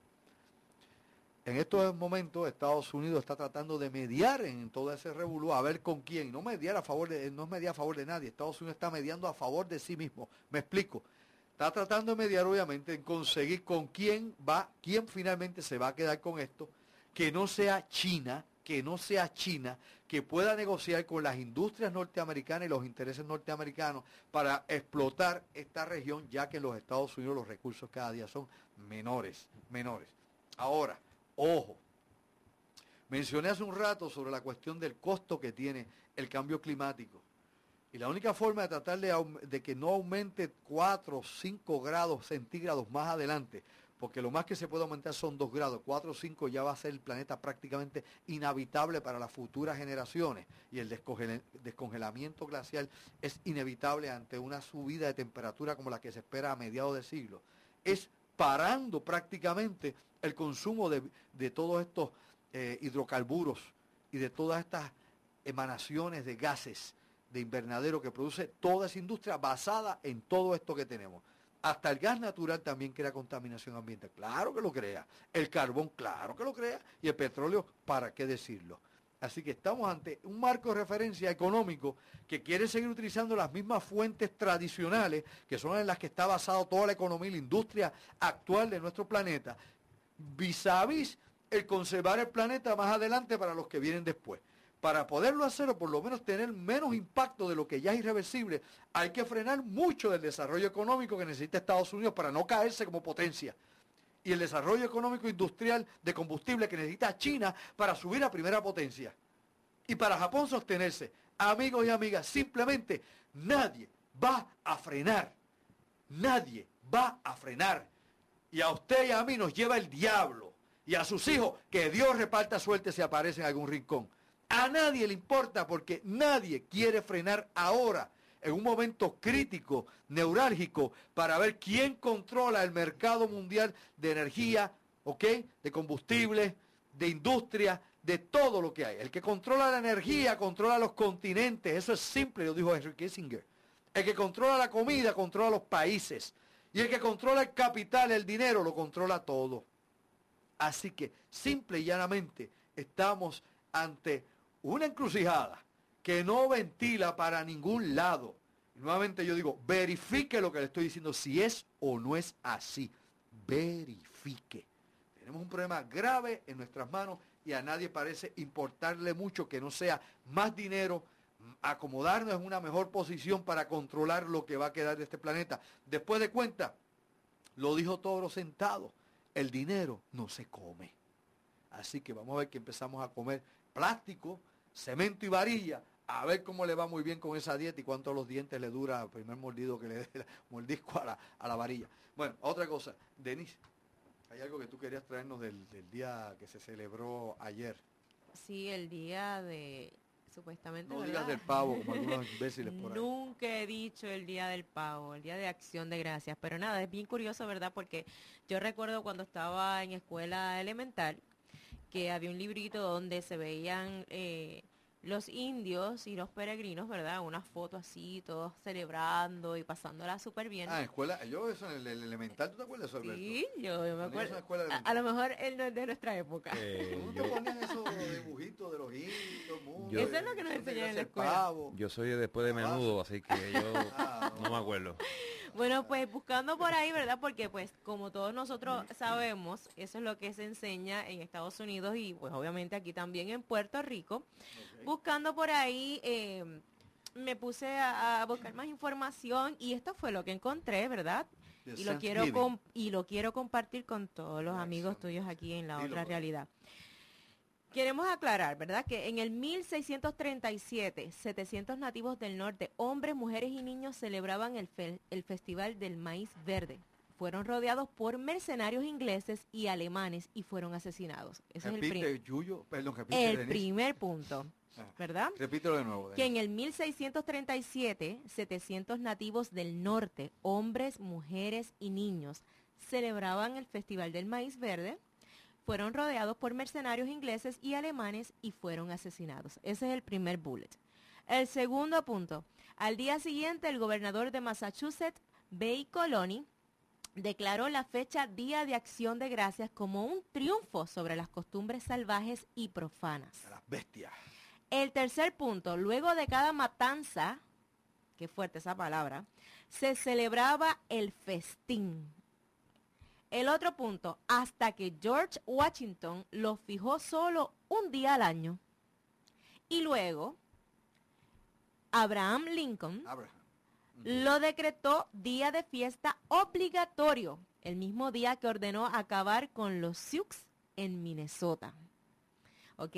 En estos momentos Estados Unidos está tratando de mediar en todo ese revuelo a ver con quién, no mediar a favor de, no mediar a favor de nadie, Estados Unidos está mediando a favor de sí mismo. Me explico. Está tratando de mediar obviamente en conseguir con quién va, quién finalmente se va a quedar con esto que no sea China, que no sea China, que pueda negociar con las industrias norteamericanas y los intereses norteamericanos para explotar esta región, ya que en los Estados Unidos los recursos cada día son menores, menores. Ahora, ojo, mencioné hace un rato sobre la cuestión del costo que tiene el cambio climático. Y la única forma de tratar de, de que no aumente 4 o 5 grados centígrados más adelante porque lo más que se puede aumentar son 2 grados, 4 o 5 ya va a ser el planeta prácticamente inhabitable para las futuras generaciones y el descongelamiento glacial es inevitable ante una subida de temperatura como la que se espera a mediados de siglo. Es parando prácticamente el consumo de, todos estos eh, hidrocarburos y de todas estas emanaciones de gases de invernadero que produce toda esa industria basada en todo esto que tenemos. Hasta el gas natural también crea contaminación ambiental. Claro que lo crea. El carbón, claro que lo crea. Y el petróleo, ¿para qué decirlo? Así que estamos ante un marco de referencia económico que quiere seguir utilizando las mismas fuentes tradicionales, que son en las que está basada toda la economía y la industria actual de nuestro planeta, vis a vis el conservar el planeta más adelante para los que vienen después. Para poderlo hacer o por lo menos tener menos impacto de lo que ya es irreversible, hay que frenar mucho del desarrollo económico que necesita Estados Unidos para no caerse como potencia y el desarrollo económico industrial de combustible que necesita China para subir a primera potencia. Y para Japón sostenerse. Amigos y amigas, simplemente nadie va a frenar. Nadie va a frenar. Y a usted y a mí nos lleva el diablo. Y a sus hijos, que Dios reparta suerte si aparece en algún rincón. A nadie le importa porque nadie quiere frenar ahora en un momento crítico, neurálgico, para ver quién controla el mercado mundial de energía, ¿ok? De combustible, de industria, de todo lo que hay. El que controla la energía controla los continentes, eso es simple, lo dijo Henry Kissinger. El que controla la comida controla los países. Y el que controla el capital, el dinero, lo controla todo. Así que, simple y llanamente, estamos ante una encrucijada que no ventila para ningún lado. nuevamente yo digo, verifique lo que le estoy diciendo, si es o no es así. Verifique. Tenemos un problema grave en nuestras manos y a nadie parece importarle mucho que no sea más dinero, acomodarnos en una mejor posición para controlar lo que va a quedar de este planeta. Después de cuenta, lo dijo Toro sentado, el dinero no se come. Así que vamos a ver que empezamos a comer plástico, cemento y varilla, a ver cómo le va muy bien con esa dieta y cuántos los dientes le dura el primer mordido que le dé <laughs> mordisco a la, a la varilla. Bueno, otra cosa, Denise, hay algo que tú querías traernos del, día que se celebró ayer. Sí, el día de supuestamente. No digas del pavo, como <laughs> algunos imbéciles por ahí. Nunca he dicho el día del pavo, el día de acción de gracias. Pero nada, es bien curioso, ¿verdad? Porque yo recuerdo cuando estaba en escuela elemental que había un librito donde se veían eh, los indios y los peregrinos, ¿verdad? Una foto así, todos celebrando y pasándola súper bien. Ah, escuela, yo eso en el, elemental, ¿tú te acuerdas de eso, Sí, yo, me acuerdo. A, lo mejor él no es de nuestra época. Eh, ¿Tú te ponías esos dibujitos de los indios? Yo, eso es lo que nos enseñan en la escuela. Yo soy después de menudo, así que <laughs> yo ah, no me acuerdo. Bueno, pues buscando por ahí, ¿verdad? Porque pues como todos nosotros sabemos, eso es lo que se enseña en Estados Unidos y pues obviamente aquí también en Puerto Rico. Buscando por ahí, eh, me puse a, buscar más información y esto fue lo que encontré, ¿verdad? Y lo, quiero y lo quiero compartir con todos los amigos tuyos aquí en la otra realidad. Queremos aclarar, ¿verdad? Que en el 1637, 700 nativos del norte, hombres, mujeres y niños celebraban el, el Festival del Maíz Verde. Fueron rodeados por mercenarios ingleses y alemanes y fueron asesinados. Ese es el, el primer punto. ¿Verdad? Repítelo de nuevo. Que en el 1637, 700 nativos del norte, hombres, mujeres y niños, celebraban el Festival del Maíz Verde fueron rodeados por mercenarios ingleses y alemanes y fueron asesinados. Ese es el primer bullet. El segundo punto. Al día siguiente, el gobernador de Massachusetts, Bay Colony, declaró la fecha Día de Acción de Gracias como un triunfo sobre las costumbres salvajes y profanas. Las bestias. El tercer punto, luego de cada matanza, qué fuerte esa palabra, se celebraba el festín. El otro punto, hasta que George Washington lo fijó solo un día al año. Y luego, Abraham Lincoln lo decretó día de fiesta obligatorio, el mismo día que ordenó acabar con los Sioux en Minnesota. ¿Ok?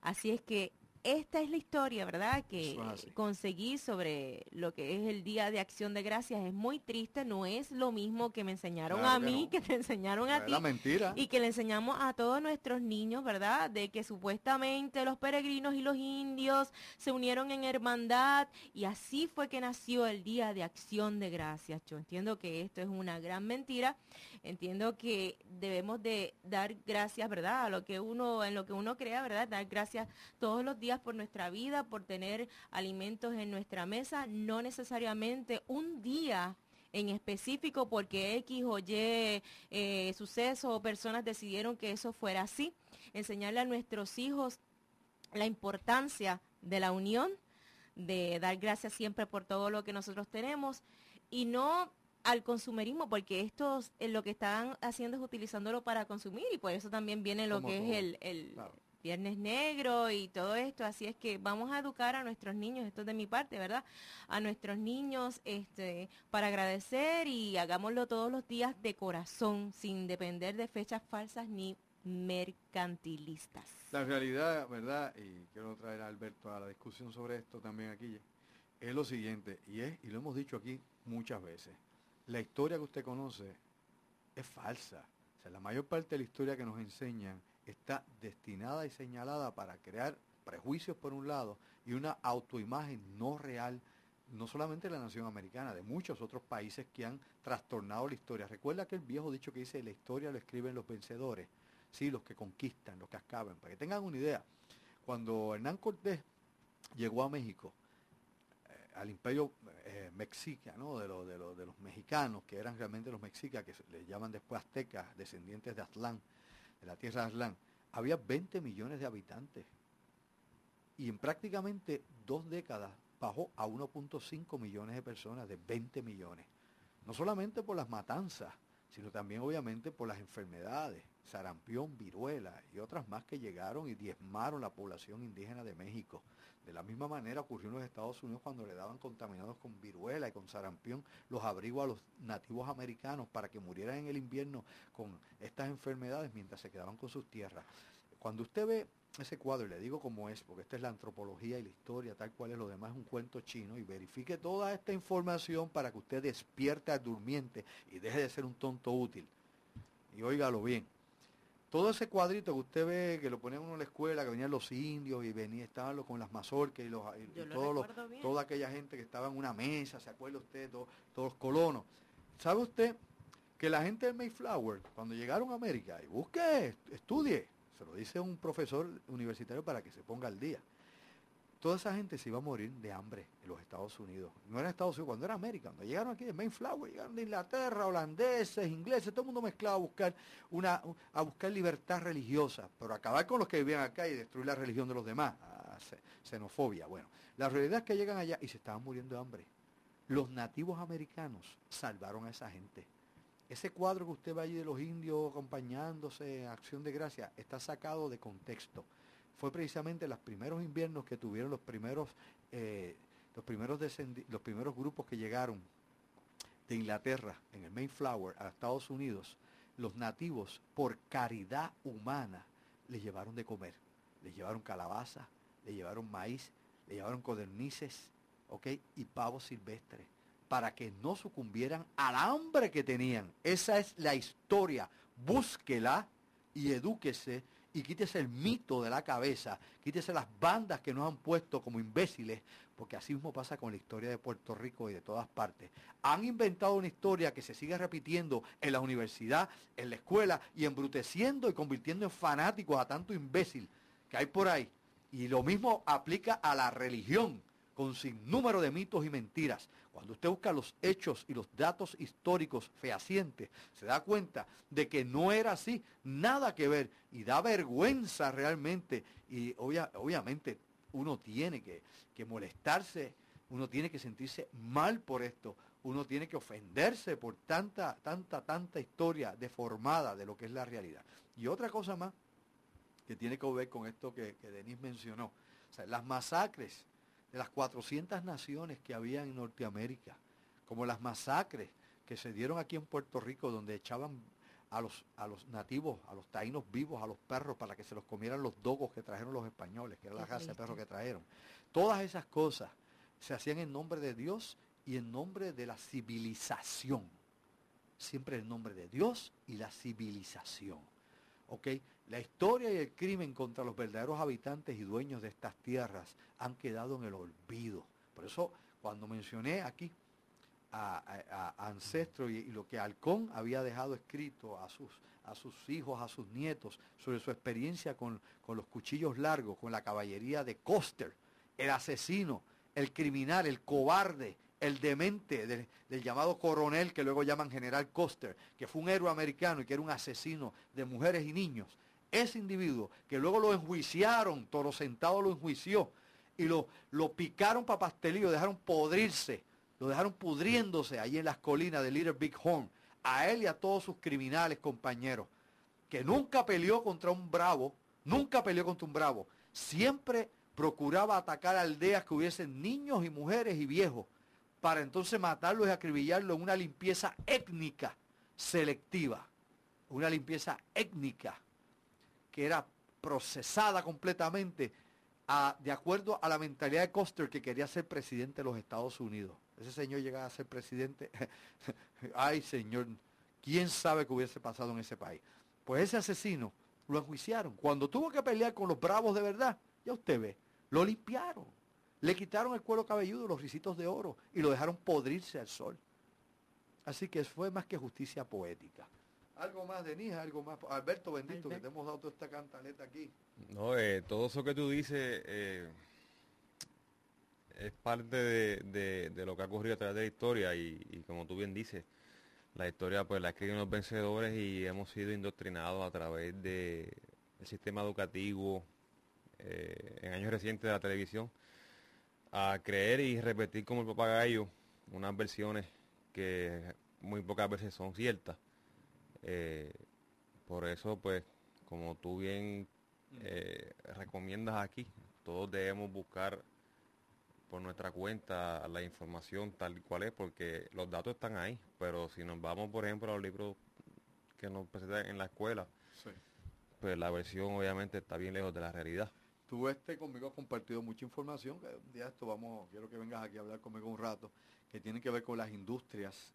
Así es que esta es la historia, ¿verdad? Que conseguí sobre lo que es el Día de Acción de Gracias. Es muy triste, no es lo mismo que me enseñaron a mí, que te enseñaron a ti. mentira. Y que le enseñamos a todos nuestros niños, ¿verdad? De que supuestamente los peregrinos y los indios se unieron en hermandad y así fue que nació el Día de Acción de Gracias. Yo entiendo que esto es una gran mentira. Entiendo que debemos de dar gracias, ¿verdad? A lo que uno, en lo que uno crea, ¿verdad? Dar gracias todos los días por nuestra vida, por tener alimentos en nuestra mesa, no necesariamente un día en específico porque X o Y eh, sucesos o personas decidieron que eso fuera así. Enseñarle a nuestros hijos la importancia de la unión, de dar gracias siempre por todo lo que nosotros tenemos y no al consumerismo, porque estos eh, lo que están haciendo es utilizándolo para consumir y por eso también viene lo que es el, el Viernes Negro y todo esto. Así es que vamos a educar a nuestros niños, esto es de mi parte, ¿verdad? A nuestros niños este, para agradecer y hagámoslo todos los días de corazón, sin depender de fechas falsas ni mercantilistas. La realidad, ¿verdad? Y quiero traer a Alberto a la discusión sobre esto también aquí, es lo siguiente, y es, y lo hemos dicho aquí muchas veces, la historia que usted conoce es falsa. O sea, la mayor parte de la historia que nos enseñan está destinada y señalada para crear prejuicios por un lado y una autoimagen no real, no solamente de la nación americana, de muchos otros países que han trastornado la historia. Recuerda que el viejo dicho que dice, la historia lo escriben los vencedores, sí, los que conquistan, los que acaban. Para que tengan una idea, cuando Hernán Cortés llegó a México, al imperio eh, mexica, ¿no? de, los mexicanos, que eran realmente los mexicas, que les llaman después aztecas, descendientes de Aztlán, de la tierra de Aztlán, había 20 millones de habitantes. Y en prácticamente dos décadas bajó a 1.5 millones de personas, de 20 millones. No solamente por las matanzas, sino también obviamente por las enfermedades, sarampión, viruela y otras más que llegaron y diezmaron la población indígena de México. De la misma manera ocurrió en los Estados Unidos cuando le daban contaminados con viruela y con sarampión los abrigos a los nativos americanos para que murieran en el invierno con estas enfermedades mientras se quedaban con sus tierras. Cuando usted ve ese cuadro, y le digo cómo es, porque esta es la antropología y la historia, tal cual es lo demás, es un cuento chino, y verifique toda esta información para que usted despierte al durmiente y deje de ser un tonto útil. Y óigalo bien. Todo ese cuadrito que usted ve, que lo ponían uno en la escuela, que venían los indios y venía, estaban los, con las mazorcas y, los, toda aquella gente que estaba en una mesa, ¿se acuerda usted? todos los colonos. ¿Sabe usted que la gente de Mayflower, cuando llegaron a América, y busque, estudie, se lo dice un profesor universitario para que se ponga al día. Toda esa gente se iba a morir de hambre en los Estados Unidos. No era Estados Unidos, cuando era América. Cuando llegaron aquí de Mayflower, llegaron de Inglaterra, holandeses, ingleses, todo el mundo mezclado a buscar, una, a buscar libertad religiosa, pero acabar con los que vivían acá y destruir la religión de los demás. xenofobia. Bueno, la realidad es que llegan allá y se estaban muriendo de hambre. Los nativos americanos salvaron a esa gente. Ese cuadro que usted ve allí de los indios acompañándose en acción de gracia está sacado de contexto fue precisamente los primeros inviernos que tuvieron los primeros, eh, los, primeros grupos que llegaron de Inglaterra en el Mayflower a Estados Unidos, los nativos, por caridad humana, les llevaron de comer. Les llevaron calabaza, les llevaron maíz, les llevaron codornices, ¿ok? Y pavos silvestres, para que no sucumbieran al hambre que tenían. Esa es la historia. Búsquela y edúquese y quítese el mito de la cabeza, quítese las bandas que nos han puesto como imbéciles, porque así mismo pasa con la historia de Puerto Rico y de todas partes. Han inventado una historia que se sigue repitiendo en la universidad, en la escuela y embruteciendo y convirtiendo en fanáticos a tanto imbécil que hay por ahí. Y lo mismo aplica a la religión con sinnúmero de mitos y mentiras. Cuando usted busca los hechos y los datos históricos fehacientes, se da cuenta de que no era así, nada que ver, y da vergüenza realmente, y obviamente uno tiene que, molestarse, uno tiene que sentirse mal por esto, uno tiene que ofenderse por tanta, tanta, tanta historia deformada de lo que es la realidad. Y otra cosa más que tiene que ver con esto que, Denis mencionó, las masacres de las 400 naciones que había en Norteamérica, como las masacres que se dieron aquí en Puerto Rico, donde echaban a los, a los nativos, a los taínos vivos, a los perros, para que se los comieran los dogos que trajeron los españoles, que era la raza de perros que trajeron. Todas esas cosas se hacían en nombre de Dios y en nombre de la civilización. Siempre en nombre de Dios y la civilización. ¿Ok? La historia y el crimen contra los verdaderos habitantes y dueños de estas tierras han quedado en el olvido. Por eso, cuando mencioné aquí a, Ancestro y, lo que Halcón había dejado escrito a sus, a sus hijos, a sus nietos, sobre su experiencia con, los cuchillos largos, con la caballería de Coster, el asesino, el criminal, el cobarde, el demente del, del, llamado coronel que luego llaman general Coster, que fue un héroe americano y que era un asesino de mujeres y niños ese individuo, que luego lo enjuiciaron, Toro Sentado lo enjuició, y lo, lo picaron para pastelillo, dejaron podrirse, lo dejaron pudriéndose ahí en las colinas de Little Big Horn, a él y a todos sus criminales compañeros, que nunca peleó contra un bravo, nunca peleó contra un bravo, siempre procuraba atacar aldeas que hubiesen niños y mujeres y viejos, para entonces matarlos y acribillarlos en una limpieza étnica selectiva, una limpieza étnica que era procesada completamente de acuerdo a la mentalidad de Coster que quería ser presidente de los Estados Unidos. Ese señor llegaba a ser presidente. <laughs> Ay, señor, ¿quién sabe qué hubiese pasado en ese país? Pues ese asesino lo enjuiciaron. Cuando tuvo que pelear con los bravos de verdad, ya usted ve, lo limpiaron. Le quitaron el cuero cabelludo, los risitos de oro y lo dejaron podrirse al sol. Así que fue más que justicia poética. Algo más, Denise, algo más. Alberto, bendito, que te hemos dado toda esta cantaleta aquí. No, eh, todo eso que tú dices eh, es parte de, lo que ha ocurrido a través de la historia y, como tú bien dices, la historia pues la escriben los vencedores y hemos sido indoctrinados a través del sistema educativo eh, en años recientes de la televisión a creer y repetir como el papagayo unas versiones que muy pocas veces son ciertas. Eh, por eso, pues, como tú bien eh, recomiendas aquí, todos debemos buscar por nuestra cuenta la información tal y cual es, porque los datos están ahí, pero si nos vamos, por ejemplo, a los libros que nos presentan en la escuela, pues la versión obviamente está bien lejos de la realidad. Tú este conmigo has compartido mucha información, que un día esto vamos, quiero que vengas aquí a hablar conmigo un rato, que tiene que ver con las industrias,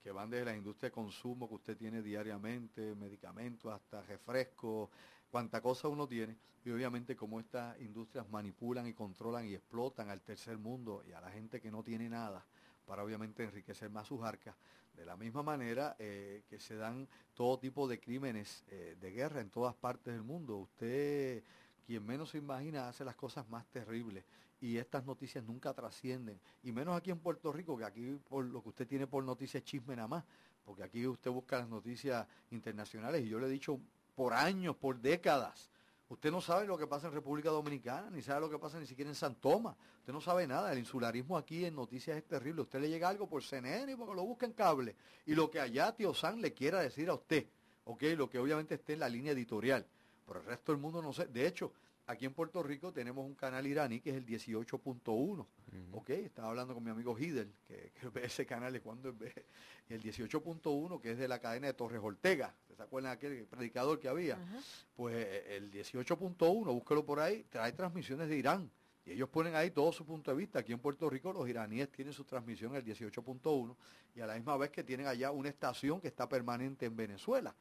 que van desde la industria de consumo que usted tiene diariamente, medicamentos hasta refrescos, cuánta cosa uno tiene, y obviamente cómo estas industrias manipulan y controlan y explotan al tercer mundo y a la gente que no tiene nada para obviamente enriquecer más sus arcas, de la misma manera eh, que se dan todo tipo de crímenes eh, de guerra en todas partes del mundo. Usted quien menos se imagina hace las cosas más terribles. Y estas noticias nunca trascienden, y menos aquí en Puerto Rico, que aquí por lo que usted tiene por noticias chisme nada más, porque aquí usted busca las noticias internacionales. Y yo le he dicho por años, por décadas, usted no sabe lo que pasa en República Dominicana, ni sabe lo que pasa ni siquiera en San Tomás, usted no sabe nada, el insularismo aquí en noticias es terrible, usted le llega algo por CNN y porque lo busca en cable, y lo que allá Tío San le quiera decir a usted, ok, lo que obviamente esté en la línea editorial, pero el resto del mundo no sé. De hecho, aquí en Puerto Rico tenemos un canal iraní que es el 18.1. Ok, estaba hablando con mi amigo Hidel, que, ve ese canal de cuando ve. el 18.1, que es de la cadena de Torres Ortega. ¿Se acuerdan de aquel predicador que había? Pues eh, el 18.1, búsquelo por ahí, trae transmisiones de Irán. Y ellos ponen ahí todo su punto de vista. Aquí en Puerto Rico los iraníes tienen su transmisión el 18.1 y a la misma vez que tienen allá una estación que está permanente en Venezuela.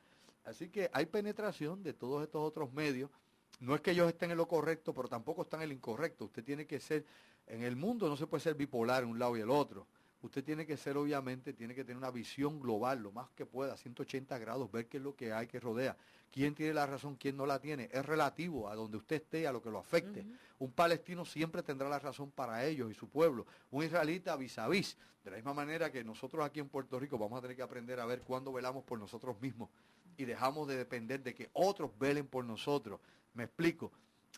Así que hay penetración de todos estos otros medios. No es que ellos estén en lo correcto, pero tampoco están en lo incorrecto. Usted tiene que ser, en el mundo no se puede ser bipolar en un lado y el otro. Usted tiene que ser, obviamente, tiene que tener una visión global, lo más que pueda, 180 grados, ver qué es lo que hay que rodea. ¿Quién tiene la razón, quién no la tiene? Es relativo a donde usted esté, a lo que lo afecte. Un palestino siempre tendrá la razón para ellos y su pueblo. Un israelita vis a vis. De la misma manera que nosotros aquí en Puerto Rico vamos a tener que aprender a ver cuándo velamos por nosotros mismos y dejamos de depender de que otros velen por nosotros. Me explico.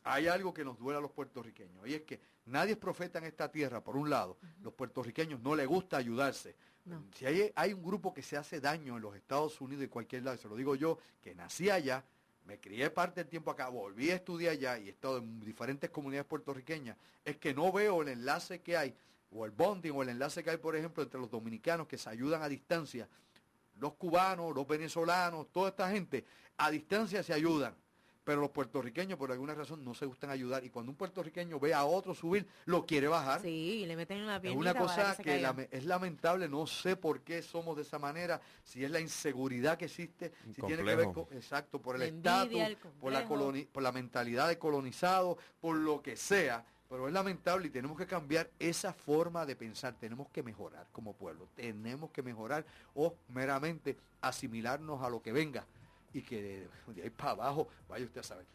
Hay algo que nos duele a los puertorriqueños y es que nadie es profeta en esta tierra, por un lado. Los puertorriqueños no les gusta ayudarse. Si hay, hay, un grupo que se hace daño en los Estados Unidos y cualquier lado, se lo digo yo, que nací allá, me crié parte del tiempo acá, volví a estudiar allá y he estado en diferentes comunidades puertorriqueñas, es que no veo el enlace que hay, o el bonding, o el enlace que hay, por ejemplo, entre los dominicanos que se ayudan a distancia los cubanos, los venezolanos, toda esta gente, a distancia se ayudan. Pero los puertorriqueños por alguna razón no se gustan ayudar y cuando un puertorriqueño ve a otro subir, lo quiere bajar. Sí, le meten en la Es una cosa que, es lamentable, no sé por qué somos de esa manera, si es la inseguridad que existe, si tiene que ver con, exacto, por el estatus, por la, por la mentalidad de colonizado, por lo que sea pero es lamentable y tenemos que cambiar esa forma de pensar. Tenemos que mejorar como pueblo. Tenemos que mejorar o meramente asimilarnos a lo que venga. Y que de, ahí para abajo vaya usted a saber.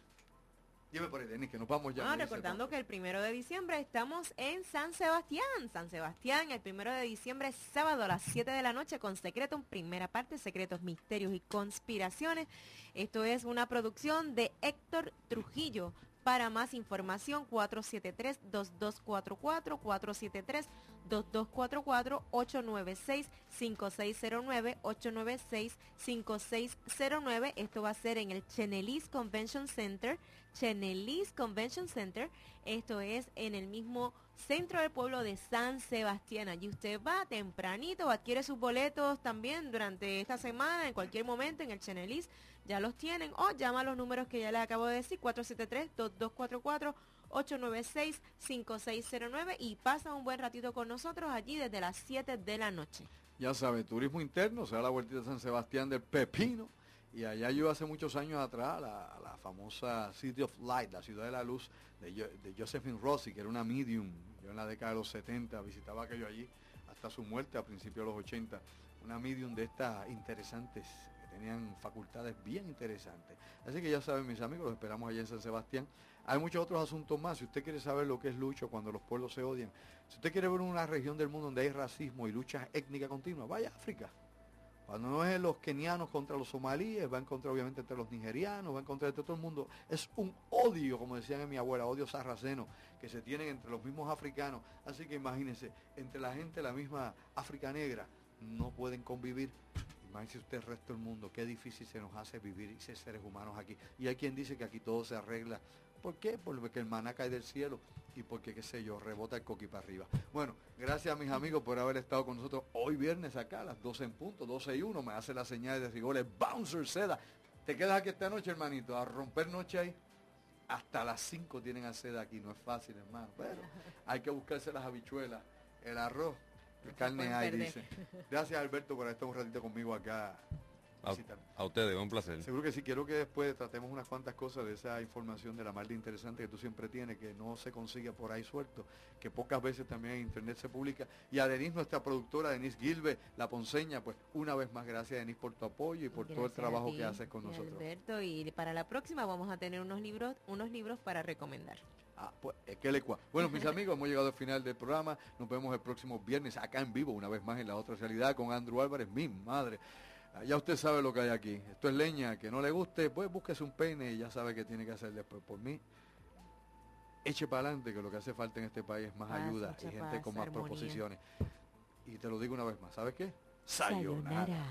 Dime por ahí, Denis, que nos vamos ya. Ah, recordando el que el primero de diciembre estamos en San Sebastián. San Sebastián, el primero de diciembre, sábado a las 7 de la noche con Secretos, primera parte, Secretos, Misterios y Conspiraciones. Esto es una producción de Héctor Trujillo. Para más información, 473-2244, 473-2244, 896-5609, 896-5609. Esto va a ser en el Chenelis Convention Center, Chenelis Convention Center. Esto es en el mismo centro del pueblo de San Sebastián. Allí usted va tempranito, adquiere sus boletos también durante esta semana, en cualquier momento, en el Chenelis. Ya los tienen o llama a los números que ya les acabo de decir, 473-2244. 896-5609 y pasa un buen ratito con nosotros allí desde las 7 de la noche. Ya sabe, turismo interno, se da la vueltita de San Sebastián del Pepino. Y allá yo hace muchos años atrás, la, la famosa City of Light, la ciudad de la luz, de, de Josephine Rossi, que era una medium. Yo en la década de los 70 visitaba aquello allí, hasta su muerte a principios de los 80. Una medium de estas interesantes, que tenían facultades bien interesantes. Así que ya saben, mis amigos, los esperamos allá en San Sebastián. Hay muchos otros asuntos más. Si usted quiere saber lo que es lucho cuando los pueblos se odian, si usted quiere ver una región del mundo donde hay racismo y lucha étnica continua, vaya a África. Cuando no es los kenianos contra los somalíes, va en contra obviamente entre los nigerianos, va en contra de todo el mundo. Es un odio, como decían en mi abuela, odio sarraceno, que se tienen entre los mismos africanos. Así que imagínense, entre la gente de la misma África negra, no pueden convivir. Imagínese usted el resto del mundo, qué difícil se nos hace vivir y ser seres humanos aquí. Y hay quien dice que aquí todo se arregla. ¿Por qué? Porque el maná cae del cielo y porque, qué sé yo, rebota el coqui para arriba. Bueno, gracias a mis amigos por haber estado con nosotros hoy viernes acá a las 12 en punto, 12 y 1. Me hace la señal de rigoles Bouncer Seda. Te quedas aquí esta noche, hermanito, a romper noche ahí. Hasta las 5 tienen a seda aquí, no es fácil, hermano. Pero hay que buscarse las habichuelas, el arroz, el carne perder. dice. Gracias, Alberto, por estar un ratito conmigo acá. A, a ustedes, un placer. Seguro que sí, quiero que después tratemos unas cuantas cosas de esa información de la más de interesante que tú siempre tienes, que no se consigue por ahí suelto, que pocas veces también en internet se publica. Y a Denise, nuestra productora, Denise Gilbe, la ponceña, pues una vez más gracias Denise por tu apoyo y por todo el trabajo ti, que haces con nosotros. Alberto, y para la próxima vamos a tener unos libros, unos libros para recomendar. Ah, pues, qué lecua. Bueno, mis <laughs> amigos, hemos llegado al final del programa. Nos vemos el próximo viernes acá en vivo, una vez más en la otra realidad con Andrew Álvarez, mi madre. Ah, Ya usted sabe lo que hay aquí. Esto es leña, que no le guste, pues búsquese un peine y ya sabe qué tiene que hacer después. Por mí, eche para adelante, que lo que hace falta en este país es más Paz, ayuda y gente paz, con más armonía. proposiciones. Y te lo digo una vez más, ¿sabes qué? Sayonara. Sayonara.